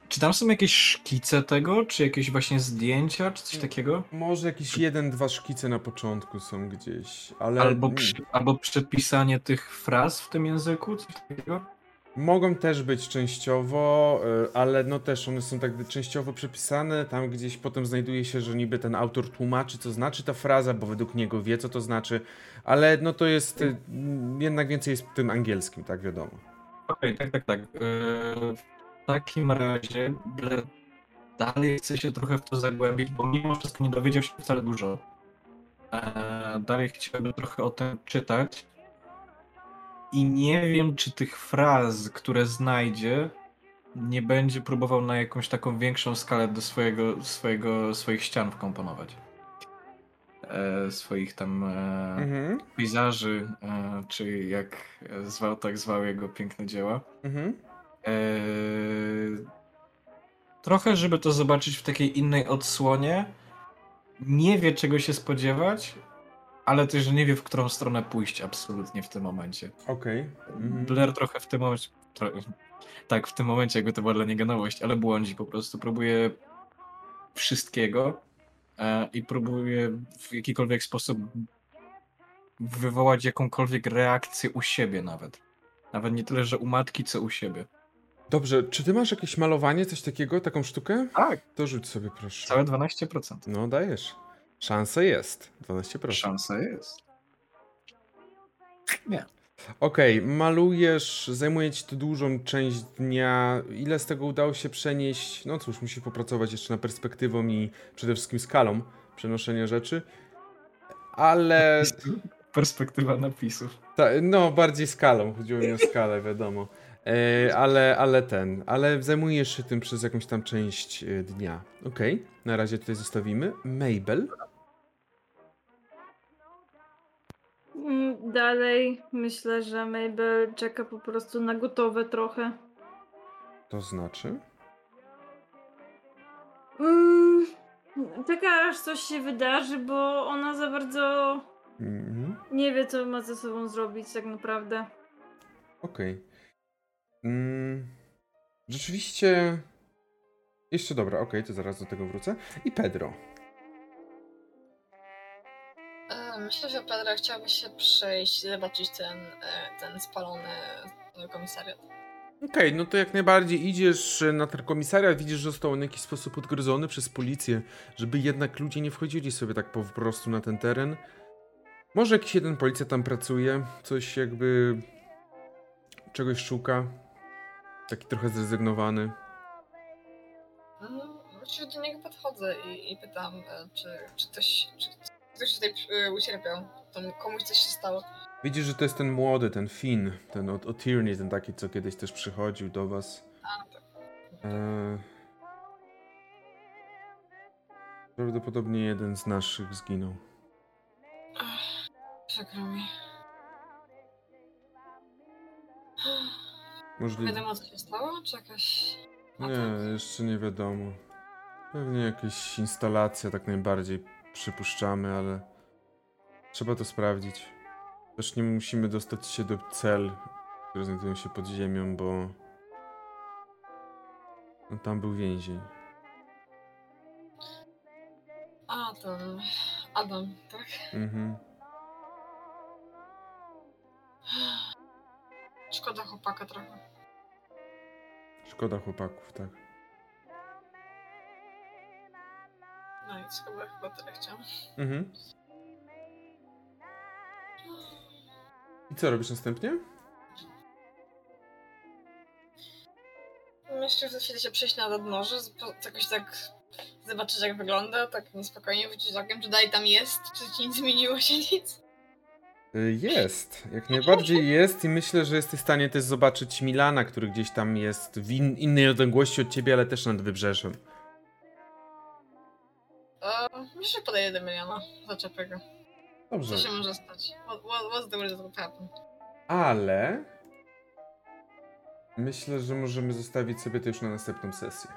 czy tam są jakieś szkice tego, czy jakieś właśnie zdjęcia, czy coś takiego? Może jakieś jeden, dwa szkice na początku są gdzieś, ale Albo, mm, przy, albo przepisanie tych fraz w tym języku, coś takiego? Mogą też być częściowo, y, ale no też one są tak częściowo przepisane, tam gdzieś potem znajduje się, że niby ten autor tłumaczy, co znaczy ta fraza, bo według niego wie, co to znaczy, ale no to jest, y, jednak więcej jest w tym angielskim, tak wiadomo. Okej, tak, tak, tak. Yy, w takim razie dalej chce się trochę w to zagłębić, bo mimo wszystko nie dowiedział się wcale dużo. Eee, dalej chciałbym trochę o tym czytać. I nie wiem, czy tych fraz, które znajdzie, nie będzie próbował na jakąś taką większą skalę do swojego, swojego, swoich ścian wkomponować. E, swoich tam e, Mhm, pejzaży, e, czy jak zwał, tak zwał jego piękne dzieła. mhm. Eee, trochę, żeby to zobaczyć w takiej innej odsłonie. Nie wie, czego się spodziewać, ale też nie wie, w którą stronę pójść absolutnie w tym momencie. Okej. Mhm. Blair trochę w tym momencie. Tro... Tak, w tym momencie, jakby to była dla niego nowość, ale błądzi po prostu. Próbuje wszystkiego e, i próbuje w jakikolwiek sposób wywołać jakąkolwiek reakcję u siebie nawet. Nawet nie tyle, że u matki, co u siebie. Dobrze, czy ty masz jakieś malowanie, coś takiego, taką sztukę? Tak, To rzuć sobie proszę. całe 12%. No dajesz. Szansa jest. 12%. Szansa jest. Nie. Okej, malujesz, zajmuje ci to dużą część dnia. Ile z tego udało się przenieść? No cóż, musisz popracować jeszcze nad perspektywą i przede wszystkim skalą przenoszenia rzeczy. Ale. Perspektywa napisów. Ta, no, bardziej skalą. Chodziło mi o skalę, wiadomo. E, ale, ale ten. Ale zajmujesz się tym przez jakąś tam część e, dnia. Okej, na razie tutaj zostawimy. Mabel. Mm, Dalej myślę, że Mabel czeka po prostu na gotowe trochę. To znaczy. Mm, czeka aż coś się wydarzy, bo ona za bardzo Mhm. nie wie, co ma ze sobą zrobić tak naprawdę. Okej. Mm, rzeczywiście. Jeszcze dobra, okej, to zaraz do tego wrócę. I Pedro. E, Myślę, że Pedro chciałby się przejść, zobaczyć ten, e, ten spalony komisariat. Okej, no to jak najbardziej idziesz na ten komisariat, widzisz, że został on w jakiś sposób odgryzony przez policję, żeby jednak ludzie nie wchodzili sobie tak po prostu na ten teren. Może jakiś jeden policjant tam pracuje, coś jakby czegoś szuka. Taki trochę zrezygnowany. No, właściwie do niego podchodzę i, i pytam, e, czy, czy ktoś, czy ktoś tutaj e, ucierpiał, komuś coś się stało. Widzisz, że to jest ten młody, ten Finn, ten od od Tierney, ten taki, co kiedyś też przychodził do was. A, tak. Eee... Prawdopodobnie jeden z naszych zginął. Ach, Przykro mi. Możliwe. Wiadomo co się stało? Czy jakaś... Nie, jeszcze nie wiadomo. Pewnie jakaś instalacja tak najbardziej przypuszczamy, ale trzeba to sprawdzić. Też nie musimy dostać się do cel, które znajdują się pod ziemią, bo no, tam był więzień. A, to Adam, tak? Mhm. Szkoda chłopaka trochę. Szkoda chłopaków, tak. No nic, chyba, chyba tyle chciałam. Mhm. I co robisz następnie? Myślę, że chwilę się przejść na nadmorze, jakoś tak zobaczyć jak wygląda, tak niespokojnie wrócić okiem, czy dalej tam jest, czy nie zmieniło się nic. Y, Jest, jak najbardziej jest i myślę, że jesteś w stanie też zobaczyć Milana, który gdzieś tam jest w in innej odległości od ciebie, ale też nad wybrzeżem. E, myślę, że podaję do miliona. Zaczepię go. Dobrze. Co się może stać? What, what, what's the worst that could happen? Ale myślę, że możemy zostawić sobie to już na następną sesję.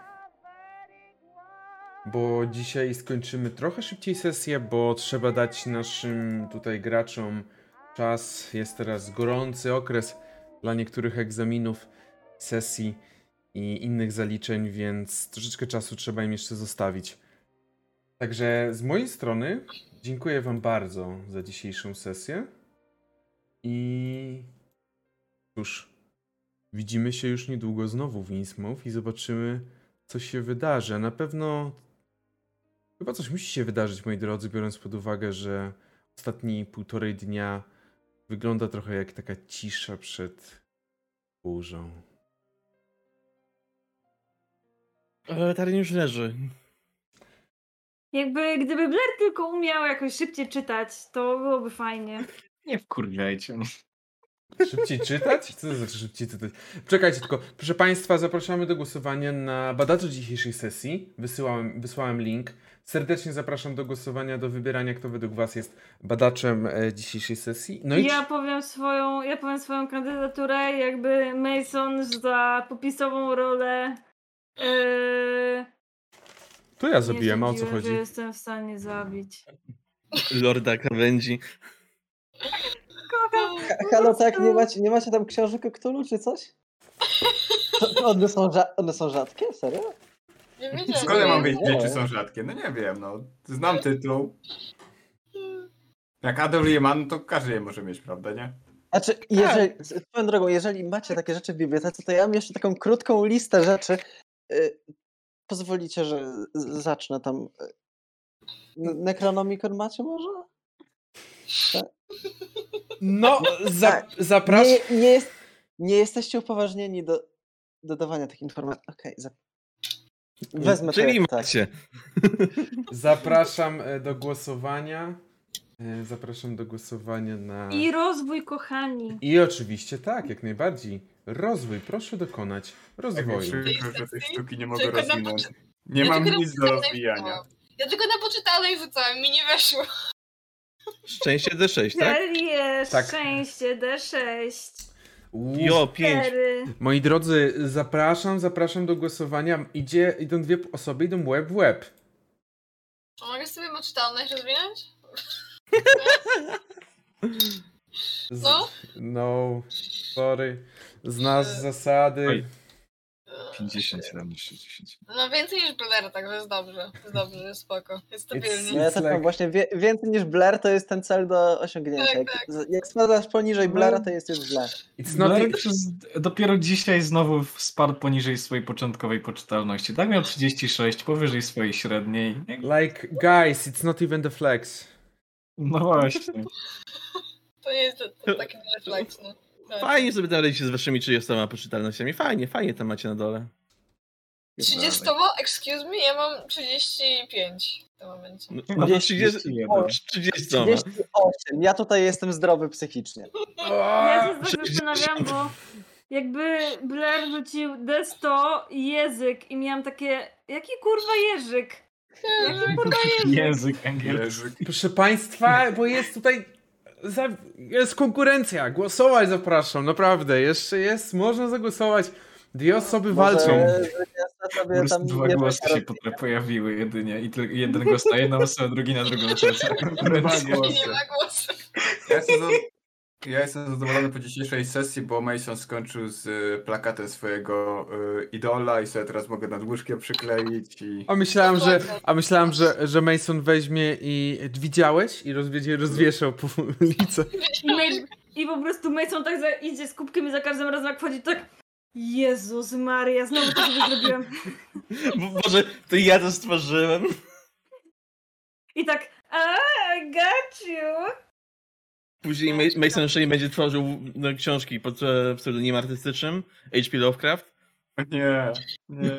Bo dzisiaj skończymy trochę szybciej sesję, bo trzeba dać naszym tutaj graczom czas. Jest teraz gorący okres dla niektórych egzaminów, sesji i innych zaliczeń, więc troszeczkę czasu trzeba im jeszcze zostawić. Także z mojej strony dziękuję Wam bardzo za dzisiejszą sesję. I cóż, widzimy się już niedługo znowu w Innsmouth i zobaczymy, co się wydarzy. Na pewno chyba coś musi się wydarzyć, moi drodzy, biorąc pod uwagę, że ostatni półtorej dnia wygląda trochę jak taka cisza przed burzą. Ale Tarin już leży. Jakby gdyby Blair tylko umiał jakoś szybciej czytać, to byłoby fajnie. Nie wkurwiajcie. Szybciej czytać? Co to znaczy szybciej czytać? Czekajcie tylko. Proszę Państwa, zapraszamy do głosowania na badacza dzisiejszej sesji. Wysyłałem, wysłałem link. Serdecznie zapraszam do głosowania, do wybierania, kto według Was jest badaczem e, dzisiejszej sesji. No i Ja powiem swoją, ja powiem swoją kandydaturę, jakby Mason za popisową rolę. Yy, to ja zabiłem, a o co chodzi? Że jestem w stanie zabić. Lorda krawędzi. Kocham. Ha- Halo, tak, nie macie, nie macie tam książek o Cthulhu czy coś? To, to one, są one są rzadkie? Serio? Nie wiedziałem. Skąd ja mam wiedzieć, czy są rzadkie? No nie wiem, no. Znam tytuł. Jak Adol je ma, no to każdy je może mieć, prawda, nie? Znaczy, jeżeli, swoją drogą, jeżeli macie takie rzeczy w bibliotece, to ja mam jeszcze taką krótką listę rzeczy. Y, Pozwolicie, że zacznę tam. Necronomicon macie może? No, za, Tak. zapraszam. Nie, nie, jest, nie jesteście upoważnieni do dodawania tych informacji. Okej, za... wezmę to. Czyli jak tak. macie. Zapraszam e, do głosowania. E, Zapraszam do głosowania na. I rozwój, kochani. I oczywiście tak, jak najbardziej. Rozwój, proszę dokonać Tak rozwoju. przykro, że tej sztuki nie mogę rozwinąć. poczy- Nie Ja mam tylko na nic do rozwijania. Ja tylko na poczytanej rzucałem, mi nie weszło. Szczęście D6, tak? Eliesz, Tak. szczęście, D6. Uuu. Jo, 5. 4. Moi drodzy, zapraszam, zapraszam do głosowania. Idzie, idą dwie osoby, idą łeb w łeb. A mogę sobie poczytalność rozwinąć? Z, No? No, sorry. Znasz zasady. Oj. 57 niż 60. No więcej niż Blair, także jest dobrze. Jest dobrze, jest spoko. Jest stabilnie. No ja like- mam właśnie wie, więcej niż Blair to jest ten cel do osiągnięcia. Tak, Jak, tak. jak spadasz poniżej No. Blaira, to jest już źle. It's not Blair dopiero dzisiaj znowu spadł poniżej swojej początkowej poczytalności. Tak miał 36, powyżej swojej średniej. Jak- like, guys, it's not even the flex. No właśnie. To nie jest to, to taki refleks, no. Tak. Fajnie sobie tam radzicie z waszymi 30 poczytalnościami. Fajnie, fajnie tam macie na dole. 30, excuse me, ja mam 35 w tym momencie. No, No, 30, 31. 30. 38. Ja tutaj jestem zdrowy psychicznie. Ja się tak 60. zastanawiam, bo jakby Blair rzucił D100 i język i miałam takie, jaki kurwa jeżyk? Jaki kurwa jeżyk? Język angielski. Proszę państwa, bo jest tutaj za, jest konkurencja, głosować zapraszam, naprawdę, jeszcze jest, można zagłosować. Dwie osoby walczą. Może sobie prostu tam dwa głosy się potem pojawiły jedynie i tylko jeden głos na jedną osobę, drugi na drugą osobę. Dwa głosy. Nie ma głosu. Ja. Ja jestem zadowolony po dzisiejszej sesji, bo Mason skończył z y, plakatem swojego y, idola i sobie teraz mogę nad łóżkiem przykleić i... A myślałem, że, a myślałem, że, że Mason weźmie i widziałeś i rozwiedzie, rozwieszał po ulicy. I, May- I po prostu Mason tak za, idzie z kubkiem i za każdym razem jak wchodzi, tak Jezus Maria, znowu to sobie zrobiłem. Bo- Boże, to ja to stworzyłem. I tak, a, I got you. Później Ma- Mason Shea będzie tworzył no, książki pod e, pseudonimem artystycznym H.P. Lovecraft. Nie, nie.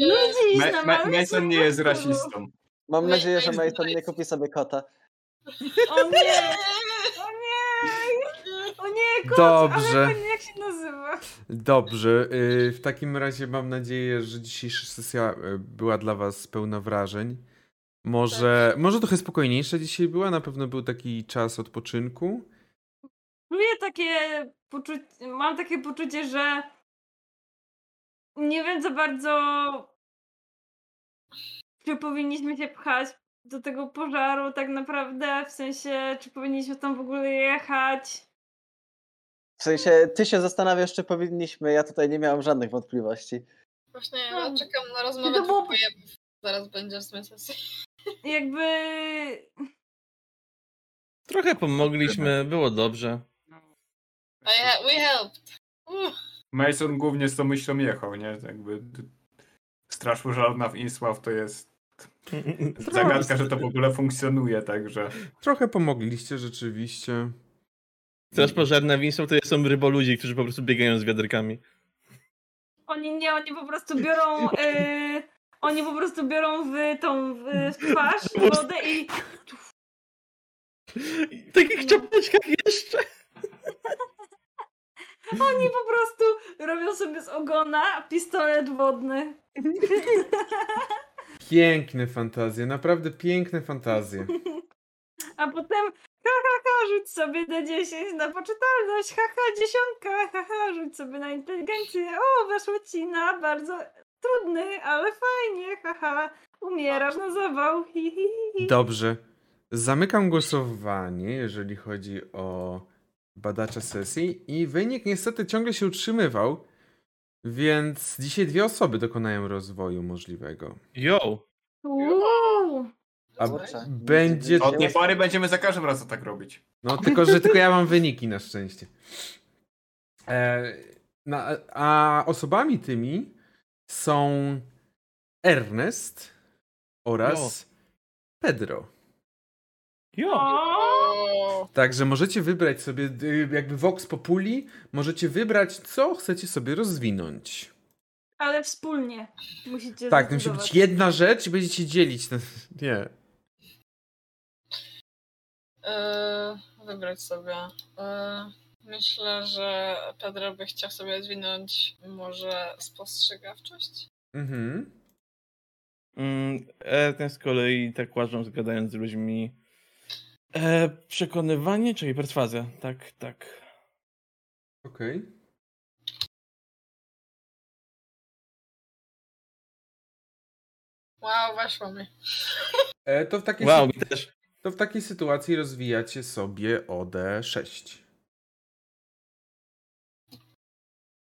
Ludzi Ma- Ma- Mason nie jest rasistą. Mam nadzieję, że Mason nie. nie kupi sobie kota. O nie! O nie! O nie, kot! Dobrze. Ale jak się nazywa? Dobrze, y, w takim razie mam nadzieję, że dzisiejsza sesja y, była dla was pełna wrażeń. Może, może trochę spokojniejsza dzisiaj była, na pewno był taki czas odpoczynku. Czuję takie poczucie, mam takie poczucie, że nie wiem za bardzo, czy powinniśmy się pchać do tego pożaru tak naprawdę, w sensie, czy powinniśmy tam w ogóle jechać. W sensie, ty się zastanawiasz, czy powinniśmy, ja tutaj nie miałam żadnych wątpliwości. Właśnie ja No. czekam na rozmowę To było-. Zaraz będzie w sumie sesji. Jakby Trochę pomogliśmy, było dobrze. I ha- we helped. Uff. Mason głównie z tą myślą jechał, nie? Jakby Straż Pożarna w Innsmouth to jest zagadka, że to w ogóle funkcjonuje, także... Trochę pomogliście rzeczywiście. Straż pożarna Winslow to są ryboludzi, którzy po prostu biegają z wiaderkami. oni nie, oni po prostu biorą, y, oni po prostu biorą w tą w, twarz wodę i I takich No. czapeczkach jeszcze. oni po prostu robią sobie z ogona pistolet wodny. Piękne fantazje, naprawdę piękne fantazje. A potem ha, ha, ha, rzuć sobie na 10 na poczytalność, ha, ha, dziesiątka, ha, ha, rzuć sobie na inteligencję, o, weszło ci na bardzo trudny, ale fajnie, ha, ha, umierasz na zawał, hi, hi, hi, hi. Dobrze. Zamykam głosowanie, jeżeli chodzi o badacza sesji i wynik niestety ciągle się utrzymywał, więc dzisiaj dwie osoby dokonają rozwoju możliwego. Yo! Uuu. A Kurczę. będzie Od tej pory będziemy za każdym razem tak robić. No, tylko że tylko ja mam wyniki na szczęście. E, na, a osobami tymi są Ernest oraz Pedro. Yo! O, Także możecie wybrać sobie, y, jakby Vox Populi, możecie wybrać, co chcecie sobie rozwinąć. Ale wspólnie musicie Tak, to musi być jedna rzecz i będziecie dzielić. ten- Nie. e, wybrać sobie. E, myślę, że Pedro by chciał sobie rozwinąć może spostrzegawczość. Mhm. Mm, e, ten z kolei tak uważam, zgadając z ludźmi. E, przekonywanie, czyli perswazja. Tak, tak. Okej. Wow, weszło mi. E, To, w takiej Wow, sy- mi też. to w takiej sytuacji rozwijacie sobie OD6.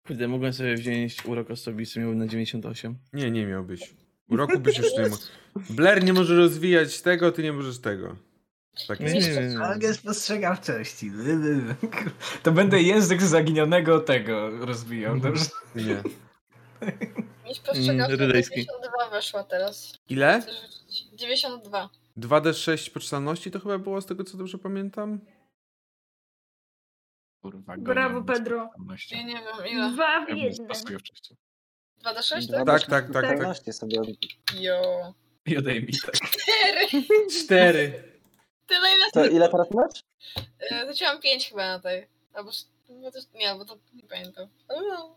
Kurde, mogłem sobie wziąć urok osobisty, miałbym na 98. Nie, nie miałbyś. Uroku byś już nie mógł. Blair nie może rozwijać tego, ty nie możesz tego. Tak Nie, nie, nie. Ale spostrzegawczości. To będę język zaginionego tego rozwijał. Dobrze? Nie. Mi spostrzegawczość Mm, rydejski. 92 weszła teraz. Ile? Chcę rzucić. 92. 2D6 poczytalności to chyba było z tego, co dobrze pamiętam? Kurwa, Brawo, Pedro. Ja nie wiem ile. Dwa w jednym. spostrzegawczością. 2D6, Dwa tak? Tak, tak, tak, tak. Pewności sobie odbić. Jo. I odejmij tak. Cztery. Cztery. Tyle ile To ile teraz masz? E, Zaczęłam 5 chyba na tej. Albo no to, nie, bo to nie pamiętam. O,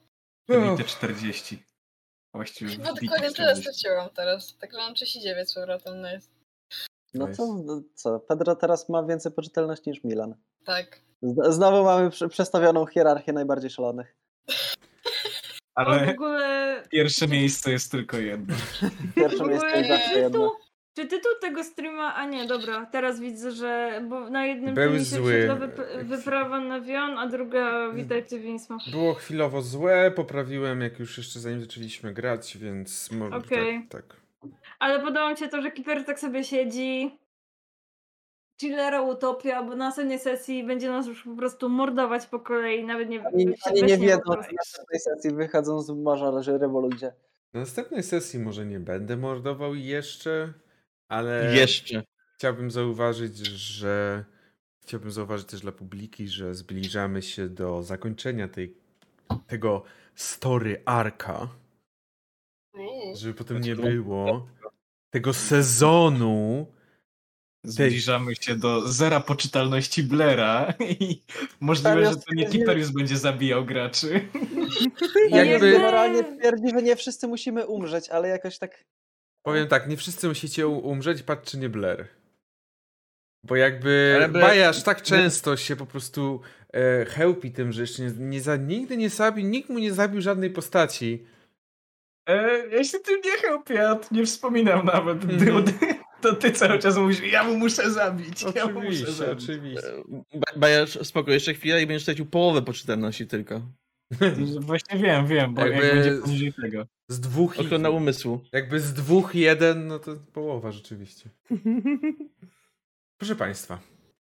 Wbite 40. Właściwie Chyba wbite dokładnie tyle 40. straciłam teraz. Tak mam 39 z powrotem, no jest. No co, no co, Pedro teraz ma więcej poczytalności niż Milan. Tak. Znowu mamy prze- przestawioną hierarchię najbardziej szalonych. Ale ogóle... pierwsze miejsce jest tylko jedno. Pierwsze miejsce jest zawsze jedno. czy tytuł tego streama... A nie, dobra, teraz widzę, że... Bo na jednym Był filmie zły. wyp- wyprawa na Wion, a druga witajcie w Innsmouth. Było chwilowo złe, poprawiłem jak już jeszcze zanim zaczęliśmy grać, więc może Okej. tak, tak. Ale podoba mi się to, że Kiper tak sobie siedzi. Chillera Utopia, bo na następnej sesji będzie nas już po prostu mordować po kolei, nawet nie Oni, oni nie wiedzą, że na tej sesji wychodzą z morza leży rewolucja. Na następnej sesji może nie będę mordował jeszcze, ale Jeszcze. chciałbym zauważyć, że chciałbym zauważyć też dla publiki, że zbliżamy się do zakończenia tej, tego story arka, Uuu. żeby potem nie było tego sezonu. Zbliżamy się do zera poczytalności Blera i możliwe, że to nie Kiperius będzie zabijał graczy. Jakby Generalnie twierdzi, że nie wszyscy musimy umrzeć, ale jakoś tak powiem tak, nie wszyscy musicie umrzeć, patrzcie nie Blair. Bo jakby Ale Blair- Bajasz tak często się po prostu e, chełpi tym, że jeszcze nie, nie za, nigdy nie zabił, nikt mu nie zabił żadnej postaci. E, ja się tym nie chełpię, ja nie wspominam nawet. Mhm. To ty cały czas mówisz, ja mu muszę zabić, ja mu muszę Oczywiście, zabić. oczywiście. Ba- Bajasz, spoko, jeszcze chwilę i będziesz stracił połowę poczytalności tylko. Właśnie wiem, wiem, bo Jakby- jak będzie poniżej tego. Z dwóch i, Ochrona umysłu. Jakby z dwóch jeden, no to połowa rzeczywiście. Proszę Państwa,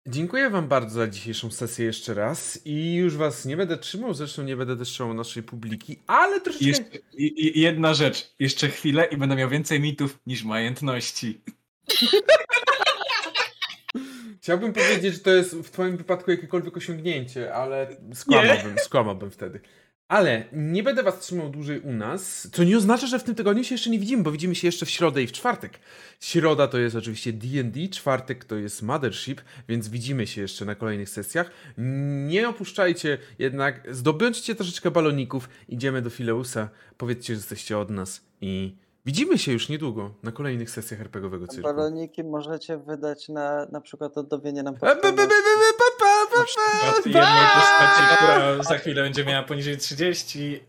dziękuję Wam bardzo za dzisiejszą sesję jeszcze raz i już Was nie będę trzymał, zresztą nie będę też trzymał naszej publiki, ale troszeczkę... Jeszcze, jedna rzecz, jeszcze chwilę i będę miał więcej mitów niż majątności. Chciałbym powiedzieć, że to jest w Twoim wypadku jakiekolwiek osiągnięcie, ale skłamałbym, skłamałbym wtedy. Ale nie będę Was trzymał dłużej u nas, co nie oznacza, że w tym tygodniu się jeszcze nie widzimy, bo widzimy się jeszcze w środę i w czwartek. Środa to jest oczywiście D&D, czwartek to jest Mothership, więc widzimy się jeszcze na kolejnych sesjach. Nie opuszczajcie jednak, zdobądźcie troszeczkę baloników, idziemy do Fileusa, powiedzcie, że jesteście od nas i widzimy się już niedługo na kolejnych sesjach RPGowego Cyrku. baloniki możecie wydać na na przykład odnowienie nam postaci, która za chwilę będzie miała poniżej 30,